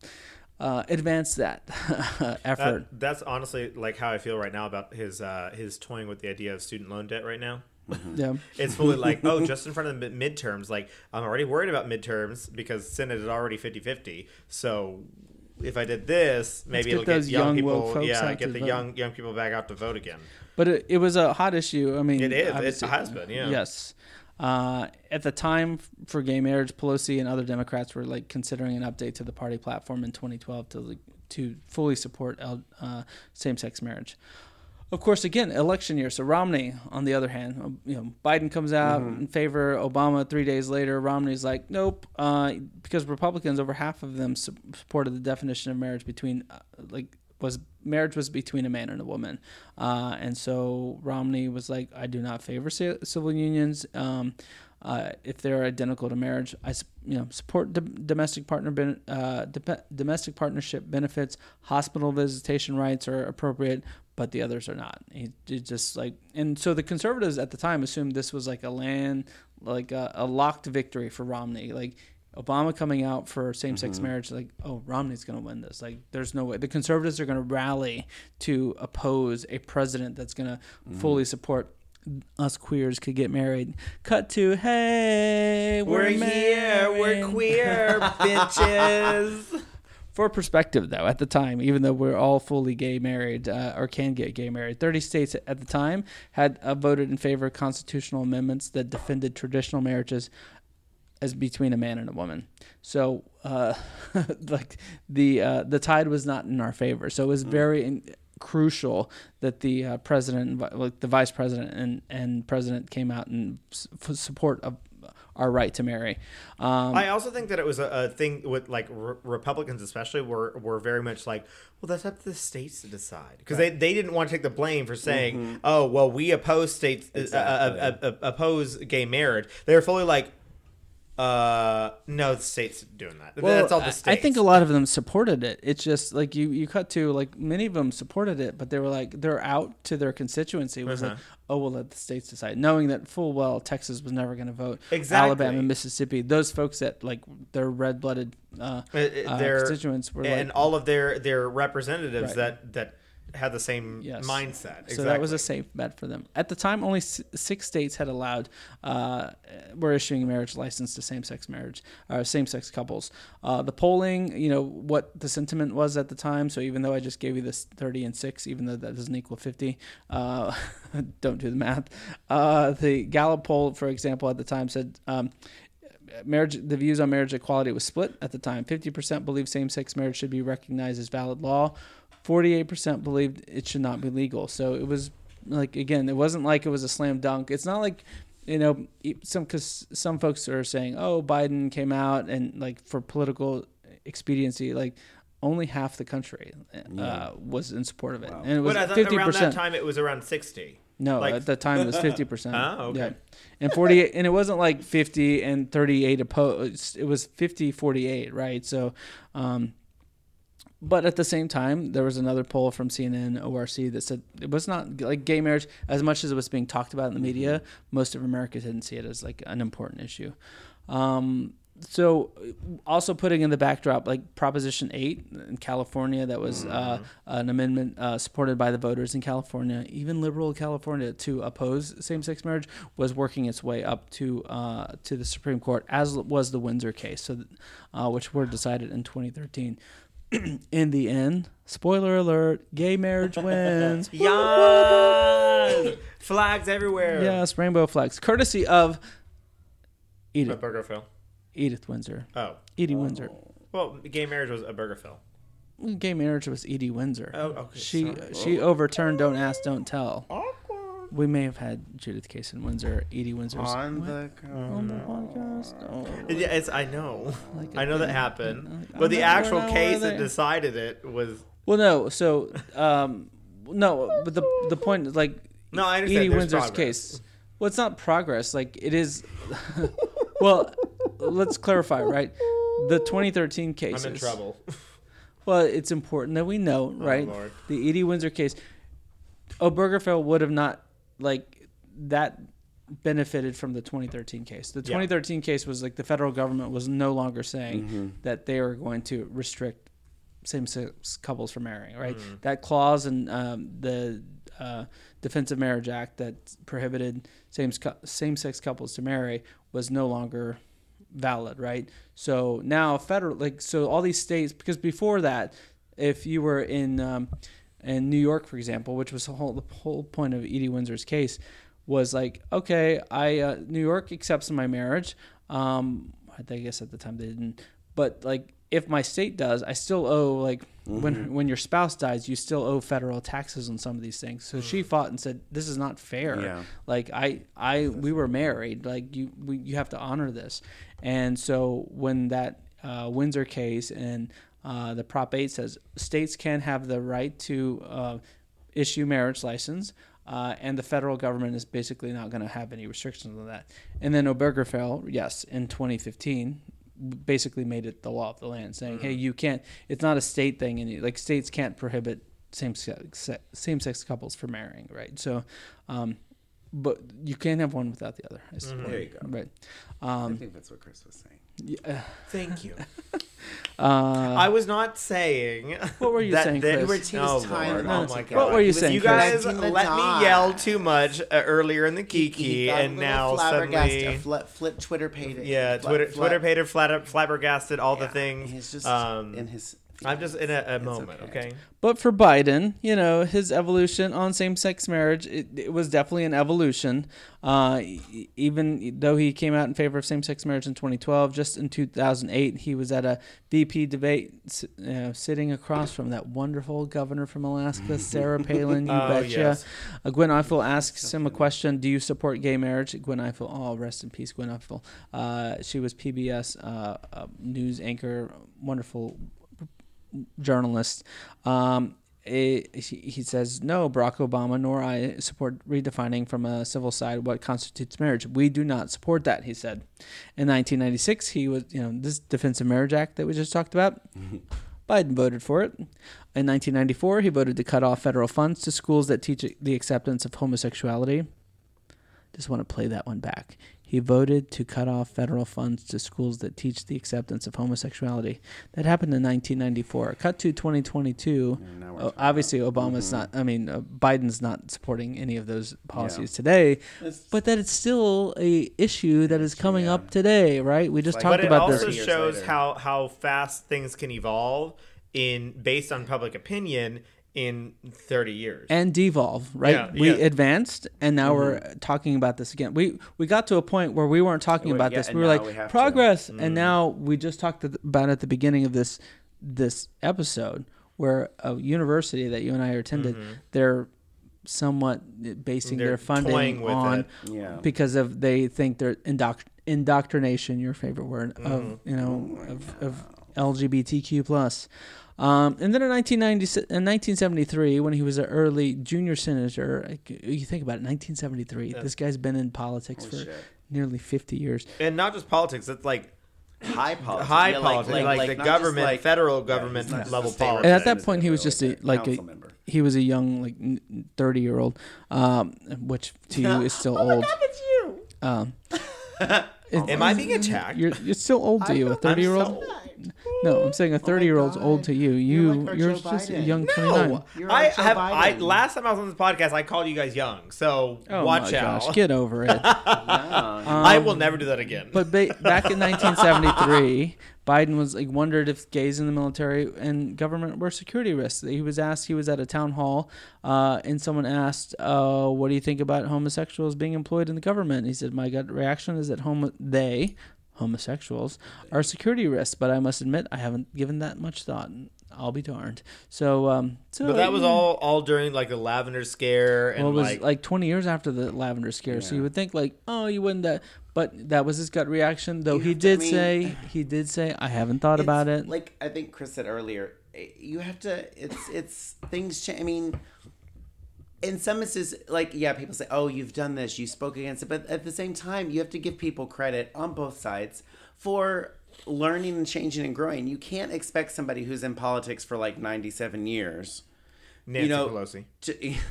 uh, advanced that effort. That, that's honestly like how I feel right now about his uh, his toying with the idea of student loan debt right now. yeah. It's fully like, oh, just in front of the mid- midterms. Like, I'm already worried about midterms because Senate is already 50 50. So if I did this, maybe it'll get young, young, people, yeah, get the vote. young young people back out to vote again. But it, it was a hot issue. I mean, It is. It has been, yeah. Yes. Uh, at the time for gay marriage, Pelosi and other Democrats were like considering an update to the party platform in 2012 to to fully support uh, same-sex marriage. Of course, again, election year. So Romney, on the other hand, um, you know, Biden comes out in favor. Obama three days later. Romney's like, nope, uh, because Republicans, over half of them su- supported the definition of marriage between, uh, like, was marriage was between a man and a woman, uh, and so Romney was like, I do not favor ci- civil unions. Um, uh, if they're identical to marriage, I you know support d- domestic partner ben- uh, domestic partnership benefits. Hospital visitation rights are appropriate, but the others are not. He, just like and so the conservatives at the time assumed this was like a land like a, a locked victory for Romney. Like Obama coming out for same-sex mm-hmm. marriage, like oh Romney's going to win this. Like there's no way the conservatives are going to rally to oppose a president that's going to mm-hmm. fully support us queers could get married. Cut to hey, we're, We're, here. We're queer, bitches. For perspective, though, at the time, even though we're all fully gay married uh, or can get gay married, 30 states at the time had uh, voted in favor of constitutional amendments that defended traditional marriages as between a man and a woman. So, uh, like the uh, the tide was not in our favor. So it was very in, crucial that the uh, president, and like the vice president and and president, came out in support of our right to marry. Um, I also think that it was a, a thing with like re- Republicans, especially, were were very much like, well, that's up to the states to decide because they, they didn't want to take the blame for saying, oh, well, we oppose states uh, Exactly. uh, uh, uh, oppose gay marriage. They were fully like, uh, no, the states doing that. that's all the I- states. I think a lot of them supported it. It's just like you, you cut to like many of them supported it, but they were like they're out to their constituency. It was like, Uh-huh. oh, we'll let the states decide, knowing that full well Texas was never going to vote. Exactly. Alabama, Mississippi, those folks that like their red blooded uh, Uh, uh, uh, their- constituents were like and like, all of their their representatives Right. that that had the same Yes. mindset. Exactly. So that was a safe bet for them. At the time, only six states had allowed, uh, were issuing a marriage license to same-sex marriage, or same-sex couples. Uh, the polling, you know, what the sentiment was at the time. So even though I just gave you this 30 and six, even though that doesn't equal 50, uh, don't do the math. Uh, the Gallup poll, for example, at the time said. Um, marriage the views on marriage equality was split at the time 50% believe same-sex marriage should be recognized as valid law 48% believed it should not be legal so it was like again it wasn't like it was a slam dunk it's not like you know e- some because some folks are saying oh biden came out and like for political expediency like only half the country uh, was in support of it and it was But I thought 50% around that time it was around sixty. no, Like- at the time it was fifty percent. Oh, okay. Yeah. And forty eight and it wasn't like fifty and thirty eight opposed. It was 50 48, right? So um but at the same time, there was another poll from CNN ORC that said it was not like gay marriage as much as it was being talked about in the media. Most of America didn't see it as like an important issue. Um, so, also putting in the backdrop, like Proposition 8 in California, that was uh, an amendment uh, supported by the voters in California, even liberal California, to oppose same-sex marriage, was working its way up to uh, to the Supreme Court, as was the Windsor case, so uh, which were decided in 2013. in the end, spoiler alert: gay marriage wins. Yeah, flags everywhere. yes, rainbow flags, courtesy of a Edith, Obergefell. Edith Windsor, Oh, Edie Windsor. Oh. well, gay marriage was a Obergefell. Gay marriage was Edie Windsor. Oh, okay, She sorry. she overturned "Don't Ask, Don't Tell." Oh. We may have had Judith Kasen-Windsor, Edie Windsor's On What? the on the podcast. Oh, Yeah, it's, I know. like I know that happened. Like, But the I never actual case that decided it was. Well, no. So, um, no. But the the point is like No, I understand. Edie There's Windsor's progress. case. Well, it's not progress. Like it is. well, let's clarify, right? The 2013 case. I'm in trouble. Well, it's important that we know, right? Oh, Lord. the Edie Windsor case. Obergefell would have not like that benefited from the 2013 case. The Yeah. 2013 case was like the federal government was no longer saying that they were going to restrict same-sex couples from marrying. Right, that clause in um, the uh, Defense of Marriage Act that prohibited same same-sex couples to marry was no longer valid. Right, so now federal like so all these states because before that, if you were in um, in New York, for example, which was the whole the whole point of Edie Windsor's case, was like, okay, I uh, New York accepts my marriage. Um, I guess at the time they didn't, but like if my state does, I still owe like when when your spouse dies, you still owe federal taxes on some of these things. So she fought and said, this is not fair. Yeah. Like I I we were married. Like you we, you have to honor this. And so when that uh, Windsor case and uh, the Prop 8 says states can have the right to uh, issue marriage license, uh, and the federal government is basically not going to have any restrictions on that. And then Obergefell, yes, in 2015, basically made it the law of the land, saying, "Hey, you can't. It's not a state thing, and like states can't prohibit same sex same sex couples from marrying, right? So." Um, but you can't have one without the other. I suppose. There you go. Right. I Um, think that's what Chris was saying. Yeah, Thank you. uh, I was not saying. What were you that saying, they- Chris? You were teased oh, time Lord. Oh my. God. What were you was saying, You guys connecting the let me yell too much uh, earlier in the kiki, he got a and little now flabbergasted, suddenly, flit, flit Twitter pated. yeah, flat- Twitter, flat- Twitter pated, flat, flabbergasted, all the yeah, things. He's just um, in his. I'm just in a, a moment, okay. okay? But for Biden, you know, his evolution on same-sex marriage, it, it was definitely an evolution. Uh, even though he came out in favor of same-sex marriage in 2012, just in 2008, he was at a VP debate, you know, sitting across from that wonderful governor from Alaska, Sarah Palin. You Oh, betcha. yes. Uh, Gwen Ifill asks him a question: Do you support gay marriage? Gwen Ifill, oh, rest in peace, Gwen Ifill. Uh, she was PBS uh, uh, news anchor, wonderful journalist. Um, it, he, he says, No, Barack Obama nor I support redefining from a civil side what constitutes marriage. We do not support that, he said. In 1996, he was, you know, this Defense of Marriage Act that we just talked about. Biden voted for it. In 1994, he voted to cut off federal funds to schools that teach the acceptance of homosexuality. Just want to play that one back. He voted to cut off federal funds to schools that teach the acceptance of homosexuality. That happened in 1994. Cut to 2022. And now we're Uh, talking obviously, about- Obama's Mhm. not. I mean, uh, Biden's not supporting any of those policies today. It's- But that it's still a issue that is coming yeah. up today, right? We just like- talked But it about also this. Shows later. how how fast things can evolve in based on public opinion in 30 years. and devolve, right? Yeah, we yeah. advanced, and now we're mm-hmm. talking about this again. We we got to a point where we weren't talking about yeah, this. We were like we have to. progress, and mm. now we just talked about at the beginning of this this episode where a university that you and I attended, mm-hmm. they're somewhat basing They're their funding on. Yeah. because of they think they're indoctr- indoctrination, your favorite word Mm-hmm. of you know of, of LGBTQ plus. Um, and then in 1990, in 1973, when he was an early junior senator, like, you think about it, 1973. This guy's been in politics Oh, for shit. nearly 50 years. and not just politics, it's like high politics. high Yeah, politics, like, the not just government, like- federal government he's not just level politics. And at that point, he was just a like like a member. he was a young like 30 year old, um, which to you is still old. that's you. Um, Am I being attacked? You're you're still old to you, a 30 year old. No, I'm saying a 30 year old's old to you. You like our you're Joe just a Biden. young 29. No, You're I Joe have. I Biden. last time I was on this podcast, I called you guys young. So Oh watch my out. gosh, get over it. Yeah. I will never do that again. But ba- back in 1973, Biden was like wondered if gays in the military and government were security risks. He was asked. He was at a town hall, uh, and someone asked, uh, "What do you think about homosexuals being employed in the government?" He said, "My gut reaction is that home they." Homosexuals are security risks, but I must admit I haven't given that much thought. I'll be darned. So, um, so But that was all all during like the lavender scare and Well, it was like, like, 20 years after the lavender scare, so you would think like, oh, you wouldn't that, but that was his gut reaction. Though You he have to- I did mean- say, he did say, I haven't thought about it. Like I think Chris said earlier, eh, you have to. It's it's things change. I mean, in some instances, like yeah, people say, "Oh, you've done this, you spoke against it," but at the same time, you have to give people credit on both sides for learning and changing and growing. You can't expect somebody who's in politics for like ninety-seven years Nancy know- Pelosi. to.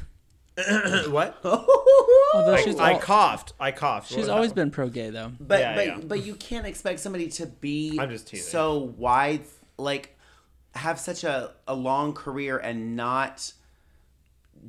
what? Although I, she's, I al- coughed. I coughed. She's always that? been pro gay though. But Yeah, but yeah. but you can't expect somebody to be I'm just teasing. so wide like have such a, a long career and not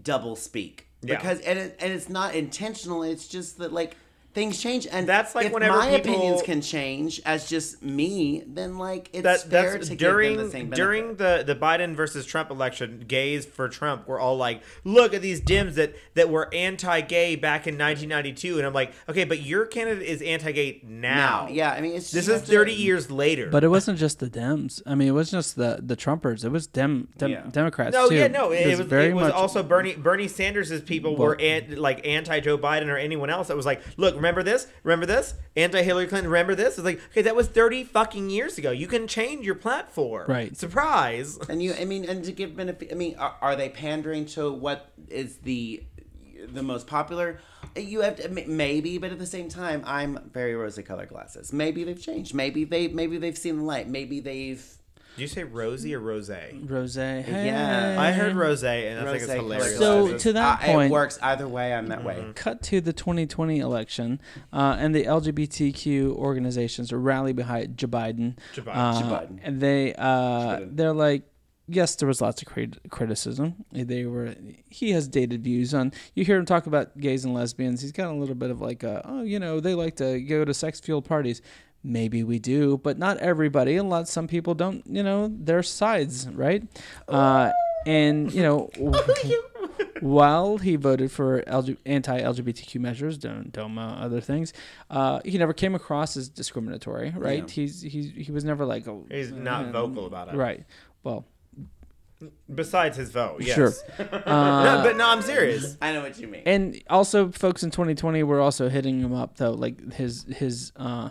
double speak. Yeah. Because and it, and it's not intentional, it's just that like things change and That's like if whenever my people- opinions can change as just me, then like it's that, fair that's to during give them the same benefit. during the the Biden versus Trump election. Gays for Trump were all like, "Look at these Dems that that were anti-gay back in 1992," and I'm like, "Okay, but your candidate is anti-gay now. now. Yeah, I mean it's This is have to- 30 years later." But it wasn't just the Dems. I mean, it was just the the Trumpers. It was Dem, Dem Yeah. Democrats no, too. yeah, no. It, was, very it was much also Bernie Bernie Sanders' people were an, like anti Joe Biden or anyone else that was like, look, remember this, remember this, anti Hillary Clinton, remember this. It's like, okay, that was thirty fucking years ago. You can change your platform, Right. Surprise. And you, I mean, and to give benefit, I mean, are, are they pandering to what is the the most popular? You have to m- maybe, but at the same time, I'm very rosy colored glasses. Maybe they've changed. Maybe they maybe they've seen the light. Maybe they've Did you say Rosie or Rose? Rose. Hey. Yeah. I heard Rose, and I think it's rosé hilarious. So, to that Uh, point- it works either way. I'm that way. cut to the 2020 election, uh, and the LGBTQ organizations rally behind Joe Biden. Joe Biden. Uh, Joe Biden. And they uh, Biden. they're like, yes, there was lots of crit- criticism. They were he has dated views on. You hear him talk about gays and lesbians. He's got a little bit of like, a, oh, you know, they like to go to sex fueled parties. Maybe we do, but not everybody. A lot, some people don't. You know, their sides, right? Uh, and you know, while he voted for LG, anti-LGBTQ measures, don't DOMA, other things, uh, he never came across as discriminatory, right? Yeah. He's he he was never like, oh, He's not uh, vocal about it. right? Well, Besides his vote, yes. sure. no, Uh, but no, I'm serious. I know what you mean. and also, folks in 2020 were also hitting him up though, like his his uh,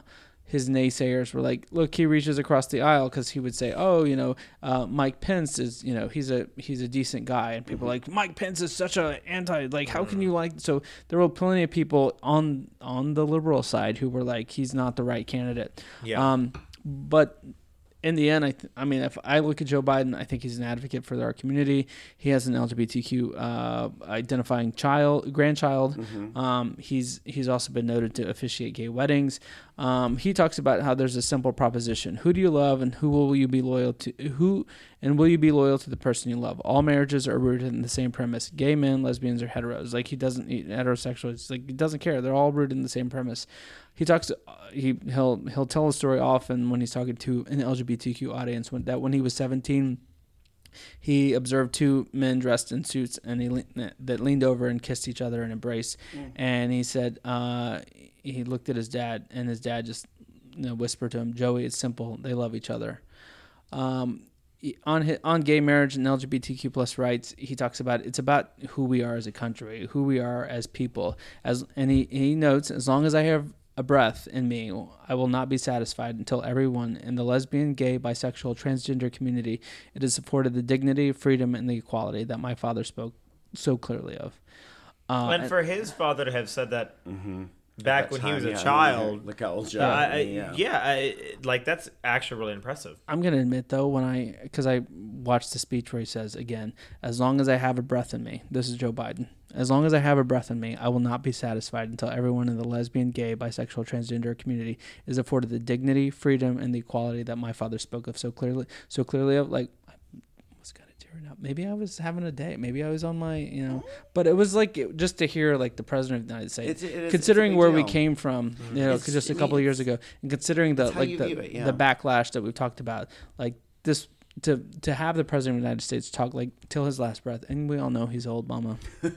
his naysayers were like, look, he reaches across the aisle because he would say, oh, you know, uh, Mike Pence is, you know, he's a he's a decent guy, and people are like Mike Pence is such a anti, like, how can you like? So there were plenty of people on on the liberal side who were like, he's not the right candidate. Yeah. Um, but in the end, I, th- I mean, if I look at Joe Biden, I think he's an advocate for our community. He has an LGBTQ uh, identifying child, grandchild. Um, he's he's also been noted to officiate gay weddings. Um, he talks about how there's a simple proposition: Who do you love, and who will you be loyal to? Who and will you be loyal to the person you love? All marriages are rooted in the same premise: gay men, lesbians, or heteros. Like he doesn't he, heterosexual. It's like he doesn't care. They're all rooted in the same premise. He talks. uh, He he'll he'll tell a story often when he's talking to an LGBTQ audience. When that when he was 17, he observed two men dressed in suits and he le- that leaned over and kissed each other and embraced. And he said uh, he looked at his dad and his dad just you know, whispered to him, "Joey, it's simple. They love each other." Um, on his, on gay marriage and LGBTQ plus rights, he talks about it's about who we are as a country, who we are as people. As and he, he notes, as long as I have a breath in me, I will not be satisfied until everyone in the lesbian, gay, bisexual, transgender community it is afforded the dignity, freedom, and the equality that my father spoke so clearly of. Uh, and for his father to have said that back That when he was a yeah, child, Look how old Joe. uh, I, I- yeah. yeah, I, like that's actually really impressive. I'm gonna admit though, when I because I watched the speech where he says again, as long as I have a breath in me, this is Joe Biden. As long as I have a breath in me, I will not be satisfied until everyone in the lesbian, gay, bisexual, transgender community is afforded the dignity, freedom, and the equality that my father spoke of so clearly, so clearly of. Like, I was kind of tearing up. Maybe I was having a day. Maybe I was on my, you know. But it was like it- just to hear like the president of the United States, It's- it is- considering big where we came from, you know, It's- just a I mean, couple of years ago, and considering the like the it, yeah. the backlash that we've talked about, like this to to have the president of the United States talk like till his last breath, and we all know he's old, mama.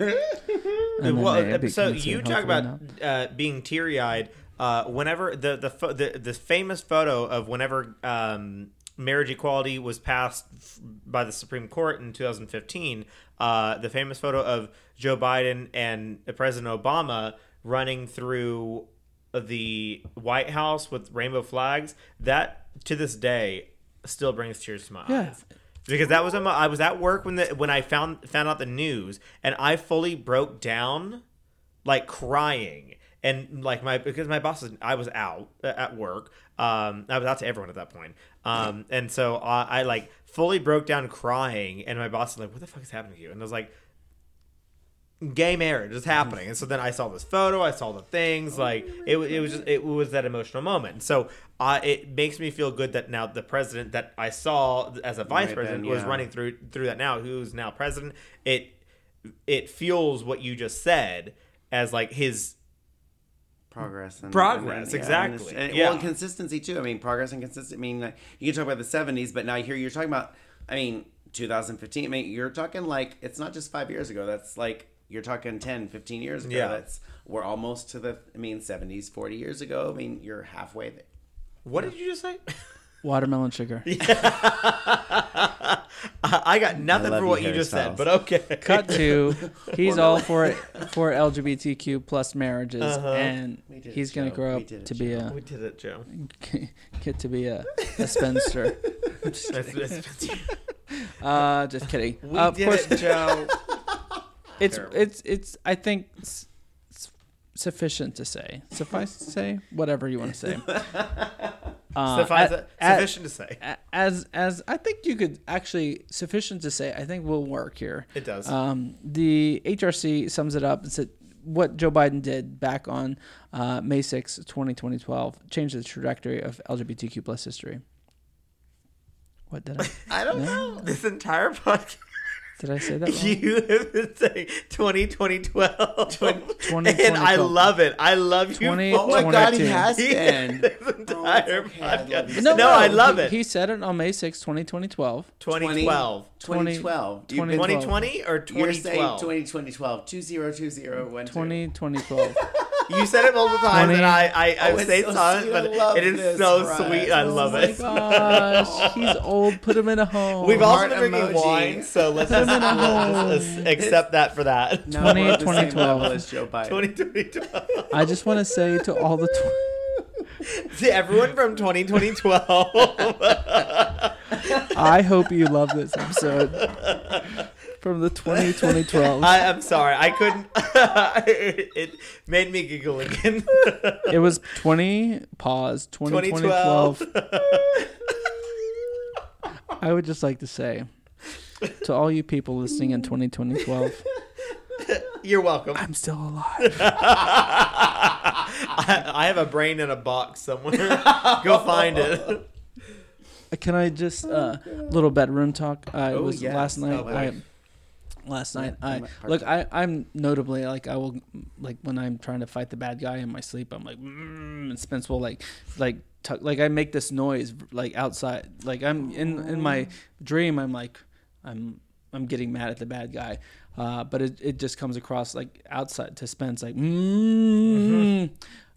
And well, uh, so you talk about uh, being teary eyed. Uh, whenever the the, pho- the the famous photo of whenever um, marriage equality was passed by the Supreme Court in 2015, uh, the famous photo of Joe Biden and President Obama running through the White House with rainbow flags, that to this day still brings tears to my Yeah. eyes. Because that was mo- I was at work when the when I found found out the news and I fully broke down like crying and like my because my boss is I was out uh, at work um I was out to everyone at that point um and so I, I like fully broke down crying and my boss was like what the fuck is happening to you? And I was like gay marriage is happening. And so then i saw this photo i saw the things like it, wa- it was just it was that emotional moment. So uh, it makes me feel good that now the president that i saw as a vice Right president then, was running through through that now who's now president. It it fuels what you just said as like his progress and Progress, and, exactly. and, Yeah. well and consistency too. I mean progress and consistency i mean like, you can talk about the 70s but now here you're talking about i mean 2015 i mean you're talking like it's not just five years ago. That's like you're talking 10 15 years ago. Yeah. that's we're almost to the i mean 70s 40 years ago. I mean you're halfway there what did you just say Watermelon sugar. I I got nothing love for you, what you Harry just said but okay Cut to he's all for it for LGBTQ plus marriages, Uh-huh. and We did it, he's gonna grow up did it, to be a we did it joe get to be a, a spinster. That's- that's- Uh, just kidding. we Uh, of did course, it joe it's Terrible. it's it's. I think it's, it's sufficient to say, suffice to say, whatever you want to say. Uh, Suffice at- at- sufficient to say as as I think you could actually sufficient to say I think will work here. it does Um, the HRC sums it up and said what Joe Biden did back on uh, May 6, 2012, changed the trajectory of LGBTQ plus history. What did I i don't No. know this entire podcast did I say that wrong? You have been saying 20, 2012. 20, and I love it. I love you. 20, oh my god he has been this entire oh, okay, I love podcast. you. No, I love he, it. He said it on May 6, 2012. 2012. 2012 You've been- 2020 or you're saying 2012? 20, 2012 2020 2012. You said it multiple times, 20. and I, I, I Oh, say so silent, but it is this, so Ryan. sweet. I Oh love oh it. my gosh, he's old. Put him in a home. We've also Heart been drinking emoji. wine, so let's just, in a let's just accept that for that. No, 20, we're at the same 2012. level as Joe Biden. 2012. I just want to say to all the. Tw- to everyone from 2012. I hope you love this episode from the 20, 2012. I, I'm sorry, I couldn't. it made me giggle again. It was 20, pause, 20, 2012. 2012. I would just like to say to all you people listening in 2012, You're welcome. I'm still alive. I, I have a brain in a box somewhere. Go find it. Can I just uh little bedroom talk? Uh, it Oh, was yes. last night. Oh. I last night I I'm look. I I'm notably like I will like when I'm trying to fight the bad guy in my sleep. I'm like mm, and Spence will like like tuck, like I make this noise like outside. Like I'm in in my dream. I'm like I'm I'm getting mad at the bad guy. Uh, but it, it just comes across like outside to Spence like mm.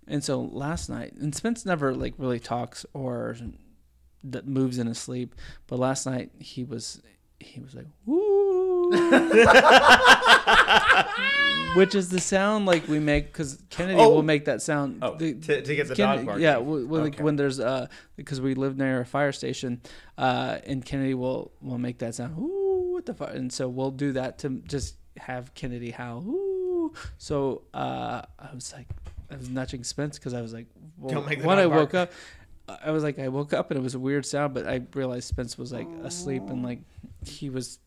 and so last night and Spence never like really talks or that moves in his sleep. But last night he was he was like woo, which is the sound like we make because Kennedy Oh. will make that sound. Oh, The- to, to get the dog barking. yeah, w- w- like Okay. when there's uh because we live near a fire station, uh, and Kennedy will will make that sound. Ooh, what the fire? And so we'll do that to just have Kennedy howl. Ooh. So uh, I was like, I was nudging Spence because I was like, well, Don't make the when I dog woke up, I was like, I woke up and it was a weird sound, but I realized Spence was like asleep and like he was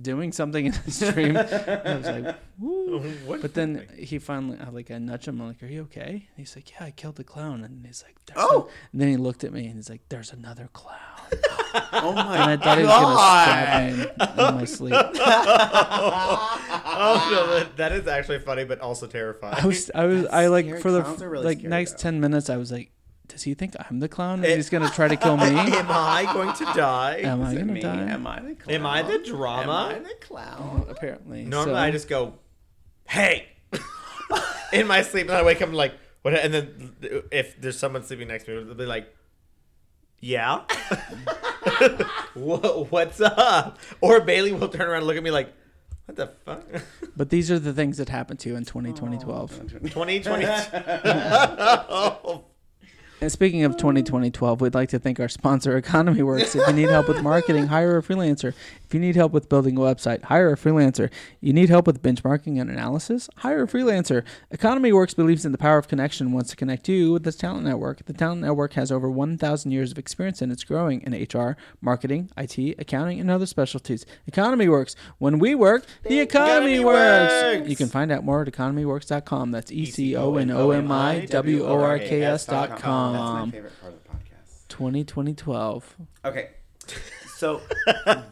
doing something in his dream. and I was like, Woo. But then he finally, I like, I nudge him. I'm like, "Are you okay?" And he's like, "Yeah, I killed the clown." And he's like, There's Oh! a-" And then he looked at me and he's like, "There's another clown." Oh my god. And I thought he was gonna stab me in, in my sleep. oh no, that, that is actually funny, but also terrifying. I was, I was, That's I like scary. for the Clowns are really like scary, next though. ten minutes, I was like, "Does he think I'm the clown? And It- he's eh. gonna try to kill me? Am I going to die? Am I gonna me? die?" Am I the clown? Am I the Am drama? I the clown? Apparently, Normally, So- I just go, "Hey," in my sleep, and I wake up and like, "What?" And then if there's someone sleeping next to me, they'll be like, yeah. Wha- What's up? Or Bailey will turn around and look at me like, what the fuck? But these are the things that happened to you in 20, Oh, 2012. 2020. And speaking of 20, 2012, we'd like to thank our sponsor, Economy Works. If you need help with marketing, hire a freelancer. If you need help with building a website, hire a freelancer. You need help with benchmarking and analysis, hire a freelancer. Economy Works believes in the power of connection and wants to connect you with this talent network. The talent network has over 1,000 years of experience and it's growing in HR, marketing, IT, accounting, and other specialties. Economy Works. When we work, the economy, economy works. works. You can find out more at economyworks.com. That's E C O N O M I W O R K S dot. That's my um, favorite part of the podcast. 2012. Okay. So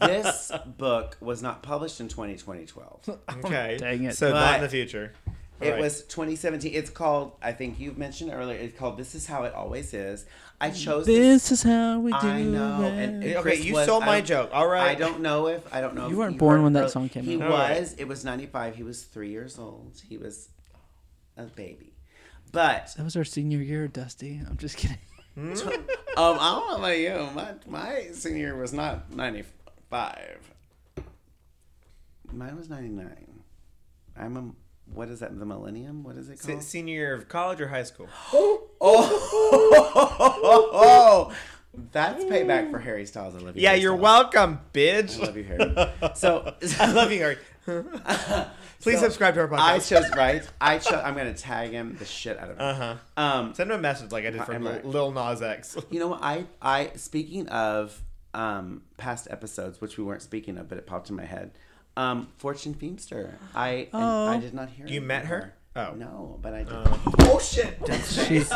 this book was not published in 2012. okay. Dang it. So not in the future. It Right. was 2017. It's called, I think you mentioned earlier, it's called This Is How It Always Is. I chose This is how we do I know. And, it. and Okay, you was- stole my I- joke. All right. I don't know if, I don't know You if weren't born heard when that song came He out. All right. was, it was 95. He was three years old. He was a baby. But, That was our senior year, Dusty. I'm just kidding. um, I don't know about you. My, my senior year was not 95. Mine was 99. I'm a, what is that, the millennium? What is it Se- called? senior year of college or high school? Oh, that's payback for Harry Styles. I love you. Yeah, Harry you're Styles. welcome, bitch. I love you, Harry. So, I love you, Harry. Please So, subscribe to our podcast. I chose right. I chose. I'm gonna tag him the shit out of him. Uh huh. Um, Send him a message like I did for Lil. Nas X. you know what? I I speaking of um past episodes, which we weren't speaking of, but it popped in my head. Um, Fortune Feimster. I and Oh. I did not hear. You met her? Oh. No, but I did. oh shit! She's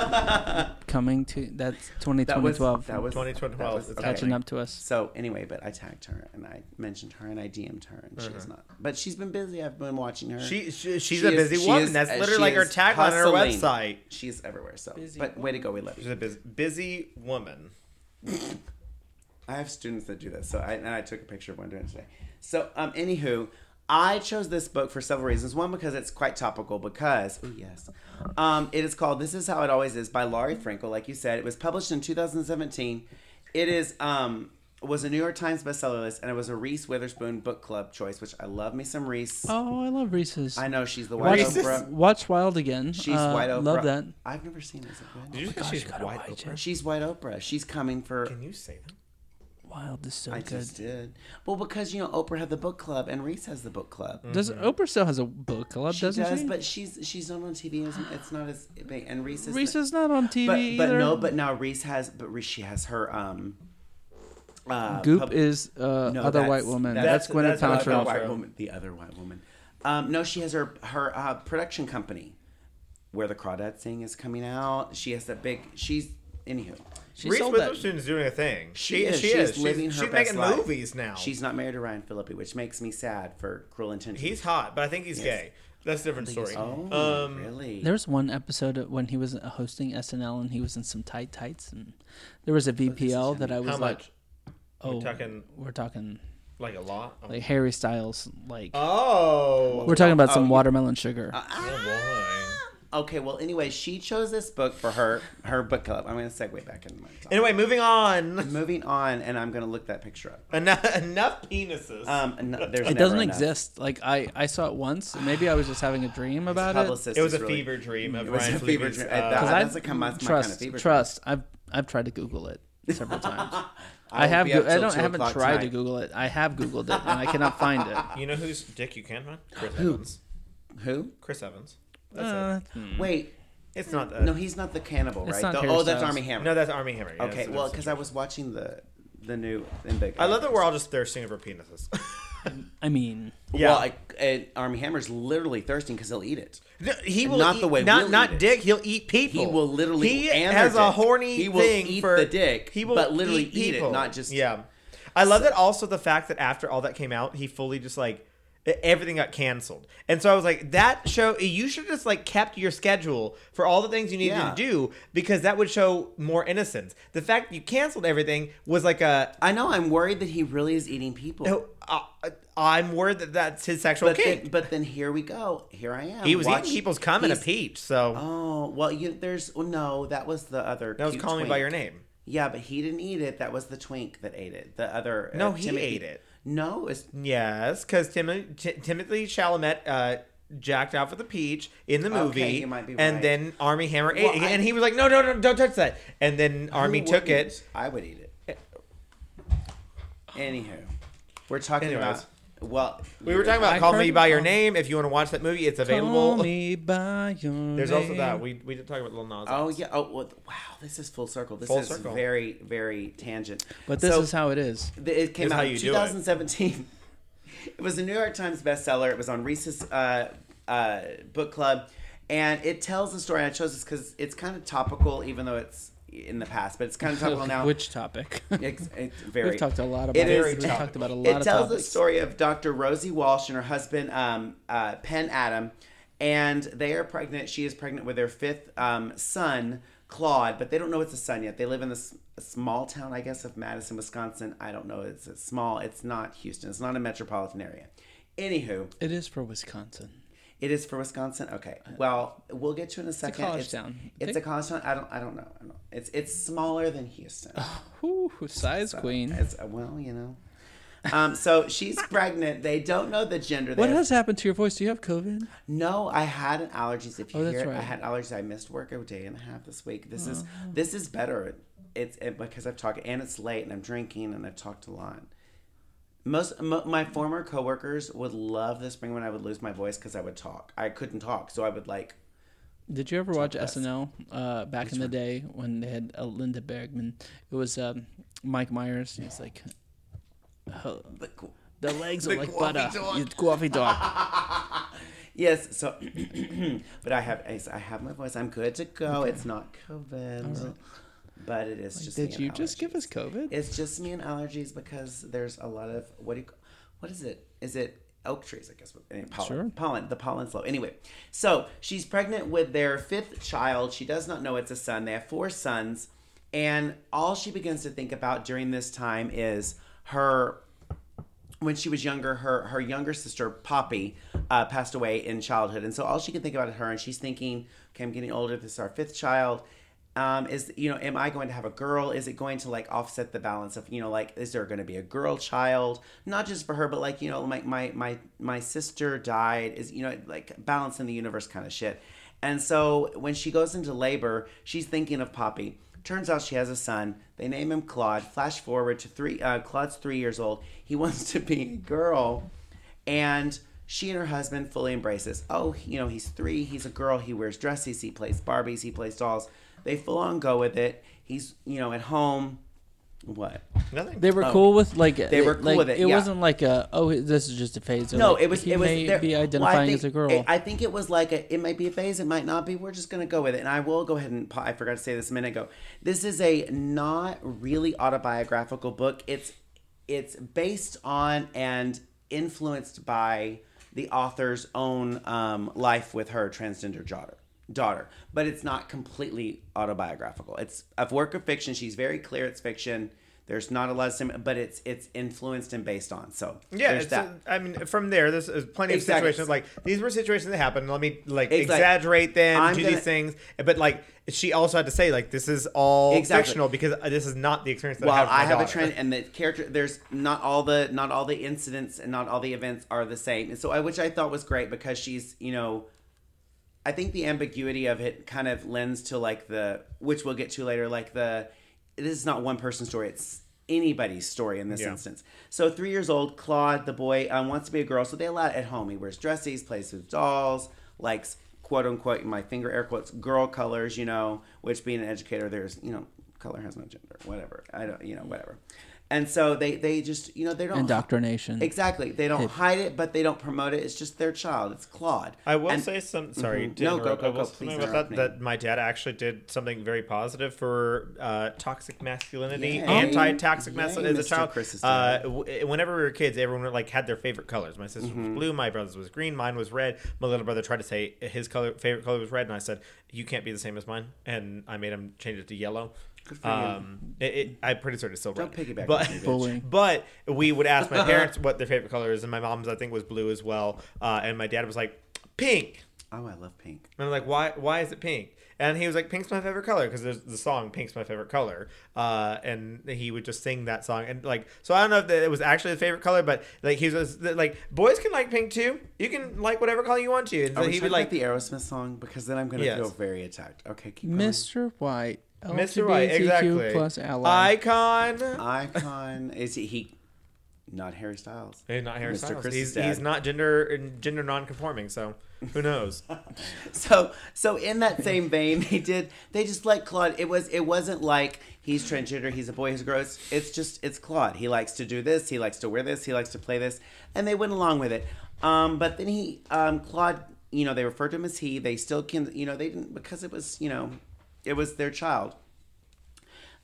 coming to that's 20, that was 2012. that was 2012, that was- okay. catching up to us. So anyway, but I tagged her and I mentioned her and I DM'd her and she is not. But she's been busy. I've been watching her. She, she she's She a is- busy she woman. is- That's uh, literally like her is tagline on her website. She's everywhere. So, Busy but way to go, we love She's a busy, busy woman. I have students that do this, so I and I took a picture of one doing it today. So, um, anywho, I chose this book for several reasons. One, because it's quite topical. Because, oh yes, um, it is called "This Is How It Always Is" by Laurie Frankel. Like you said, it was published in 2017. It is um was a New York Times bestseller list, and it was a Reese Witherspoon book club choice, which I love me some Reese. Oh, I love Reese's. I know she's the white Reese's? Oprah. Watch Wild again. She's Uh, white Oprah. Love that. I've never seen this. it good? Did you say gosh, she's white watch Oprah? it. She's white Oprah. She's coming for. Can you say that? Wild is so I good. just did. Well, because you know Oprah had the book club and Reese has the book club. Does Oprah still has a book club? She doesn't does, she? but she's she's not on TV. It's, it's not as big. And Reese is. Reese is not on TV but, but either. no, but now Reese has. But Reese, she has her um. Uh, Goop pub- is uh, no, other that's- white woman. that's- That's, Gwyneth that's what I the felt. Paltrow. white woman. The other white woman. Um, no, she has her her uh, production company, where the Crawdad Sing is coming out. She has that big. She's anywho. She Reese sold that. Witherspoon's doing a thing. She, She, is. she She is. is living she's, her she's best making life. movies now. She's not married to Ryan Phillippe, which makes me sad for Cruel Intentions. He's hot, but I think he's Yes. gay. That's a different story. Oh, um, really? There was one episode when he was hosting SNL and he was in some tight tights and there was a VPL that I was How like, much? oh, We're talking we're talking like a lot. Oh, like Harry Styles, like oh. we're talking about some oh, watermelon sugar. Oh, Okay, well, anyway, she chose this book for her her book club. I'm going to segue back into my boy. talk. Anyway, moving on. Moving on, and I'm going to look that picture up. Enough, enough penises. Um, no, there's it doesn't enough. exist. Like I, I saw it once. Maybe I was just having a dream about it. It was a really- fever dream of It was Ryan a fever dream. uh, That- Because that I doesn't come as my trust, kind of fever dream. trust. I've I've tried to Google it several times. I I have. Go- I don't. I haven't o'clock tried to. Google it. I have Googled it and I cannot find it. You know whose dick you can find? Chris Evans. Who? Chris Evans. That's Uh, it. Wait, It's not that. no, he's not the cannibal, It's right? not The- oh, that's Styles. Armie Hammer. no, that's Armie Hammer. Yeah, okay, that's a well, different because I was watching the the new in big. I love that we're all just thirsting over penises. I mean, Yeah. Well, I, and Armie Hammer's literally thirsting because he'll eat it. No, he will Not eat, the way not we'll not eat it. dick. He'll eat people. He will literally He and has a dick. horny He will thing eat for the dick, He will but literally eat, eat it, people. not just- yeah. I love that also the fact that after all that came out, he fully just like everything got canceled, and so I was like, that show you should just like kept your schedule for all the things you needed Yeah. to do because that would show more innocence. The fact that you canceled everything was like a. I know. I'm worried that he really is eating people. no, uh, I'm worried that that's his sexual but kink. then, but then here we go. Here I am. he was eating people's cum in a peach, so Oh well, you there's oh, no. That was the other. that was calling me by your name. Yeah, but he didn't eat it. That was the twink that ate it. The other uh, No, he Timothée- ate it. No, it's Yes, because Tim- T- Timothée Chalamet uh, jacked off with a peach in the movie, Okay, you might be and right. then Armie Hammer Well, ate it, I- and he was like, "No, no, no, don't touch that." And then Armie took it. I would eat it. Anywho, we're talking Anyways. about. Well, We were talking about I "Call Me by Your. Name." If you want to watch that movie, it's Call available. me by your There's also that. We we did talk about Little Nas. Oh X. yeah. Oh well, wow. This is full circle. This Full is circle. very very tangent. But this So, is how it is. th- it came This is out how in you do it. 2017. It was a New York Times bestseller. It was on Reese's uh, uh, book club, and it tells the story. I chose this because it's kind of topical, even though it's in the past, but it's kind of topical now. Which topic? It's, it's very. We've talked a lot about It it. is We've talked about a lot it tells the story of Dr. Rosie Walsh and her husband, um, uh, Penn Adam, and they are pregnant. She is pregnant with their fifth um, son, Claude, but they don't know it's a son yet. They live in this small town, I guess, of Madison, Wisconsin. I don't know. It's small. It's not Houston. It's not a metropolitan area. Anywho, It is for Wisconsin. It is for Wisconsin. Okay. Well, we'll get to it in a second. It's a college town. It's Think- a college town. I don't. I don't know. I don't, it's it's smaller than Houston. Whew, size queen. It's, well, you know. Um, so she's pregnant. They don't know the gender. They What have- has happened to your voice? Do you have COVID? No, I had an allergies. If you Oh, hear, it, I had allergies. I missed work a day and a half this week. This is Oh. this is better. It's it, because I've talked and it's late and I'm drinking and I've talked a lot. Most mo, my former coworkers would love the spring when I would lose my voice because I would talk. I couldn't talk, so I would like. Did you ever watch best. SNL uh, back in the day when they had uh, Linda Bergman? It was um, Mike Myers. He's like, "Oh, The, the legs The are like butter. dog." You coffee dog. yes, so, but I have I I have my voice. I'm good to go. It's not COVID, but it is just. me Did you just give us COVID? It's just me and allergies because there's a lot of what do you, what is it? Is it oak trees? I guess. I mean, pollen. Sure. Pollen. The pollen's low. Anyway, so she's pregnant with their fifth child. She does not know it's a son. They have four sons, and all she begins to think about during this time is her. When she was younger, her her younger sister Poppy uh, passed away in childhood, and so all she can think about is her. And she's thinking, "Okay, I'm getting older. This is our fifth child." Um, is you know am i going to have a girl? Is it going to like offset the balance of you know like is there going to be a girl child? Not just for her but like you know my my my, my sister died. Is you know like balance in the universe kind of shit. And so when she goes into labor she's thinking of poppy. Turns out she has a son. They name him claude. Flash forward to three uh, claude's three years old. He wants to be a girl and she and her husband fully embrace this. Oh, you know, he's three, he's a girl, he wears dresses, he plays Barbies, he plays dolls. They full on go with it. He's, you know, at home. What? Nothing. They were Oh. cool with like They were cool like, with it, It yeah. wasn't like a oh this is just a phase. They're No, like, it was. he it was. may there- be well, identifying think- as a girl. I think it was like a. It might be a phase. It might not be. We're just gonna go with it. And I will go ahead and. I forgot to say this a minute ago. This is a not really autobiographical book. It's it's based on and influenced by the author's own um, life with her transgender daughter daughter but it's not completely autobiographical it's a work of fiction she's very clear it's fiction there's not a lot of sim but it's it's influenced and based on so Yeah, there's it's that I mean, from there, there's uh, plenty of situations like these were situations that happened. Let me like Exactly. exaggerate them, I'm do gonna- these things, but like she also had to say like this is all Exactly. fictional because this is not the experience that well I have. i have a trend and the character there's not all the not all the incidents and not all the events are the same and so i which i thought was great because she's you know i think the ambiguity of it kind of lends to like the which we'll get to later like the this is not one person's story it's anybody's story in this Yeah. instance. So three years old claude the boy um, wants to be a girl so they allow it at home. He wears dresses plays with dolls likes quote unquote my finger air quotes girl colors you know which being an educator there's you know color has no gender whatever i don't you know whatever and so they they just you know they don't Indoctrination. exactly they don't hide it but they don't promote it it's just their child it's claude I will And- say some. Sorry, Mhm. No, go, interrupt. go, go. Please something about that. me. That my dad actually did something very positive for uh, toxic masculinity, Yay. anti-toxic Yay, masculinity as a Mr. child. Chris's Uh, w- whenever we were kids, everyone like had their favorite colors. My sister Mm-hmm. was blue, my brother's was green, mine was red. My little brother tried to say his color favorite color was red, and I said you can't be the same as mine, and I made him change it to yellow. Good for you. Um, it, it, I'm pretty sure it's still Don't red. piggyback but me. Bullying. but we would ask my parents what their favorite color is, and my mom's I think was blue as well, uh, and my dad was like pink. Oh, I love pink. And I'm like, why? Why is it pink? And he was like, "Pink's my favorite color" because there's the song "Pink's my favorite color," uh, and he would just sing that song. And like, so I don't know if that it was actually his favorite color, but like he was like, boys can like pink too. You can like whatever color you want to. And so Are we he would like like the Aerosmith song? Because then I'm gonna Yes. feel very attacked. Okay, keep going. Mr. White. Mr. White, exactly. Plus ally. icon. Icon is he, he? Not Harry Styles. Hey, not Harry Mr. Styles. Chris He's is he's not gender gender non-conforming. So who knows? So so in that same vein, they did they just let Claude. It was it wasn't like he's transgender, he's a boy, he's a girl. It's, it's just it's Claude. He likes to do this. He likes to wear this. He likes to play this, and they went along with it. Um, but then he um, Claude, you know, they referred to him as he. They still can, you know, they didn't because it was you know, it was their child.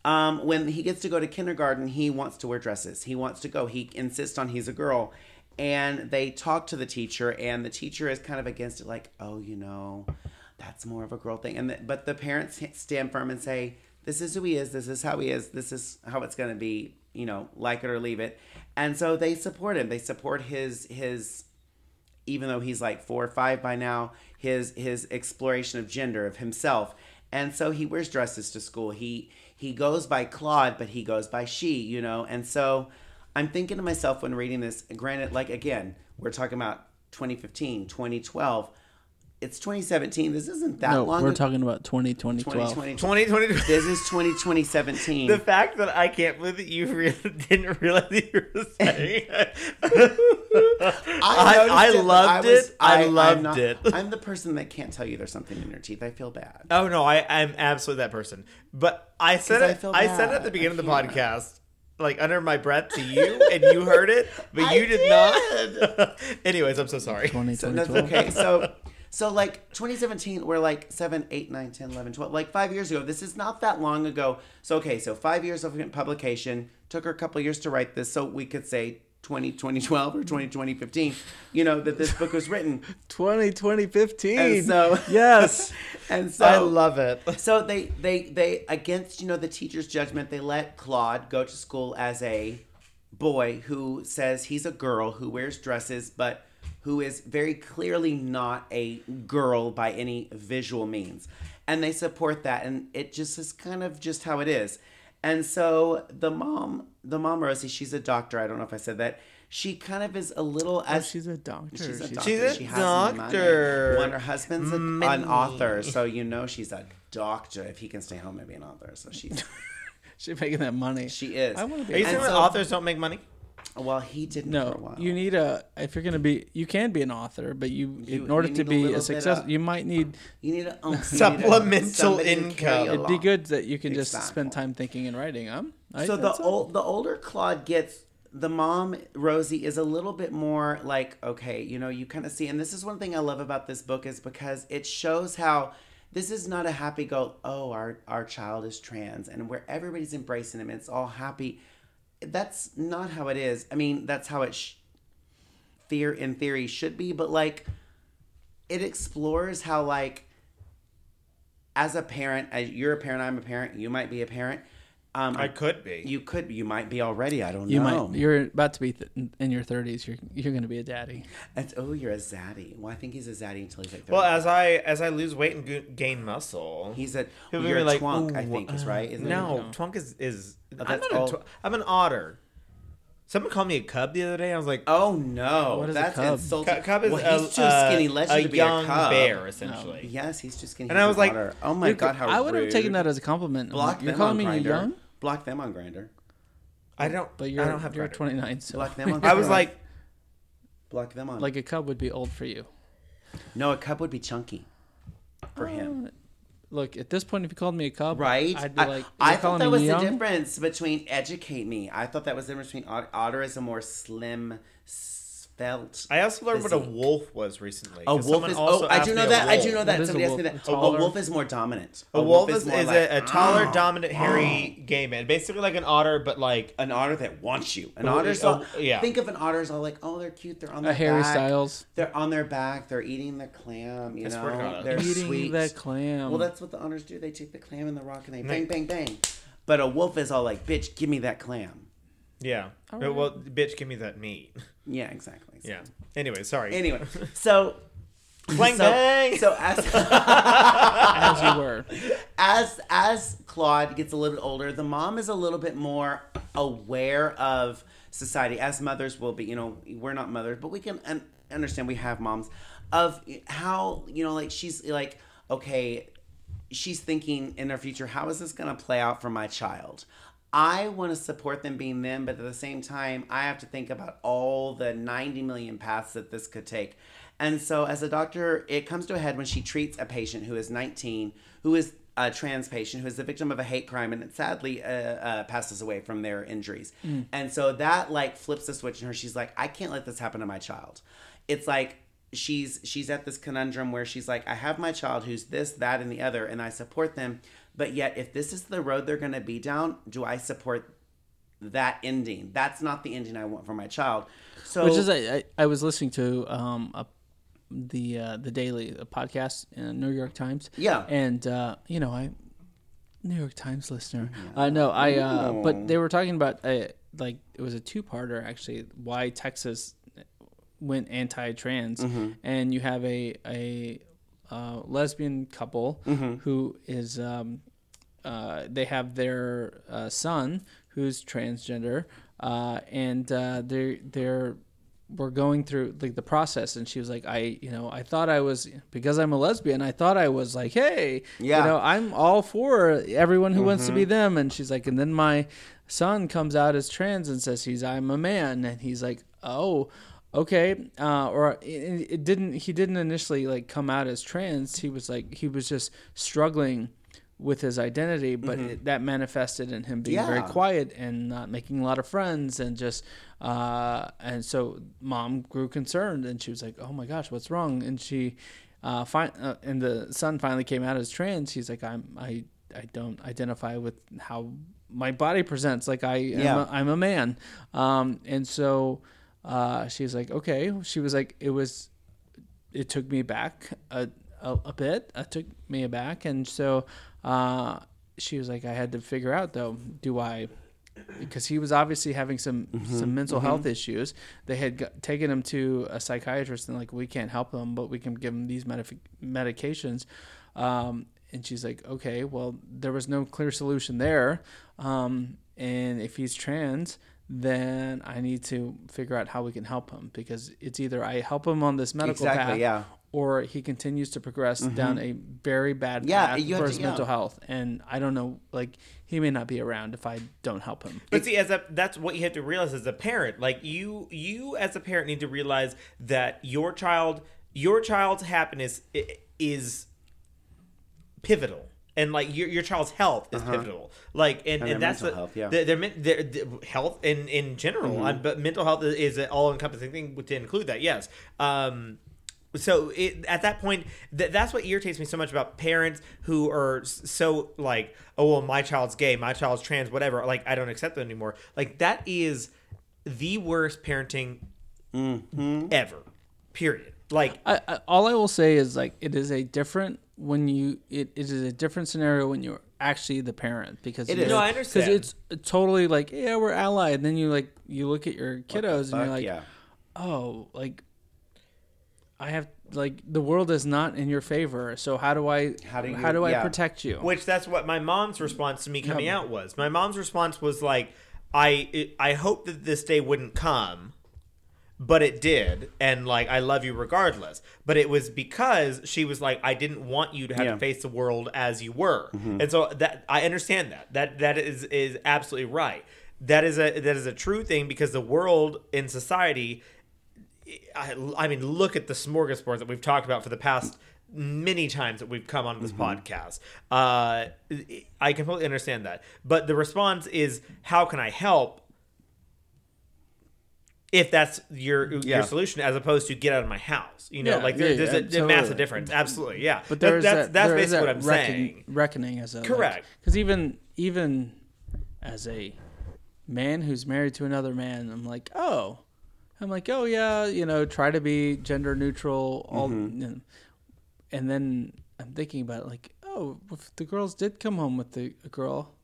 Um, when he gets to go to kindergarten, he wants to wear dresses. He wants to go. He insists on he's a girl. And they talk to the teacher, and the teacher is kind of against it, like, oh, you know, that's more of a girl thing. And the, but the parents stand firm and say, this is who he is. This is how he is. This is how it's going to be. You know, like it or leave it. And so they support him. They support his his even though he's like four or five by now, his his exploration of gender of himself. And so he wears dresses to school. He he goes by Claude, but he goes by she, you know. And so I'm thinking to myself when reading this, granted, like again, we're talking about 2015, 2012. It's 2017. This isn't that no, long we're ago. talking about 2020, 2020. 2020. This is 2020, 17. The fact that I can't believe that you really didn't realize that you were saying it. I, noticed I it, but loved was- it. I, I'm loved not- it. I'm the person that can't tell you there's something in your teeth. I feel bad. Oh no, I, I'm absolutely that person. But I said 'Cause I it. feel I, said it at the beginning of the podcast, like under my breath to you, and you heard it, but I you did, not. Anyways, I'm so sorry. 20, So that's okay. So so like 2017, we're like 7, 8, 9, 10, 11, 12, like five years ago. This is not that long ago. So okay, so five years of publication. Took her a couple years to write this, so we could say 20, 2012 or 20, 2015, you know, that this book was written. 20, 2015. And so yes. And so I love it. so they they they against you know the teacher's judgment they let claude go to school as a boy who says he's a girl who wears dresses but who is very clearly not a girl by any visual means and they support that and it just is kind of just how it is and so the mom the mom rosie she's a doctor i don't know if i said that she kind of is a little Oh, she's a doctor. She's a She's- doctor. She's a she has doctor. Money. When her husband's a, an author, so you know she's a doctor. If he can stay home and be an author, so she's She's making that money. she is. I want to Are be. you saying that so- authors don't make money? Well, he didn't for a No, while. you need a. If you're gonna be, you can be an author, but you, You- in order you to need a be little a bit success, of- you might need. You need a um, you need a- Supplemental somebody to carry income. It'd be along. good that you can just Exactly. spend time thinking and writing. Um, I, So the that's all. old, the older Claude gets, the mom Rosie is a little bit more like okay, you know, you kind of see, and this is one thing I love about this book is because it shows how this is not a happy go. Oh, our our child is trans, and where everybody's embracing him, it's all happy. That's not how it is. I mean, that's how it, sh- fear in theory should be, but like, it explores how like as a parent, as you're a parent, I'm a parent, you might be a parent. Um, I could be. you could. You might be already. I don't you know. might. You're about to be th- in your 30s. You're you're gonna be a daddy. And, oh, you're a zaddy. Well, I think he's a zaddy until he's like. well, as I as I lose weight and go- gain muscle, he's a. he'll You're be a like, twunk. I "Ooh, think is uh, right. Isn't no, No. twunk is is. Oh, I'm not a tw- I'm an otter. Someone called me a cub the other day. I was like, Oh no, What is a that's cub? insulting. Cu- cub is well, a, he's too uh, skinny legend a to be young a cub. bear, essentially. Yes, he's too skinny. And He's I was like, otter. oh my god, how I would have taken that as a compliment. Block you're calling me Grindr. young, Block them on Grindr. I don't. but you're I don't have you're Grindr. 29. So Block them on. I was Grindr. like, block them on. like a cub would be old for you. no, a cub would be chunky for him. Uh, Look, at this point, if you called me a cub, Right? I'd be I, like, I you're thought calling that was young? the difference between educate me. I thought that was the difference between ot- otter is a more slim, svelte. I also learned what a wolf was recently. A 'cause wolf someone is. also Oh, I asked do me know that. I do know What that. is a Somebody asked me wolf? that. It's A wolf is more dominant. A wolf is, more is like, a, a taller, "Ah." dominant, hairy gay man. Basically like an otter, but like An otter that wants you. An Oh, otter's oh, all, yeah. Think of an otter's all like, oh, they're cute. They're on A their Harry back. Styles They're on their back. They're eating the clam. You I swear to know, they're eating sweet. the clam. Well, that's what the otters do. They take the clam and the rock and they They- bang, bang, bang. But a wolf is all like, bitch, give me that clam. yeah. Alright. Well, bitch, give me that meat. Yeah, exactly. So- Yeah. Anyway, sorry. Anyway, so Clang so, bang. so as As you were. as as Claude gets a little bit older, the mom is a little bit more aware of society. As mothers will be, you know, we're not mothers, but we can un- understand we have moms of how you know, like she's like, okay, she's thinking in her future, how is this going to play out for my child? I want to support them being them, but at the same time, I have to think about all the 90 million paths that this could take. And so, as a doctor, it comes to a head when she treats a patient who is 19, who is a trans patient, who is the victim of a hate crime, and it sadly uh, uh, passes away from their injuries. And so that like flips the switch in her. She's like, I can't let this happen to my child. It's like she's she's at this conundrum where she's like, I have my child who's this, that, and the other, and I support them. But yet, if this is the road they're going to be down, do I support that ending? That's not the ending I want for my child. So, Which is I, I, I was listening to um a, the uh, the daily a podcast in New York Times. Yeah. And uh, you know I New York Times listener. I uh, know I uh, but they were talking about uh, like it was a two parter actually why Texas went anti-trans and you have a a uh, lesbian couple who is um, uh, they have their uh, son who's transgender, uh, and uh, they're they're we're going through like the process, and she was like, I you know I thought I was because I'm a lesbian, I thought I was like, hey, Yeah. you know I'm all for everyone who wants to be them, and she's like, and then my son comes out as trans and says he's I'm a man, and he's like, oh okay. Uh, or it, it didn't he didn't initially like come out as trans. He was like he was just struggling with his identity but it, that manifested in him being very quiet and not making a lot of friends and just uh, and so mom grew concerned and she was like oh my gosh what's wrong and she uh, fi- uh, and the son finally came out as trans he's like i'm i i don't identify with how my body presents like i am Yeah. a, i'm a man um, and so uh, she was like, okay. She was like, it was, it took me back a, a, a bit. It took me aback. And so uh, she was like, I had to figure out though, do I, because he was obviously having some some mental health issues. They had got, taken him to a psychiatrist and like we can't help him, but we can give him these medic- medications. Um, and she's like, okay, well, there was no clear solution there. Um, and if he's trans, then I need to figure out how we can help him because it's either I help him on this medical Exactly, path, yeah. Or he continues to progress down a very bad Yeah, path you for his to- yeah. mental health. And I don't know, like he may not be around if I don't help him. But see, as a that's what you have to realize as a parent. Like you, you as a parent need to realize that your child, your child's happiness is pivotal, and like your your child's health is pivotal. Like, and, and, Uh-huh. their that's mental what health, yeah. their, their, their, their health in in general. Mm-hmm. Um, but mental health is, is an all encompassing thing to include that. Yes. Um, so it, at that point th- that's what irritates me so much about parents who are so like oh well my child's gay my child's trans whatever like i don't accept them anymore like that is the worst parenting Mm-hmm. ever period like I, I, all I will say is like it is a different when you it, it is a different scenario when you're actually the parent because it is. No, I understand. because it's totally like yeah we're allied and then you like you look at your kiddos and you're like yeah. oh like I have like the world is not in your favor so how do I How do you- how do I protect you? Which that's what my mom's response to me coming out was. My mom's response was like i i hope that this day wouldn't come but it did and like i love you regardless. But it was because she was like i didn't want you to have Yeah. to face the world as you were. Mm-hmm. And so that i understand that. That that is is absolutely right. That is a that is a true thing because the world in society I, I mean, look at the smorgasbord that we've talked about for the past many times that we've come on this podcast. Uh, I completely understand that, but the response is, "How can I help?" If that's your Yeah. your solution, as opposed to get out of my house, you know, Yeah, like there, yeah, there's a, totally. massive difference. Absolutely, yeah. but That- there's that's that, that's there basically that what I'm reckon- saying. reckoning as a Correct. because even even as a man who's married to another man I'm like oh I'm like oh yeah you know try to be gender neutral all Mm-hmm. you know. and then I'm thinking about it, like oh if the girls did come home with the a girl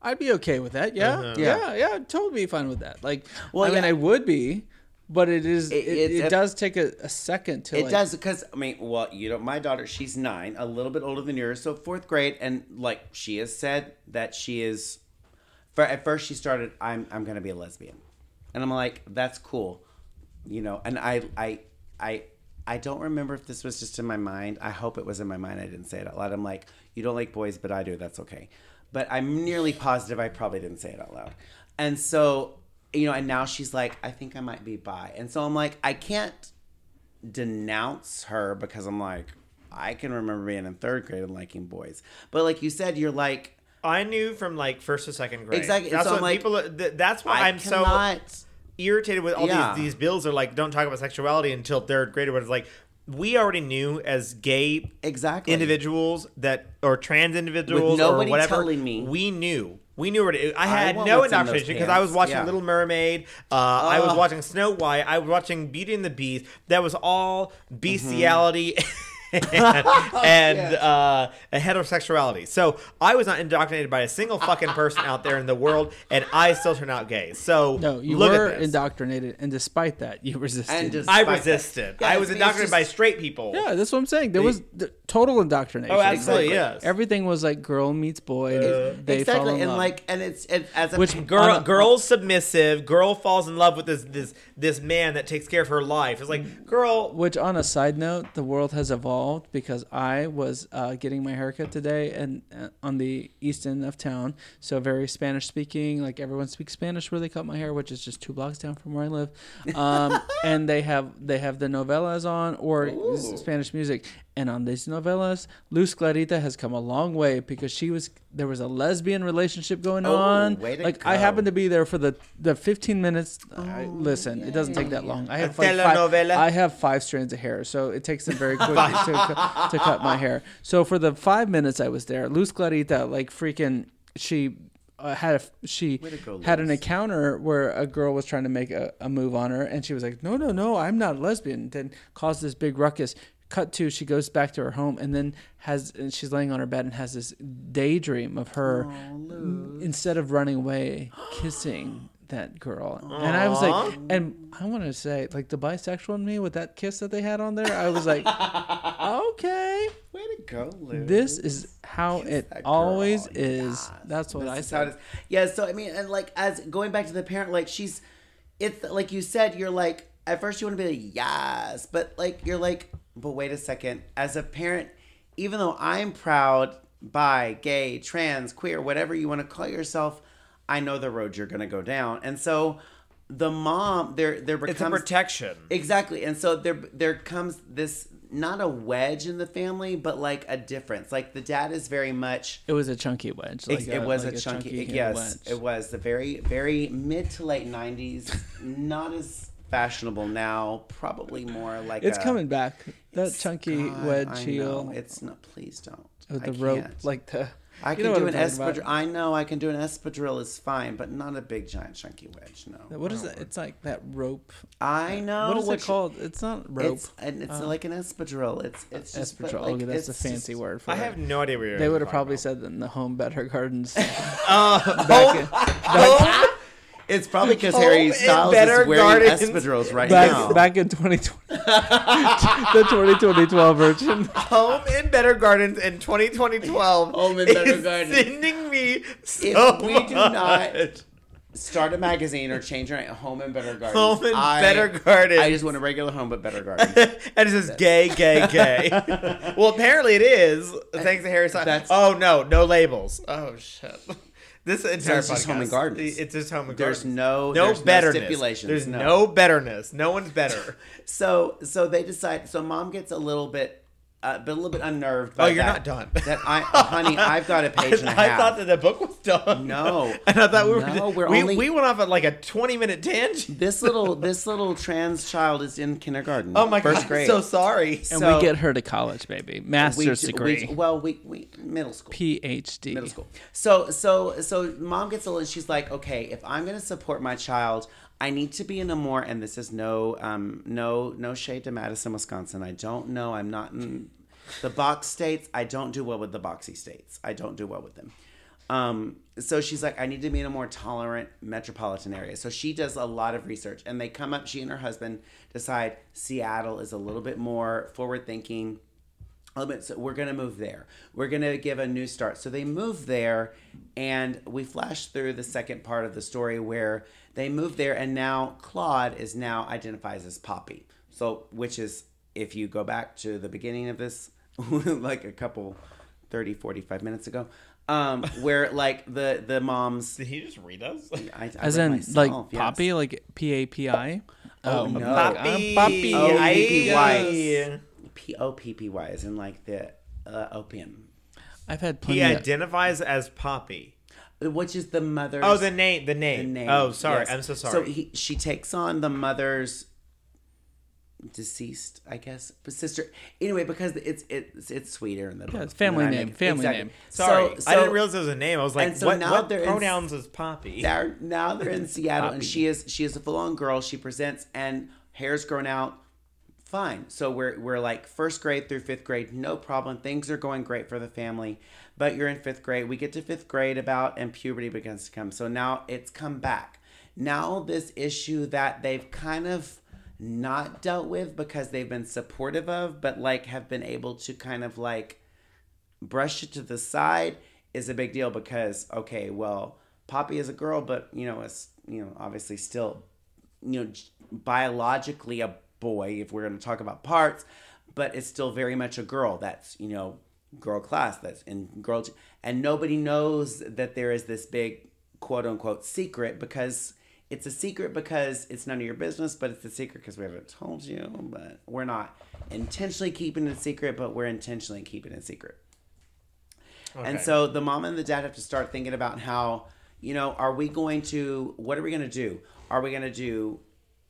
I'd be okay with that yeah Uh-huh. yeah yeah I'd totally fine with that like Well, I mean. I would be but it is It- it, it, it's a- does take a, a second to It like, does because I mean, well, you know, my daughter, she's nine, a little bit older than yours, so fourth grade, and like she has said that she is. For at first, she started, "I'm I'm gonna be a lesbian," and I'm like, "That's cool," you know. And I I I I don't remember if this was just in my mind. I hope it was in my mind. I didn't say it out loud. I'm like, "You don't like boys, but I do. That's okay." But I'm nearly positive I probably didn't say it out loud. And so, you know, and now she's like, "I think I might be bi," and so I'm like, I can't denounce her because I'm like, I can remember being in third grade and liking boys. But like you said, you're like, I knew from like first or second grade. Exactly, That's so what like, people. th- That's why I I'm so irritated with all Yeah. these these bills are like don't talk about sexuality until third grade. Where it's like we already knew as gay Exactly. individuals that or trans individuals or whatever. telling me. we knew. We knew what it, I I had want no indoctrination because I was watching yeah. Little Mermaid. Uh, I was watching Snow White. I was watching Beauty and the Beast. That was all bestiality. and and uh, and heterosexuality. So I was not indoctrinated by a single fucking person out there in the world, and I still turn out gay. So no you look were at this. indoctrinated and despite that you resisted And I resisted. Yeah, I I was mean, it's indoctrinated by straight people. yeah that's what i'm saying there was the total indoctrination Oh, absolutely, Exactly. yes. everything was like girl meets boy Uh, they fall exactly, in and love. like, and it's it, as a Which- pa- Girl, a- girl's submissive. Girl falls in love with this this this man that takes care of her life. It's like, girl, Which, on a side note, the world has evolved because I was uh, getting my haircut today and uh, on the east end of town, so very Spanish speaking. Like everyone speaks Spanish where they cut my hair, which is just two blocks down from where I live. Um, and they have they have the novelas on or Ooh. Spanish music. And on these novelas, Luz Clarita has come a long way because she was there was a lesbian relationship going Oh, on. like I happened to be there for the the 15 minutes. I, Oh, listen, it doesn't take that long. I have like five. I have five strands of hair, so it takes them very quickly to, to cut my hair. So for the five minutes I was there, Luz Clarita, like freaking, she uh, had a, she go, had an encounter where a girl was trying to make a, a move on her, and she was like, "No, no, no, I'm not a lesbian." Then caused this big ruckus. Cut to she goes back to her home and then has and she's laying on her bed and has this daydream of her instead of running away kissing that girl. And i was like and i want to say like the bisexual in me with that kiss that they had on there i was like okay. Way to go, Lou. this is how it always is. That's what This i is how it said. Yeah, so I mean, and like as going back to the parent, like she's, it's like you said, you're like at first you want to be like yes, but like you're like, but wait a second. As a parent, even though I'm proud, bi, gay, trans, queer, whatever you want to call yourself, I know the road you're gonna go down, and so the mom there there becomes it's a protection. Exactly. And so there there comes this not a wedge in the family, but like a difference. Like the dad is very much it was a chunky wedge like it, it was like a chunky, hand yes, wedge. it was the very very mid to late 90s, not as fashionable now, probably more like it's a- coming back that chunky God, wedge I heel know. It's not please don't. with I the rope can't. like the I can do an I'm talking about. espadrille. I know I can do an espadrille is fine, but not a big giant chunky wedge. No. what is No. that it's like that rope I know what is what it you- called it's not rope It's and it's Uh, like an espadrille. It's it's just espadrille like, okay that's a fancy just- word for I it have no idea where you're. They would have probably about. said that in the home better gardens. Uh, back in, home, It's probably because Home Harry in Styles Better is wearing Gardens. espadrilles right now. back, back in 2020, the 2012 version. home in Better Gardens in 2012. Home in Better is Gardens. Sending me so if we do not start a magazine or change our home in Better Gardens, Home in I, Better Gardens. I just want a regular home, but Better Gardens. and it says gay, gay, gay. well, apparently it is. Thanks to Harry Styles. Oh no, no labels. Oh shit. This entire it's just podcast, Home and Gardens. It's just home and garden. There's no- no there's no betterness. stipulations, There's no. no. betterness. No one's better. so so they decide. So mom gets a little bit. Uh, but a little bit unnerved. By Oh, you're that, not done. That I, honey, I've got a page and a I half. I thought that the book was done. No. and I thought we were. No, we're we, only- we went off at like a 20 minute tangent. this little this little trans child is in kindergarten. Oh my first god! grade. I'm so sorry. And So- we get her to college, baby. We Master's do- degree. we- well, we, we middle school. PhD. middle school. So so so mom gets a little. She's like, okay, if I'm gonna support my child, I need to be in a more. And this is no um no no shade to Madison, Wisconsin. I don't know. I'm not in the box states. I don't do well with the boxy states. I don't do well with them. Um, so she's like, I need to be in a more tolerant metropolitan area. So she does a lot of research, and they come up. She and her husband decide Seattle is a little bit more forward thinking. A little bit. So we're gonna move there. We're gonna give a new start. So they move there, and we flash through the second part of the story where they move there, and now Claude is now identifies as Poppy. So which is if you go back to the beginning of this, like a couple 30, 45 minutes ago, um, where like the the moms. Did he just read us? I, I As in, myself, like yes. Poppy, like P A P I. Oh, no. Poppy. Poppy. Oh, I- P-P-Y. P O P P Y is in like the uh, opium, I've had He plenty. of, identifies as Poppy. Which is the mother's. Oh, the name. The the name. name. Oh, sorry. yes. I'm so sorry. So he, she takes on the mother's deceased, I guess, but sister. Anyway, because it's it's it's sweeter in the book. it's family than I name, make- family name. sorry. So- I didn't realize it was a name. I was like, and so what, now what they're in- pronouns is Poppy? They're, now they're in Seattle, and she is she is a full on girl. She presents, and hair's grown out. Fine. So we're we're like first grade through fifth grade, no problem. Things are going great for the family. But you're in fifth grade. We get to fifth grade about, and puberty begins to come. So now it's come back. Now this issue that they've kind of not dealt with because they've been supportive of, but like have been able to kind of like brush it to the side is a big deal because okay, well, Poppy is a girl, but you know, it's you know, obviously still you know biologically a boy if we're going to talk about parts, but it's still very much a girl. That's you know, girl class. That's in girl, and nobody knows that there is this big quote unquote secret because. It's a secret because it's none of your business, but it's a secret because we haven't told you. But we're not intentionally keeping it secret, but we're intentionally keeping it secret. And so the mom and the dad have to start thinking about how, you know, are we going to what are we going to do? Are we going to do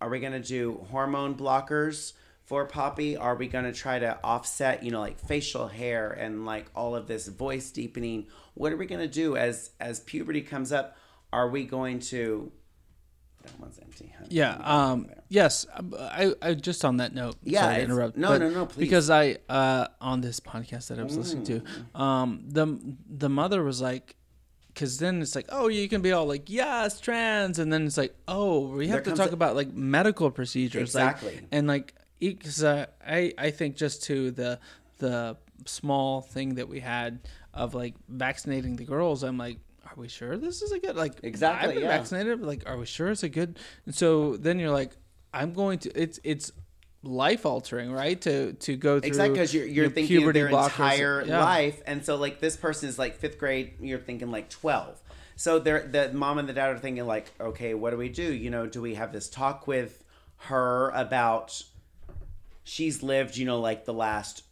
are we going to do hormone blockers for Poppy? Are we going to try to offset, you know, like facial hair and like all of this voice deepening? What are we going to do as as puberty comes up? Are we going to that one's empty. Yeah. Um. Yes. I. I just on that note. Yeah, Sorry to interrupt. no, no, no, please. Because I uh on this podcast that I was listening to, Mm. um the the mother was like, because then it's like, oh, you can be all like, yes, trans, and then it's like, oh, we have There to talk a- about like medical procedures, like- Exactly. and like, because uh, I I think just to the the small thing that we had of like vaccinating the girls, I'm like. Are we sure this is a good like? Exactly, I've been yeah. vaccinated. But like, are we sure it's a good? And so then you're like, I'm going to. It's it's life altering, right? To to go through Exactly, because you're, you're your thinking puberty their blockers. entire Yeah. life, and so like this person is like fifth grade. You're thinking like twelve. So they're the mom and the dad are thinking like, okay, what do we do? You know, do we have this talk with her about? She's lived, you know, like the last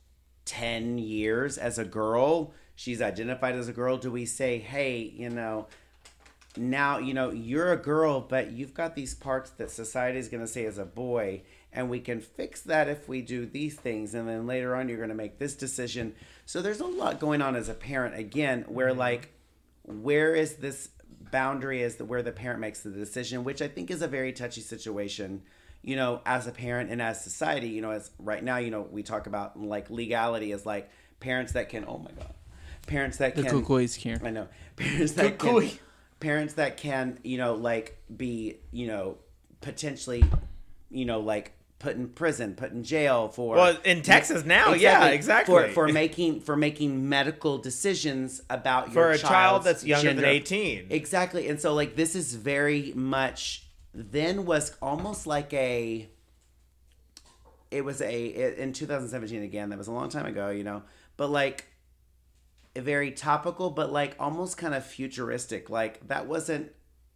ten years as a girl. She's identified as a girl. Do we say, hey, you know, now you know you're a girl but you've got these parts that society is going to say as a boy and we can fix that if we do these things and then later on you're going to make this decision so there's a lot going on as a parent again where mm-hmm. like where is this boundary is the, where the parent makes the decision which i think is a very touchy situation you know as a parent and as society you know as right now you know we talk about like legality as like parents that can oh my god parents that The can cuckoo is here. I know parents that Cuckoo. can, parents that can you know like be you know potentially you know like put in prison, put in jail for Well, in Texas now, yeah, exactly. for for making for making medical decisions about your For a child that's younger than 18. Exactly, and so like this is very much then was almost like a. It was a in 2017 again. That was a long time ago, you know, but like very topical, but like almost kind of futuristic. Like that wasn't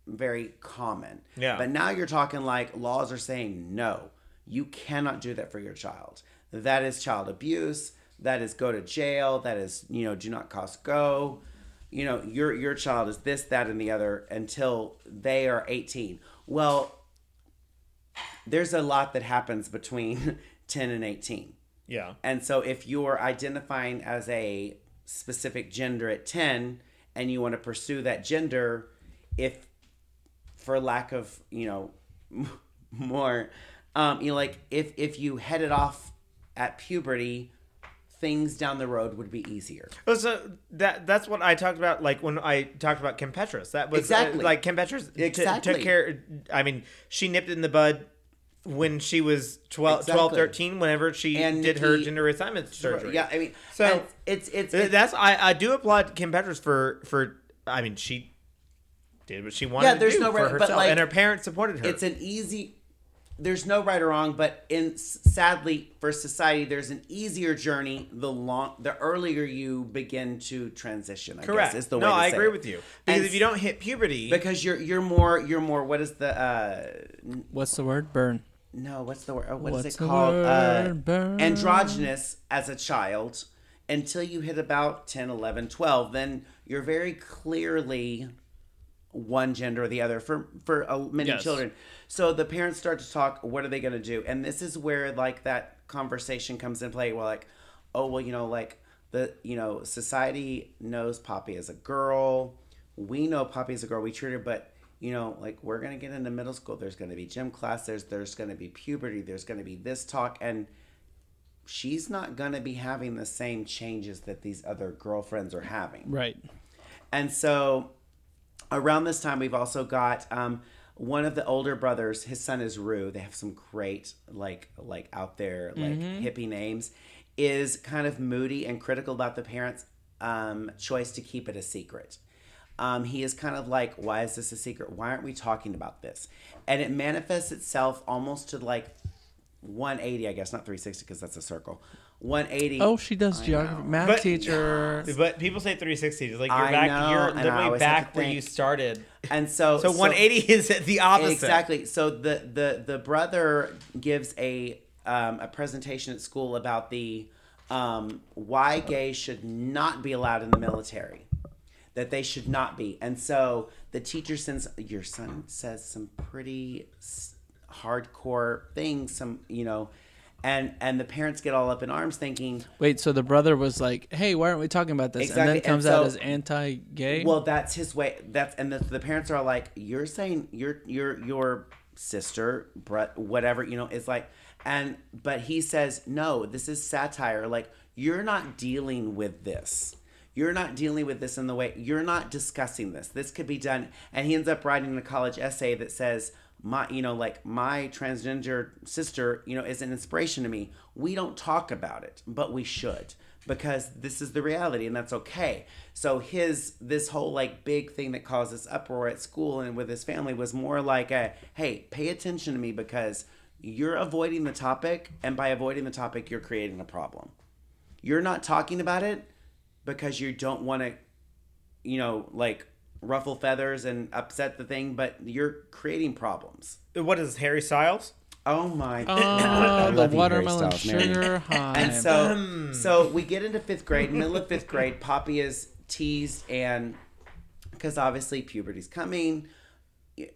very common. Yeah. But now you're talking like laws are saying no, you cannot do that for your child. That is child abuse. That is go to jail. That is you know do not cost go. You know your your child is this that and the other until they are 18. Well, there's a lot that happens between 10 and 18. yeah. And so if you're identifying as a specific gender at 10 and you want to pursue that gender, if for lack of, you know, more, um, you know, like if, if you head it off at puberty things down the road would be easier. Well, so that that's what I talked about. Like when I talked about Kim Petras, that was uh, Exactly. like Kim Petras t- Exactly. took care. I mean, she nipped it in the bud when she was 12, 12 13, Whenever she And did her gender reassignment surgery. Yeah, I mean, So- it's it's, it's that's I I do applaud Kim Petras for for. I mean, she did what she wanted Yeah, there's no for right- but, like, and her parents supported her. it's an easy there's no right or wrong but in sadly for society there's an easier journey the long the earlier you begin to transition I correct. guess, is the way no, to I say agree it. with you because And if you don't hit puberty, because you're you're more you're more what is the uh What's the word? Burn. no what's the word oh, what is What's it the called uh word? Burn. androgynous as a child until you hit about 10 11 12 then you're very clearly one gender or the other for for uh, many Yes. children so the parents start to talk what are they going to do? And this is where like that conversation comes in play where like oh well you know like the you know society knows poppy as a girl. We know poppy as a girl. We treat her but you know like we're going to get into middle school. There's going to be gym class there's there's going to be puberty. There's going to be this talk. And she's not going to be having the same changes that these other girlfriends are having. Right. and so around this time, we've also got um, one of the older brothers. His son is Rue. They have some great, like, like out there, like hippie names. Is kind of moody and critical about the parents' um, choice to keep it a secret. Um, he is kind of like, why is this a secret? Why aren't we talking about this? And it manifests itself almost to like 180, I guess, not 360 because that's a circle. 180. Oh, she does I geography. know. Math But- teacher. but people say 360. It's like you're I back. know, you're and I literally always have back to where you think. started. And so, So 180 is the opposite. Exactly. So the the the brother gives a um, a presentation at school about the um, why gays should not be allowed in the military, that they should not be. And so the teacher sends your son says some pretty s- hardcore things. Some you know. And, and the parents get all up in arms thinking, Wait, so the brother was like, "Hey, why aren't we talking about this?" And Exactly, then and comes out as anti-gay. Well, that's his way. That's and the, the parents are like, you're saying your your your sister, Brett, whatever you know, is like, and but he says no. This is satire. Like you're not dealing with this. You're not dealing with this in the way you're not discussing this. This could be done. And he ends up writing a college essay that says, my, you know, like my transgender sister, you know, is an inspiration to me. We don't talk about it, but we should because this is the reality and that's okay. So his this whole like big thing that caused this uproar at school and with his family was more like a hey, pay attention to me because you're avoiding the topic and by avoiding the topic you're creating a problem. You're not talking about it because you don't want to you know, like ruffle feathers and upset the thing, but you're creating problems. What is this, Harry Styles? Oh my oh, I the love Harry watermelon Styles, sugar high. And so, so we get into fifth grade, middle of fifth grade. Poppy is teased, and because obviously puberty's coming, y-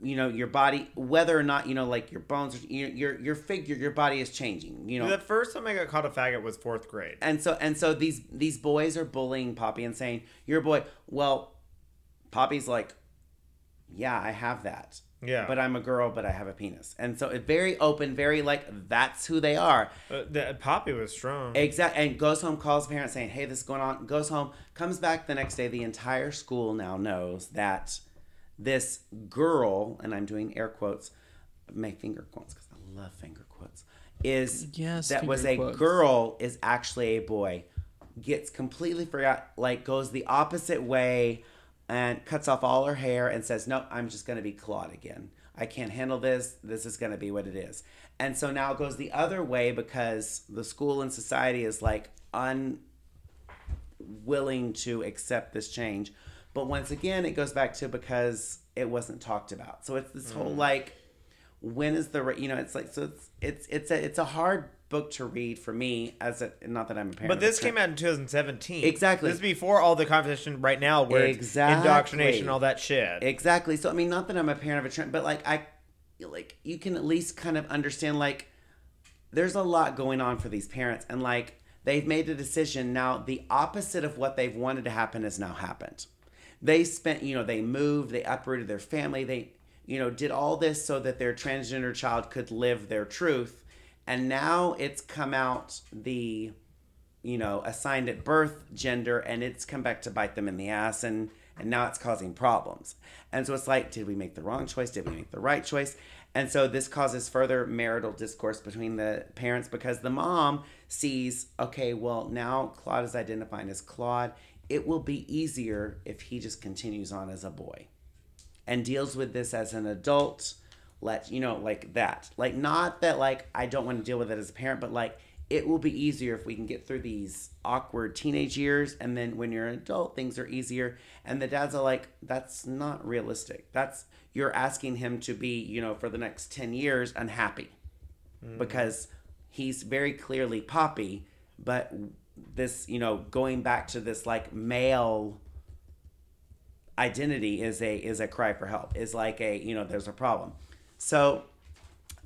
you know, your body, whether or not you know, like your bones, your your your figure, your body is changing. You know, The first time I got called a faggot was fourth grade. and so and so these these boys are bullying Poppy and saying, "You're a boy." Well, Poppy's like, "Yeah, I have that." Yeah. But I'm a girl, but I have a penis. And so it's very open, very like that's who they are. Uh, the, Poppy was strong. Exact and goes home, calls parents saying, "Hey, this is going on." Goes home, comes back the next day. The entire school now knows that this girl, and I'm doing air quotes, my finger quotes because I love finger quotes, is Yes, that was a quotes. girl is actually a boy. Gets completely forgot, like goes the opposite way, and cuts off all her hair and says, "Nope, I'm just going to be Claude again. I can't handle this. This is going to be what it is." And so now it goes the other way because the school and society is like unwilling to accept this change. But once again, it goes back to because it wasn't talked about. So it's this whole mm. like, when is the right? You know, it's like so it's it's it's a it's a hard book to read for me as a not that I'm a parent. But this came out in 2017. Exactly. This is before all the conversation right now where Exactly. indoctrination, all that shit. Exactly. So I mean, not that I'm a parent of a trend, but like I, like you can at least kind of understand like there's a lot going on for these parents, and like they've made a decision now. The opposite of what they've wanted to happen has now happened. They spent, you know, they moved, they uprooted their family, they, you know, did all this so that their transgender child could live their truth, and now it's come out the you know, assigned at birth gender, and it's come back to bite them in the ass, and and now it's causing problems. And so it's like, did we make the wrong choice? Did we make the right choice? And so this causes further marital discourse between the parents because the mom sees, okay, well, now Claude is identifying as Claude. It will be easier if he just continues on as a boy and deals with this as an adult. Let you know, like that. Like, not that, like, I don't want to deal with it as a parent, but like, it will be easier if we can get through these awkward teenage years and then when you're an adult things are easier. And the dads are like that's not realistic. That's you're asking him to be you know for the next 10 years unhappy. Mm. Because he's very clearly poppy but this you know going back to this like male identity is a is a cry for help is like a you know there's a problem so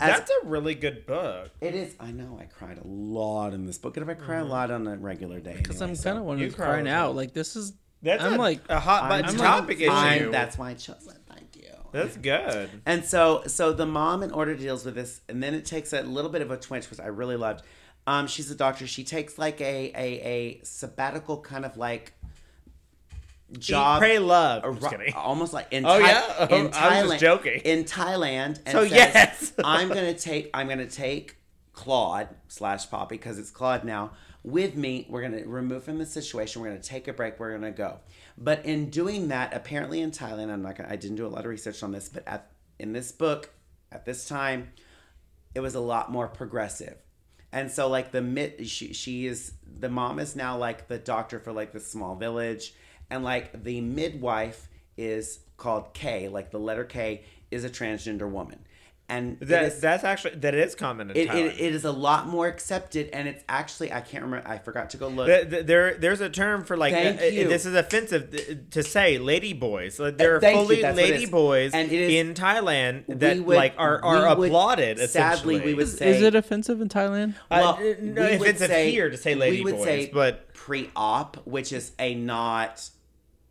as That's a really good book. it is. I know. I cried a lot in this book, and if I cry a lot on a regular day, Because anyway, I'm kind of one you who's cry crying out. Like this is. That's I'm a, like- a hot I'm button like, topic fine, issue. That's why I chose it. Thank you. That's good. And so, so the mom, in order to deals with this, and then it takes a little bit of a twinge, which I really loved. Um, she's a doctor. She takes like a a, a sabbatical kind of like job. Eat, pray, love. Just kidding. almost like in Oh, Thai- yeah? in I was Thailand, just joking. in Thailand. And So, says, yes. I'm gonna take I'm gonna take Claude slash Poppy because it's Claude now with me. We're gonna remove from the situation. We're gonna take a break. We're gonna go. But in doing that, apparently in Thailand, I'm not gonna. I didn't do a lot of research on this, but at in this book at this time, it was a lot more progressive. And so like the mid she, she is the mom is now like the doctor for like the small village and like the midwife is called K, like the letter K is a transgender woman. And That, is- that's actually that is common in it, it, it is a lot more accepted and it's actually I can't remember I forgot to go look. The- the- there, there's a term for like Thank uh, uh, you. this is offensive uh, to say lady boys. Like, There are Thank you, fully that's what it lady boys And it is- in Thailand We that would- like are, are we would- applauded. sadly, essentially. we would Is, say is it offensive in Thailand? Uh, Well, no, we if it's say- here to say lady we would boys, say but pre-op, which is a not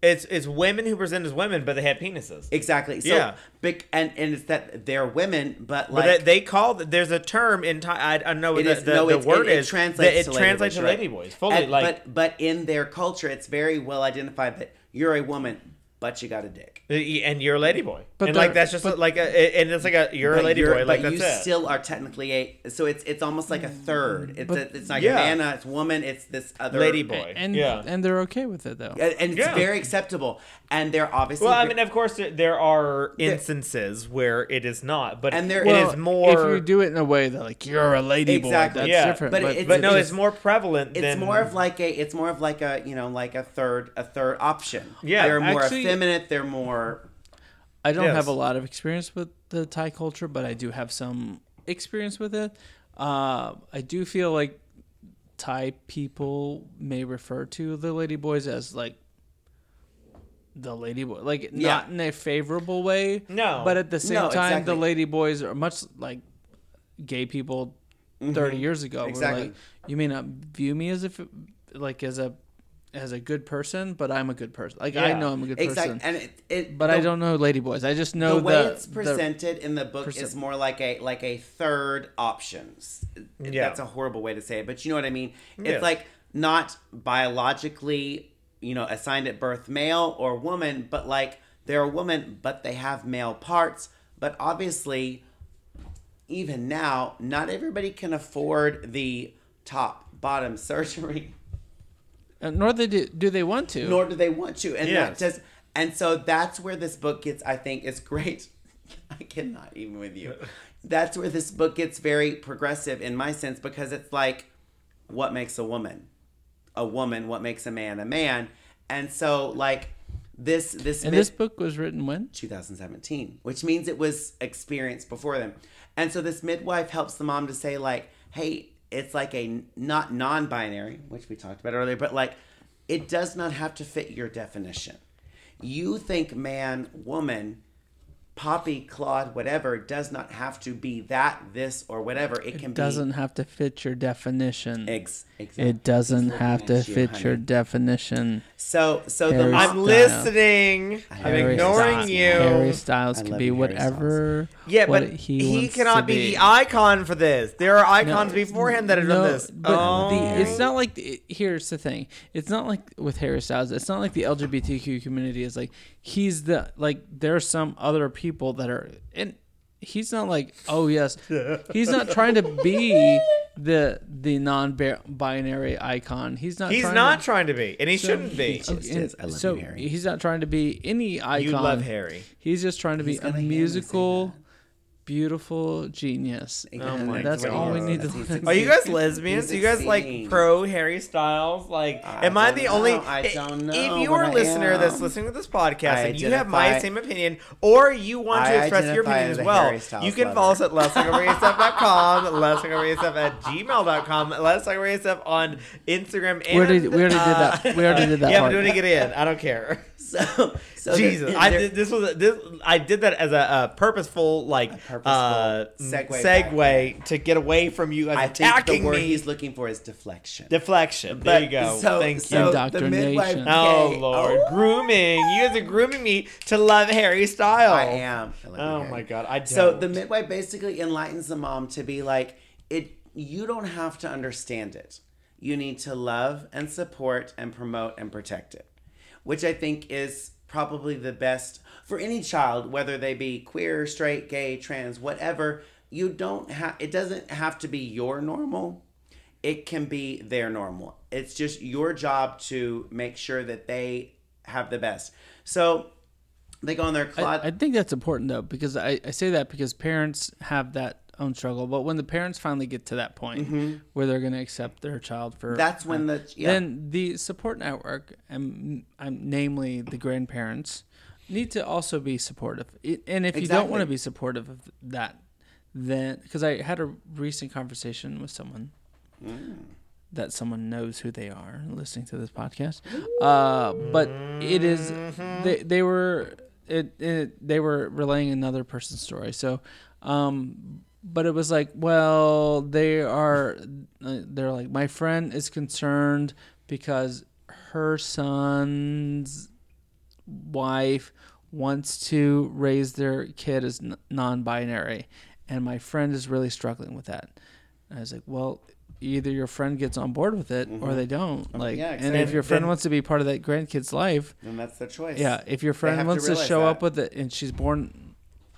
it's it's women who present as women, but they have penises. exactly. So Yeah. big and and it's that they're women, but But like they, they call there's a term in Thai. I, I don't know what It the, is the, no, the word it, it is. translates it to lady translates boys, to right? lady boys. Fully And- like but but in their culture, it's very well identified that you're a woman, but you got a dick. Uh, and you're a lady boy. But and like that's just but- like a and it's like a you're a But lady you're- boy. Like but that's you it. still are technically a. So it's it's almost like a third. It's But- a, it's not Yeah. a man, it's woman. It's this other lady boy. And yeah. and they're okay with it though. and, and it's Yeah. very acceptable. And they're obviously Well, I mean, of course, there- there are instances where it is not, but And there- it Well, is more. if you do it in a way that like you're a lady Exactly. boy, that's Yeah, different. but But, it's- but no, it's- it's more prevalent. it's than, more of like a it's more of like a you know like a third a third option. Yeah, they're more actually- effeminate. They're more I don't Yes. have a lot of experience with the Thai culture, but I do have some experience with it. Uh, I do feel like Thai people may refer to the lady boys as like the lady boy, like Yeah. not in a favorable way. No. but at the same No, time, exactly. the lady boys are much like gay people 30 years ago. Mm-hmm. Exactly. like, you may not view me as if like as a as a good person, but I'm a good person. Like I know I'm a good person. exactly. person. And it, it But the- I don't know lady boys. I just know the way the, it's the- presented in the book is more like a like a third options. Yeah. That's a horrible way to say it, but you know what I mean. It's Yes. like not biologically, you know, assigned at birth male or woman, but like they're a woman, but they have male parts. But obviously, even now, not everybody can afford the top bottom surgery Uh, nor they do, do they want to. nor do they want to and Yes. that just and so that's where this book gets i think is great i cannot even with you that's where this book gets very progressive in my sense because it's like what makes a woman a woman what makes a man a man and so like this this and mid- this book was written when? 2017, which means it was experienced before them. And so this midwife helps the mom to say like, "Hey, it's like a not non-binary, which we talked about earlier, but like it does not have to fit your definition. You think man, woman, Poppy, Claude, whatever does not have to be that, this, or whatever. It can It doesn't have to fit your definition. be. Ex- exactly. it doesn't have to you, fit your definition. So, so the I'm Style. listening. I'm ignoring Styles. you. Harry Styles can be Harry whatever. Yeah, what but he, he, wants cannot to be, the icon for this. There are icons before him that have no, done this. But oh. the, it's not like the, here's the thing. It's not like with Harry Styles. It's not like the LGBTQ community is like he's the like there are some other people that are and he's not like oh yes he's not trying to be the the non-binary icon. He's not. He's trying not to, trying to be, and he shouldn't be. just and is. I love so you, Harry. he's not trying to be any icon. You love Harry. He's just trying to be He's a gonna hear me say musical, that. Beautiful genius. Oh and my that's God. all we need to. He's look Are you guys lesbians? Are you guys like pro Harry Styles? Like, I am I the know. only? I don't know, If you are a listener that's listening to this podcast I and you have my same opinion, or you want to express your opinion as as a well, Harry Styles you can lover. follow us at letstalkaboutsf.com, letstalkaboutsf at gmail.com, letstalkaboutsf on Instagram. And, We already- we already did that. uh, We already did that Yeah, part. but doing it in. I don't care. So, so Jesus, there- I did this was this I did that as a, a purposeful like purposeful uh, segue segue to get away from you guys I think the attacking word me. he's looking for is deflection. Deflection. But- there you go. so- Thank so you. the Indoctrination. midwife Oh Lord, Oh, grooming! You guys are grooming me to love Harry Styles. I am. I Oh Harry. my God, I don't. So the midwife basically enlightens the mom to be like, it. You don't have to understand it. You need to love and support and promote and protect it, which I think is probably the best for any child, whether they be queer, straight, gay, trans, whatever. You don't have. It doesn't have to be your normal. It can be their normal. It's just your job to make sure that they have the best. So they go on their Claude. I, I think that's important though because I, I say that because parents have that own struggle, but when the parents finally get to that point where they're going to accept their child for Mm-hmm. That's when the yeah. then the support network and um, namely the grandparents need to also be supportive. It, and if you don't want to be supportive of that, then because I had a recent conversation with someone Mm. that someone knows who they are listening to this podcast. Uh, but it is they they were it, it they were relaying another person's story. So, um, but it was like, well, they are they're like my friend is concerned because her son's wife wants to raise their kid as non-binary and my friend is really struggling with that. And i was like well either your friend gets on board with it or mm-hmm. they don't oh, like yeah, and if your friend Then- wants to be part of that grandkid's life then that's their choice. yeah if your friend wants to, realize show up with it and she's born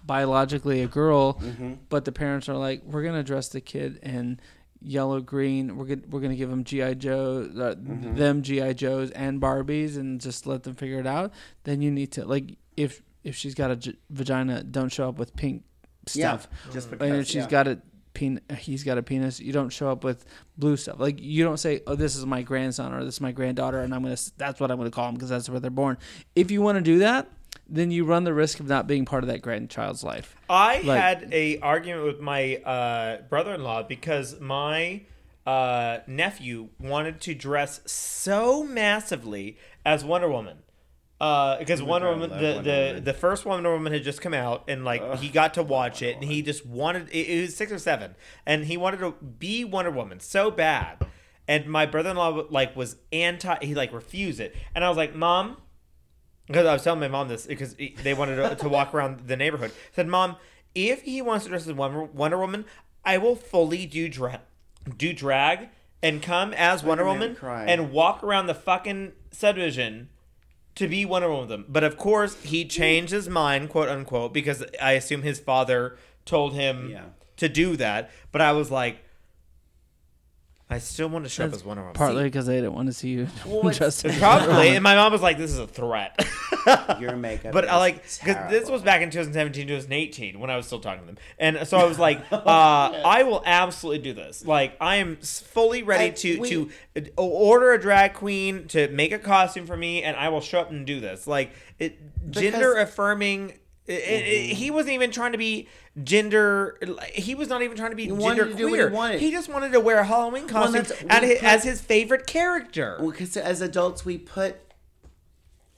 biologically a girl Mm-hmm. but the parents are like we're going to dress the kid in yellow green we're going we're going to give them gi joe uh, Mm-hmm. them gi joes and barbies and just let them figure it out then you need to like if if she's got a j- vagina don't show up with pink stuff. Yeah, stuff just and because if she's yeah. got a pen, he's got a penis. You don't show up with blue stuff. Like you don't say, "Oh, this is my grandson" or "This is my granddaughter," and I'm gonna. That's what I'm gonna call them because that's where they're born. If you want to do that, then you run the risk of not being part of that grandchild's life. I Like- had a argument with my uh, brother-in-law because my uh, nephew wanted to dress so massively as Wonder Woman. Uh, because Wonder Woman, the Wonder the, Woman. the first Wonder Woman had just come out, and like he got to watch it, and he just wanted. It, it was six or seven, and he wanted to be Wonder Woman so bad. And my brother-in-law like was anti. He like refused it, and I was like, "Mom, because I was telling my mom this because they wanted to, to walk around the neighborhood. I said, "Mom, if he wants to dress as Wonder, Wonder Woman, I will fully do drag, do drag, and come as Wonder Woman cry. and walk around the fucking subdivision to be Wonder Woman with them." But of course, he changed his mind, quote unquote, because I assume his father told him Yeah. to do that. But I was like. I still want to show up as Wonder Woman. Partly because they didn't want to see you it's- dressed as Probably, and my mom was like, "This is a threat." Your makeup. But I like because this was back in 2017, 2018 when I was still talking to them, and so I was like, uh, I will absolutely do this. Like I am fully ready I- to we- to uh, order a drag queen to make a costume for me, and I will show up and do this. Like it, gender affirming. It, it, Mm-hmm. he wasn't even trying to be gender. He was not even trying to be gender to do he queer. He just wanted to wear a Halloween Well, costume as, his, put- as his favorite character. because as adults we put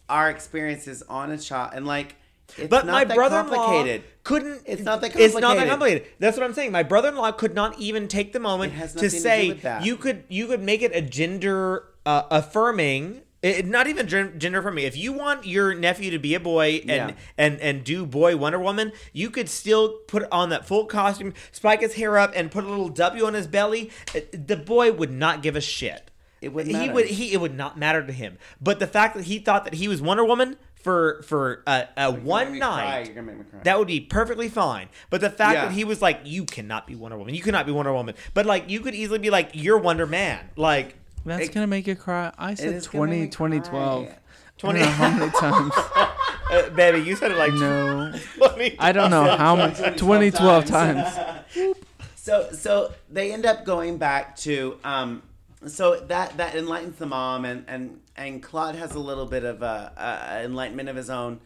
our experiences on a child and like It's but not my brother-in-law complicated. couldn't. It's not that It's not that complicated. complicated. That's what I'm saying. My brother-in-law could not even take the moment to to say that. you could you could make it a gender uh, affirming. It, not even gender for me. If you want your nephew to be a boy and Yeah. and and do boy Wonder Woman, you could still put on that full costume, spike his hair up, and put a little W on his belly. Uh, The boy would not give a shit. It wouldn't He would. He it would not matter to him. But the fact that he thought that he was Wonder Woman for for a, a one night. cry. You're make me cry. That would be perfectly fine. But the fact Yeah. that he was like, you cannot be Wonder Woman. You cannot be Wonder Woman. But like, you could easily be like, you're Wonder Man. Like, That's It- gonna make you cry. I said is gonna 20, make 2012. cry. 20 I don't know how many times. uh, baby, you said it like No. 20 I don't know how many. 2012 times. So so they end up going back to um so that that enlightens the mom and and and Claude has a little bit of a, a enlightenment of his own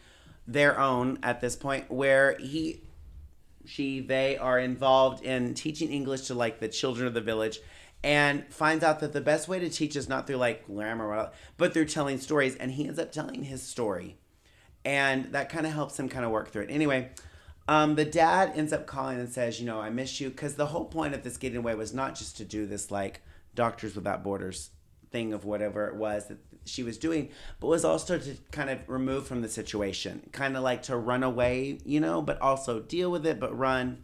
their own at this point where he she they are involved in teaching English to like the children of the village and finds out that the best way to teach is not through like grammar but through telling stories and he ends up telling his story and that kind of helps him kind of work through it. Anyway, um, the dad ends up calling and says, you know, I miss you because the whole point of this getting away was not just to do this like Doctors Without Borders thing of whatever it was that she was doing, but was also to kind of remove from the situation, kind of like to run away, you know, but also deal with it, but run.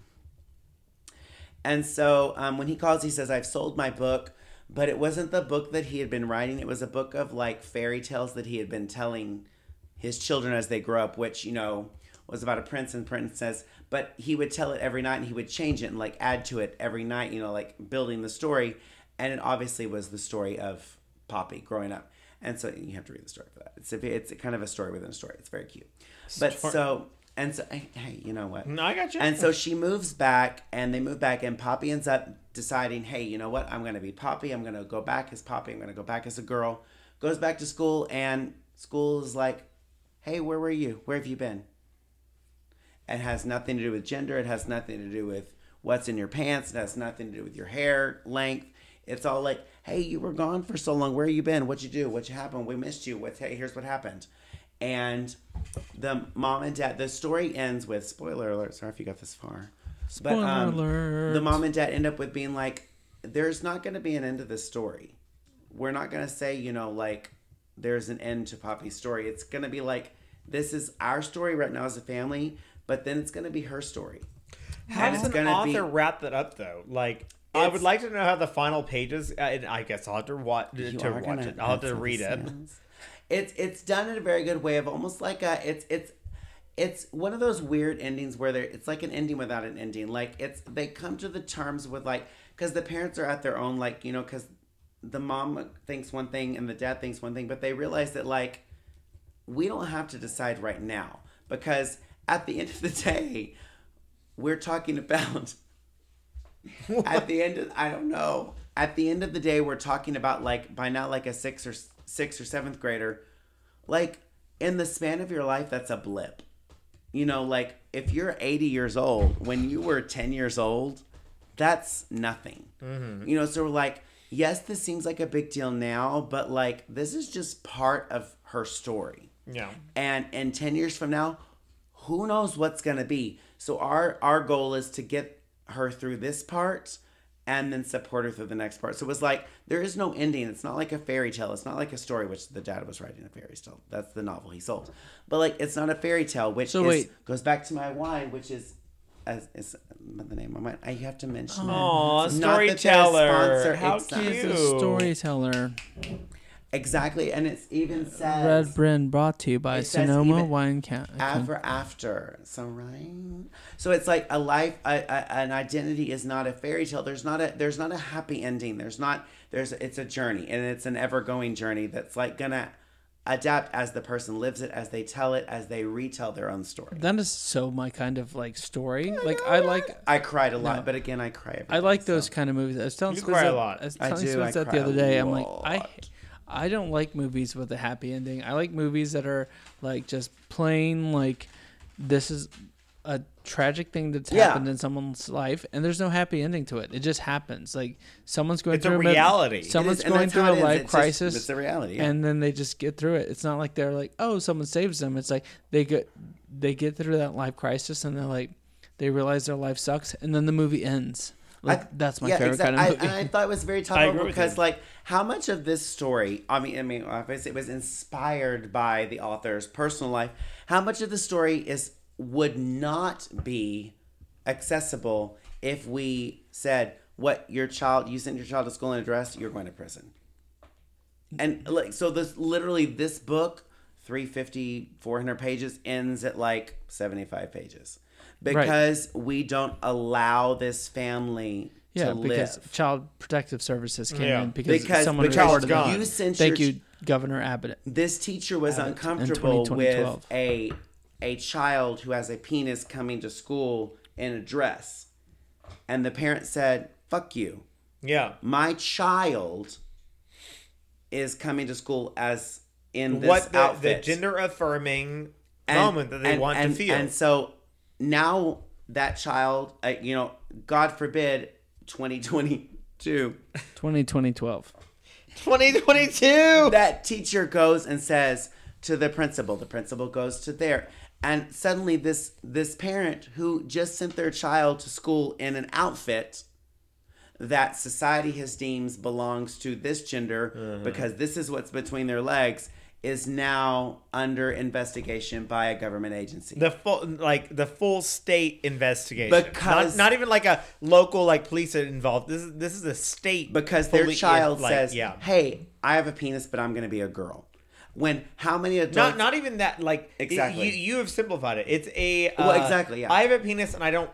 And so um, when he calls, he says, I've sold my book, but it wasn't the book that he had been writing. It was a book of like fairy tales that he had been telling his children as they grow up, which, you know, was about a prince and princess. But he would tell it every night and he would change it and like add to it every night, you know, like building the story. And it obviously was the story of Poppy growing up. And so you have to read the story for that. It's a, it's kind of a story within a story. It's very cute. But Story. so, and so, hey, you know what? No, I got you. And so she moves back, and they move back, and Poppy ends up deciding, hey, you know what? I'm going to be Poppy. I'm going to go back as Poppy. I'm going to go back as a girl. Goes back to school, and school is like, hey, where were you? Where have you been? It has nothing to do with gender. It has nothing to do with what's in your pants. It has nothing to do with your hair length. It's all like, hey, you were gone for so long. Where have you been? What'd you do? What'd you happened? We missed you. What? Hey, here's what happened. And the mom and dad. The story ends with spoiler alert. Sorry if you got this far. But Spoiler um, alert. the mom and dad end up with being like, there's not going to be an end to this story. We're not going to say, you know, like there's an end to Poppy's story. It's going to be like this is our story right now as a family, but then it's going to be her story. How And does an author be- wrap that up though? Like, I would like to know how the final pages. Uh, and I guess I'll have to watch to watch gonna- it. I'll have to read it. sounds. It's it's done in a very good way of almost like a it's it's it's one of those weird endings where there it's like an ending without an ending. Like it's they come to the terms with like because the parents are at their own like you know because the mom thinks one thing and the dad thinks one thing, but they realize that like we don't have to decide right now because at the end of the day, we're talking about at the end of I don't know. At the end of the day, we're talking about like by now like a six or six or seventh grader, like in the span of your life, that's a blip. You know, like if you're 80 years old, when you were 10 years old, that's nothing. Mm-hmm. You know, so we're like, yes, this seems like a big deal now, but like this is just part of her story. Yeah. And in 10 years from now, who knows what's going to be. So our our goal is to get her through this part and then support her through the next part. So it was like there is no ending. It's not like a fairy tale. It's not like a story which the dad was writing a fairy tale. That's the novel he sold. But like it's not a fairy tale which So is, wait. goes back to my wine which is as is the name of my I have to mention it. Aw, It's not that they're storyteller. sponsor, How it's cute. He's a storyteller. Exactly, and it's even says Red Bryn brought to you by Sonoma Wine Count. ever after. So right. So it's like a life, a, a, an identity is not a fairy tale. There's not a there's not a happy ending. There's not there's it's a journey, and it's an ever going journey that's like gonna adapt as the person lives it, as they tell it, as they retell their own story. That is so my kind of like story. Like I like I cried a lot, No. but again, I cry. Every I like day, those so. kind of movies. I was telling You Spence cry a lot. I was I do, Spence I that the other a day. I'm like, lot. I don't like movies with a happy ending. I like movies that are like just plain like this is a tragic thing that's Yeah. happened in someone's life, and there's no happy ending to it. It just happens. Like someone's going It's a through mid- reality. It It someone's is, going through a life It's just- crisis. it's the reality. yeah. and then they just get through it. It's not like they're like, oh, someone saves them. It's like they get they get through that life crisis and they're like they realize their life sucks and then the movie ends. Like I- that's my yeah, favorite exact- kind of I- movie. and I thought it was very topical because, like, how much of this story? I mean, I mean, obviously, it was inspired by the author's personal life. How much of the story is would not be accessible if we said, "What your child? You sent your child to school in a dress. You're going to prison." And like, so this literally this book, 350, 400 pages, ends at like 75 pages. Because we don't allow this family yeah, to because live. Child Protective Services came Yeah. in because, Because someone the child's reported them. gone. You sent Thank your- you, Governor Abbott. This teacher was Abbott in uncomfortable 2012. with a a child who has a penis coming to school in a dress. And the parent said, "Fuck you. Yeah. My child is coming to school as in this what the, the gender affirming And- moment that they and- want and- to feel. And so now that child, uh, you know, God forbid 2022 2012. 2022. that teacher goes and says to the principal the principal goes to there and suddenly this this parent who just sent their child to school in an outfit that society has deems belongs to this gender because this is what's between their legs is now under investigation by a government agency the full like the full state investigation Because- not, not even like a local like police are involved this is this is a state because their child like, says yeah hey i have a penis but i'm going to be a girl when how many adults not not even that like Exactly. you, you have simplified it it's a uh, Well, exactly, yeah. i have a penis and i don't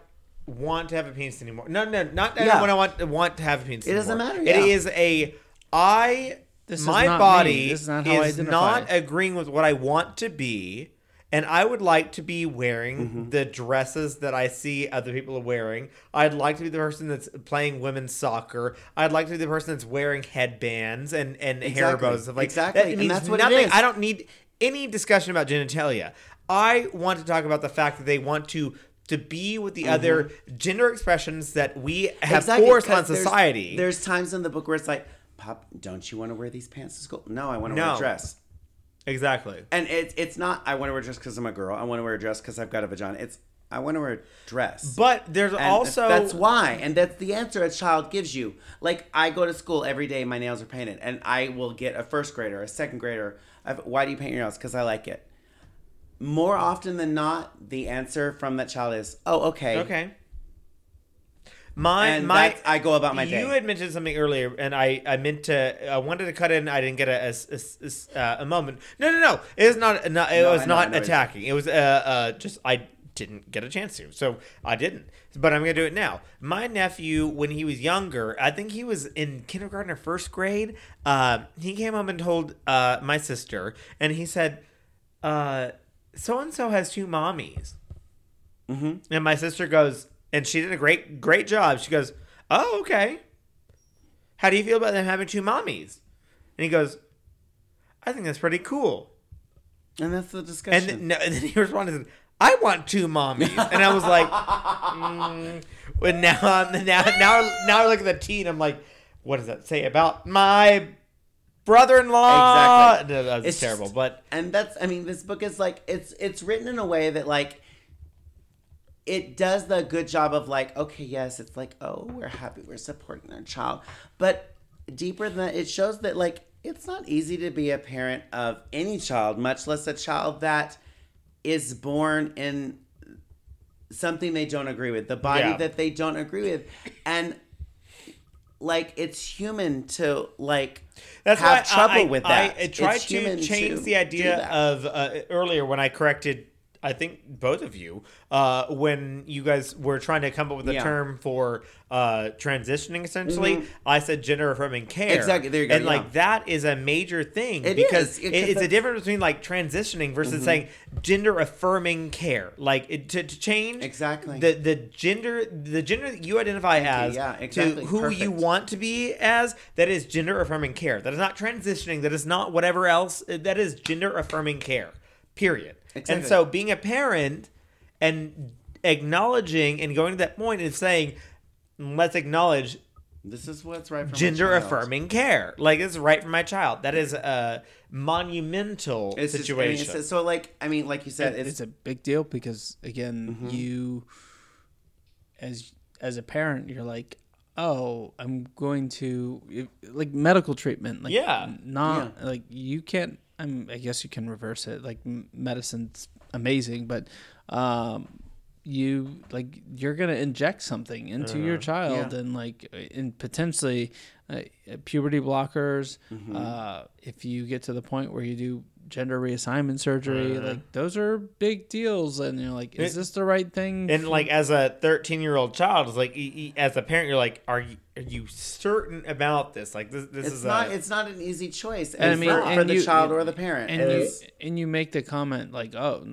want to have a penis anymore no no not Yeah. when i want want to have a penis It doesn't matter, yeah. it is a i This is my not me. body This is not how I is not agreeing with what i want to be and I would like to be wearing Mm-hmm. the dresses that I see other people are wearing. I'd like to be the person that's playing women's soccer. I'd like to be the person that's wearing headbands and, and hair bows. like Exactly. That And that's what nothing. is. I don't need any discussion about genitalia. I want to talk about the fact that they want to to be with the other gender expressions that we have Mm-hmm. Exactly, forced on 'cause there's- society. There's, times in the book where it's like, Pop, don't you want to wear these pants to school? No, I want to wear a dress. exactly. And it's it's not I want to wear a dress because I'm a girl. I want to wear a dress because I've got a vagina. It's I want to wear a dress. But there's And also that's why, and that's the answer a child gives you. Like I go to school every day, my nails are painted, and I will get a first grader, a second grader. I've, why do you paint your nails? Because I like it. More often than not, the answer from that child is, "Oh, okay, okay. My And my I go about my you day. had mentioned something earlier, and I I meant to I wanted to cut in. I didn't get a a, a- a- uh, a moment. No no no. It is not. not it No, was know, not know it is. attacking. It was uh uh just I didn't get a chance to, so I didn't. But I'm gonna do it now. My nephew, when he was younger, I think he was in kindergarten or first grade. Uh, he came home and told uh my sister, and he said, uh, so and so has two mommies. Mm-hmm. And my sister goes, and she did a great, great job. She goes, "Oh, okay. How do you feel about them having two mommies?" And he goes, "I think that's pretty cool." and that's the discussion." then, no, and then he responded, "I want two mommies," and I was like, mm. "But now, I'm now, now, now I look at the T and I'm like, what does that say about my brother-in-law?" Exactly. No, that was It's terrible, just- but and that's i mean this book is like it's it's written in a way that like it does the good job of like okay yes it's like oh we're happy we're supporting our child but deeper than that it shows that like it's not easy to be a parent of any child much less a child that is born in something they don't agree with the body Yeah. that they don't agree with and like it's human to like That's have trouble I, with that. I, tried It's to human change to the idea of uh, earlier when I corrected. I think both of you uh, when you guys were trying to come up with a Yeah. term for uh, transitioning. Essentially, I said gender affirming care. Mm-hmm. Exactly, there you go, And yeah. like that is a major thing It because it- it's a difference between like transitioning versus Mm-hmm. saying gender affirming care. Like it, to, to change Exactly. the the gender the gender that you identify as yeah, exactly, to who you want to be as that is gender affirming care that is not transitioning that is not whatever else that is gender affirming care period and so being a parent and acknowledging and going to that point and saying let's acknowledge This is what's right for my gender child. affirming care. Like this is right for my child. That is a monumental It's just- I mean, situation. it's- so like I mean, like you said, it's, it's, a big deal because again, Mm-hmm. you as as a parent, you're like, oh, I'm going to like medical treatment. Like, Yeah. not like you can't. I'm. I guess you can reverse it. Like medicine's amazing, but um, you like you're gonna inject something into your child Uh-huh. Yeah. and like and potentially uh, puberty blockers. Mm-hmm. Uh, if you get to the point where you do gender reassignment surgery, Uh-huh. like those are big deals, and you're like, is It- this the right thing? and like as a 13 year old child, it's like y- y- as a parent, you're like, are you are you certain about this? Like this this it's is not a, it's not an easy choice. And I mean, for, for and the you- child or the parent. and you and you make the comment like, oh,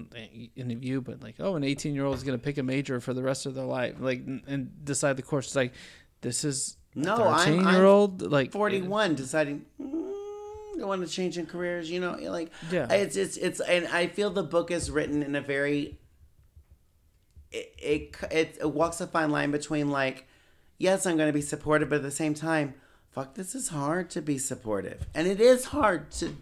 and of you, but like, oh, an 18 year old is gonna pick a major for the rest of their life, like, and decide the course. It's like, this is No, a I'm- 13 I'm year old, like 41 deciding mm, I want to change in careers you know like Yeah. it's it's it's and i feel the book is written in a very it it, it, it walks a fine line between like yes i'm going to be supportive but at the same time fuck this is hard to be supportive and it is hard to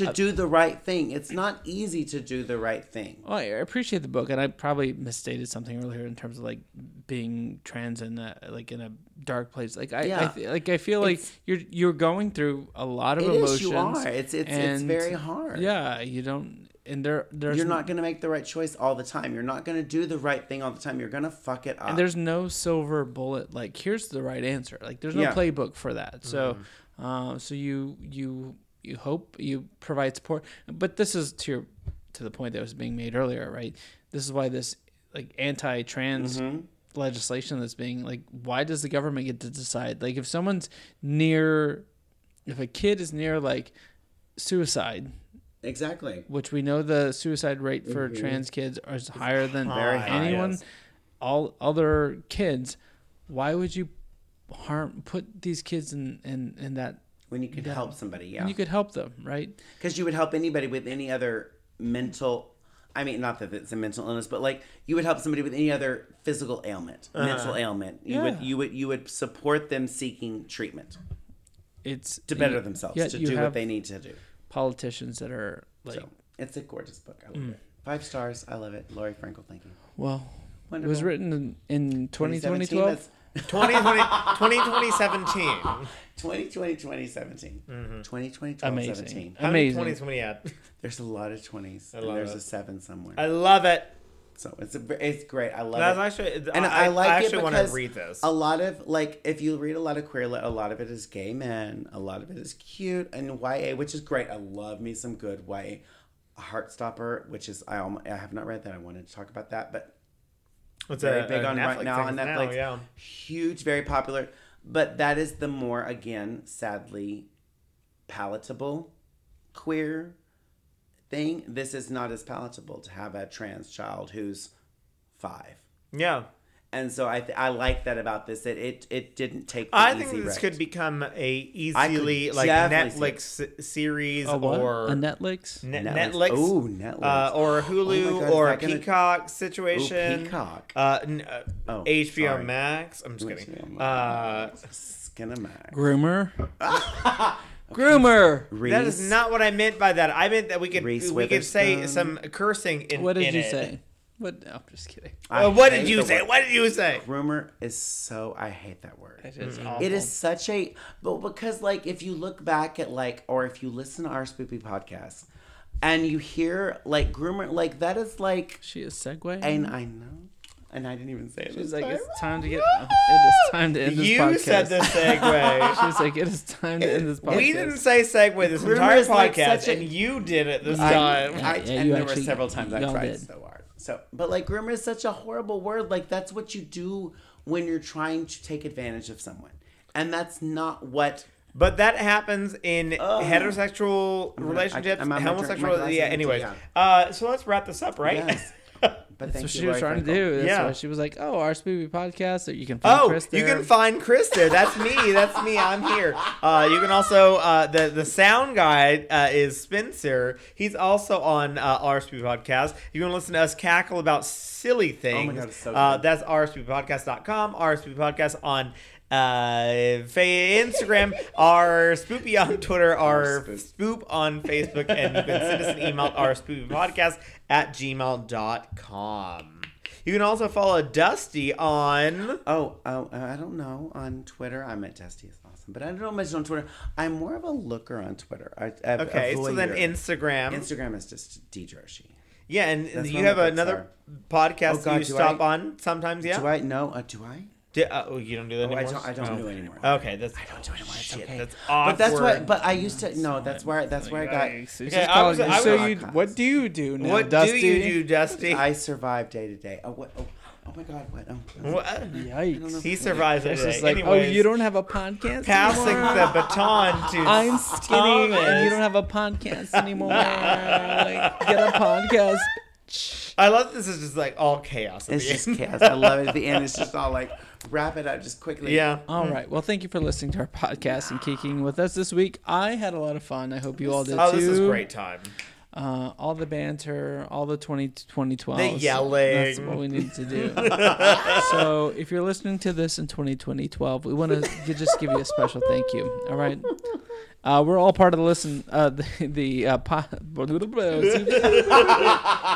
to Uh, do the right thing it's not easy to do the right thing Well, I appreciate the book, and I probably misstated something earlier in terms of like being trans in a, like in a dark place. Like I, I Yeah. th- like I feel like It's- you're you're going through a lot of It emotions. is, you are. It's- it's- it's very hard. Yeah, you don't, and there there's you're not going to make the right choice all the time you're not going to do the right thing all the time you're going to fuck it up and there's no silver bullet. Like here's the right answer. Like there's no Yeah. playbook for that. So, Mm-hmm. uh, so you you you hope you provide support, but this is to your to the point that was being made earlier, right? This is why this like anti-trans Mm-hmm. legislation that's being like, why does the government get to decide? Like if someone's near, if a kid is near like suicide, exactly which we know the suicide rate for Mm-hmm. trans kids is higher than high, anyone yes. all other kids why would you harm put these kids in in, in that when you could Yeah. help somebody yeah and you could help them right? Because you would help anybody with any other mental i mean not that it's a mental illness but like you would help somebody with any other physical ailment mental ailment. You would you would you would support them seeking treatment it's to better you- themselves yet to do what they need to do. politicians that are like so it's a gorgeous book. I love Mm. it. Five stars. I love it. Laurie Frankel thank you. Well it was written in, in 2012 that's- 2020, 2017. 2020 2017 2020 mm-hmm. Amazing. 2017 How many Amazing. 20s when he had? there's a lot of 20s and love there's it. a 7 somewhere I love it. so it's a, it's great i love That's it actually, and I, I, like I it actually want to read this. a lot of like if you read a lot of queer lit, a lot of it is gay men, a lot of it is cute and YA, which is great. I love me some good YA. Heartstopper, which is I almo- I have not read that. I wanted to talk about that, but It's very a- big a on right now on now, Netflix. yeah. Huge, very popular. But that is the more again, sadly, palatable queer thing. This is not as palatable to have a trans child who's five. Yeah. And so I th- I like that about this that it it didn't take. The I easy think this route. could become a I could easily like Netflix series a what or a netflix Ne- Netflix. Netflix, Ooh, Netflix. uh, or Hulu Oh God, or a that gonna- Peacock Ooh, situation. Peacock. Uh, n- uh, Oh, HBO sorry. Max. I'm just HBO kidding. Max. Uh, Skinamax. groomer groomer that is not what I meant by that. I meant that we could Reese we could say some cursing in. what did in you it. say what no, i'm just kidding I Uh, what did hate you the say? word. What did you say? Rumor is so. I hate that word. It is awful. It is such a, but because like if you look back at like, or if you listen to our spoopy podcast, and you hear like groomer, like that is like, she is segue and I know, and I didn't even say it. she's this like time. it's time to get it is time to end this podcast. You podcast said the segue. she's like it is time to end this podcast we didn't say segue this Rumor entire is like podcast, such a- and you did it this I, time. I, Yeah, and you there actually- were several times I y'all tried did. so hard. So, but like groomer is such a horrible word. Like that's what you do when you're trying to take advantage of someone, and that's not what. But that happens in heterosexual relationships, I- I'm- I'm drink homosexual. Yeah. Anyways, yeah. uh, so let's wrap this up, right? Yes. But That's thank what you, she was Lori trying to do. That's Yeah. why she was like, "Oh, our Spoopy podcast that you can find Oh, Chris you can find Chris there. That's me. That's me. I'm here. Uh, you can also uh, the the sound guy uh, is Spencer. He's also on uh, RSP podcast. If You want to listen to us cackle about silly things. Oh God, it's so uh, good. that's rspodcast.com. RSP podcast on uh, fa- Instagram, our spoopy on Twitter, our spoop on Facebook, and you can send us an email, our spoopy podcast at gmail.com. You can also follow Dusty on. Oh, oh, uh, I don't know. On Twitter, I'm at Dusty is awesome, but I don't know much on Twitter. I'm more of a looker on Twitter. I, I, Okay, so then. Instagram. Instagram is just D Droshi. Yeah, and That's you have another podcast Oh, that God, you stop I- on sometimes, yeah? Do I know? Uh, do I? Di- uh, oh, you don't do that Oh, I anymore? don't. I don't Oh. do it anymore. Okay, that's I don't do it anymore. It's shit. okay. That's awkward. But that's what. But I used to. No, that's where. That's where I got. Yikes. Okay, I was- calling- I so you, what do you do now, what Dusty? do you do, Dusty? I survive day to day. Oh what? Oh, oh my God! What? Oh, What? Yikes. He survives it. It's just today. like, oh, you don't have a podcast passing anymore? the baton to I'm skinny and you don't have a podcast anymore. like, get a podcast. I love this is just like all chaos. At It's the just end. chaos. I love it. At the end, it's just all like wrap it up just quickly. yeah. All right. Mm. Well, thank you for listening to our podcast and kicking with us this week. I had a lot of fun. I hope you all did Oh, too. this is great time. Uh, all the banter, all the 20, 2012. The yelling. That's what we need to do. so if you're listening to this in 2012, we want to just give you a special thank you. All right. Uh, we're all part of the listen. Uh, the the uh, po-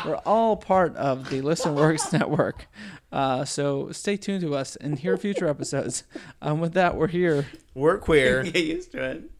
we're all part of the Listen Works network. Uh, so stay tuned to us and hear future episodes. Um, with that, we're here. We're queer. Get used to it.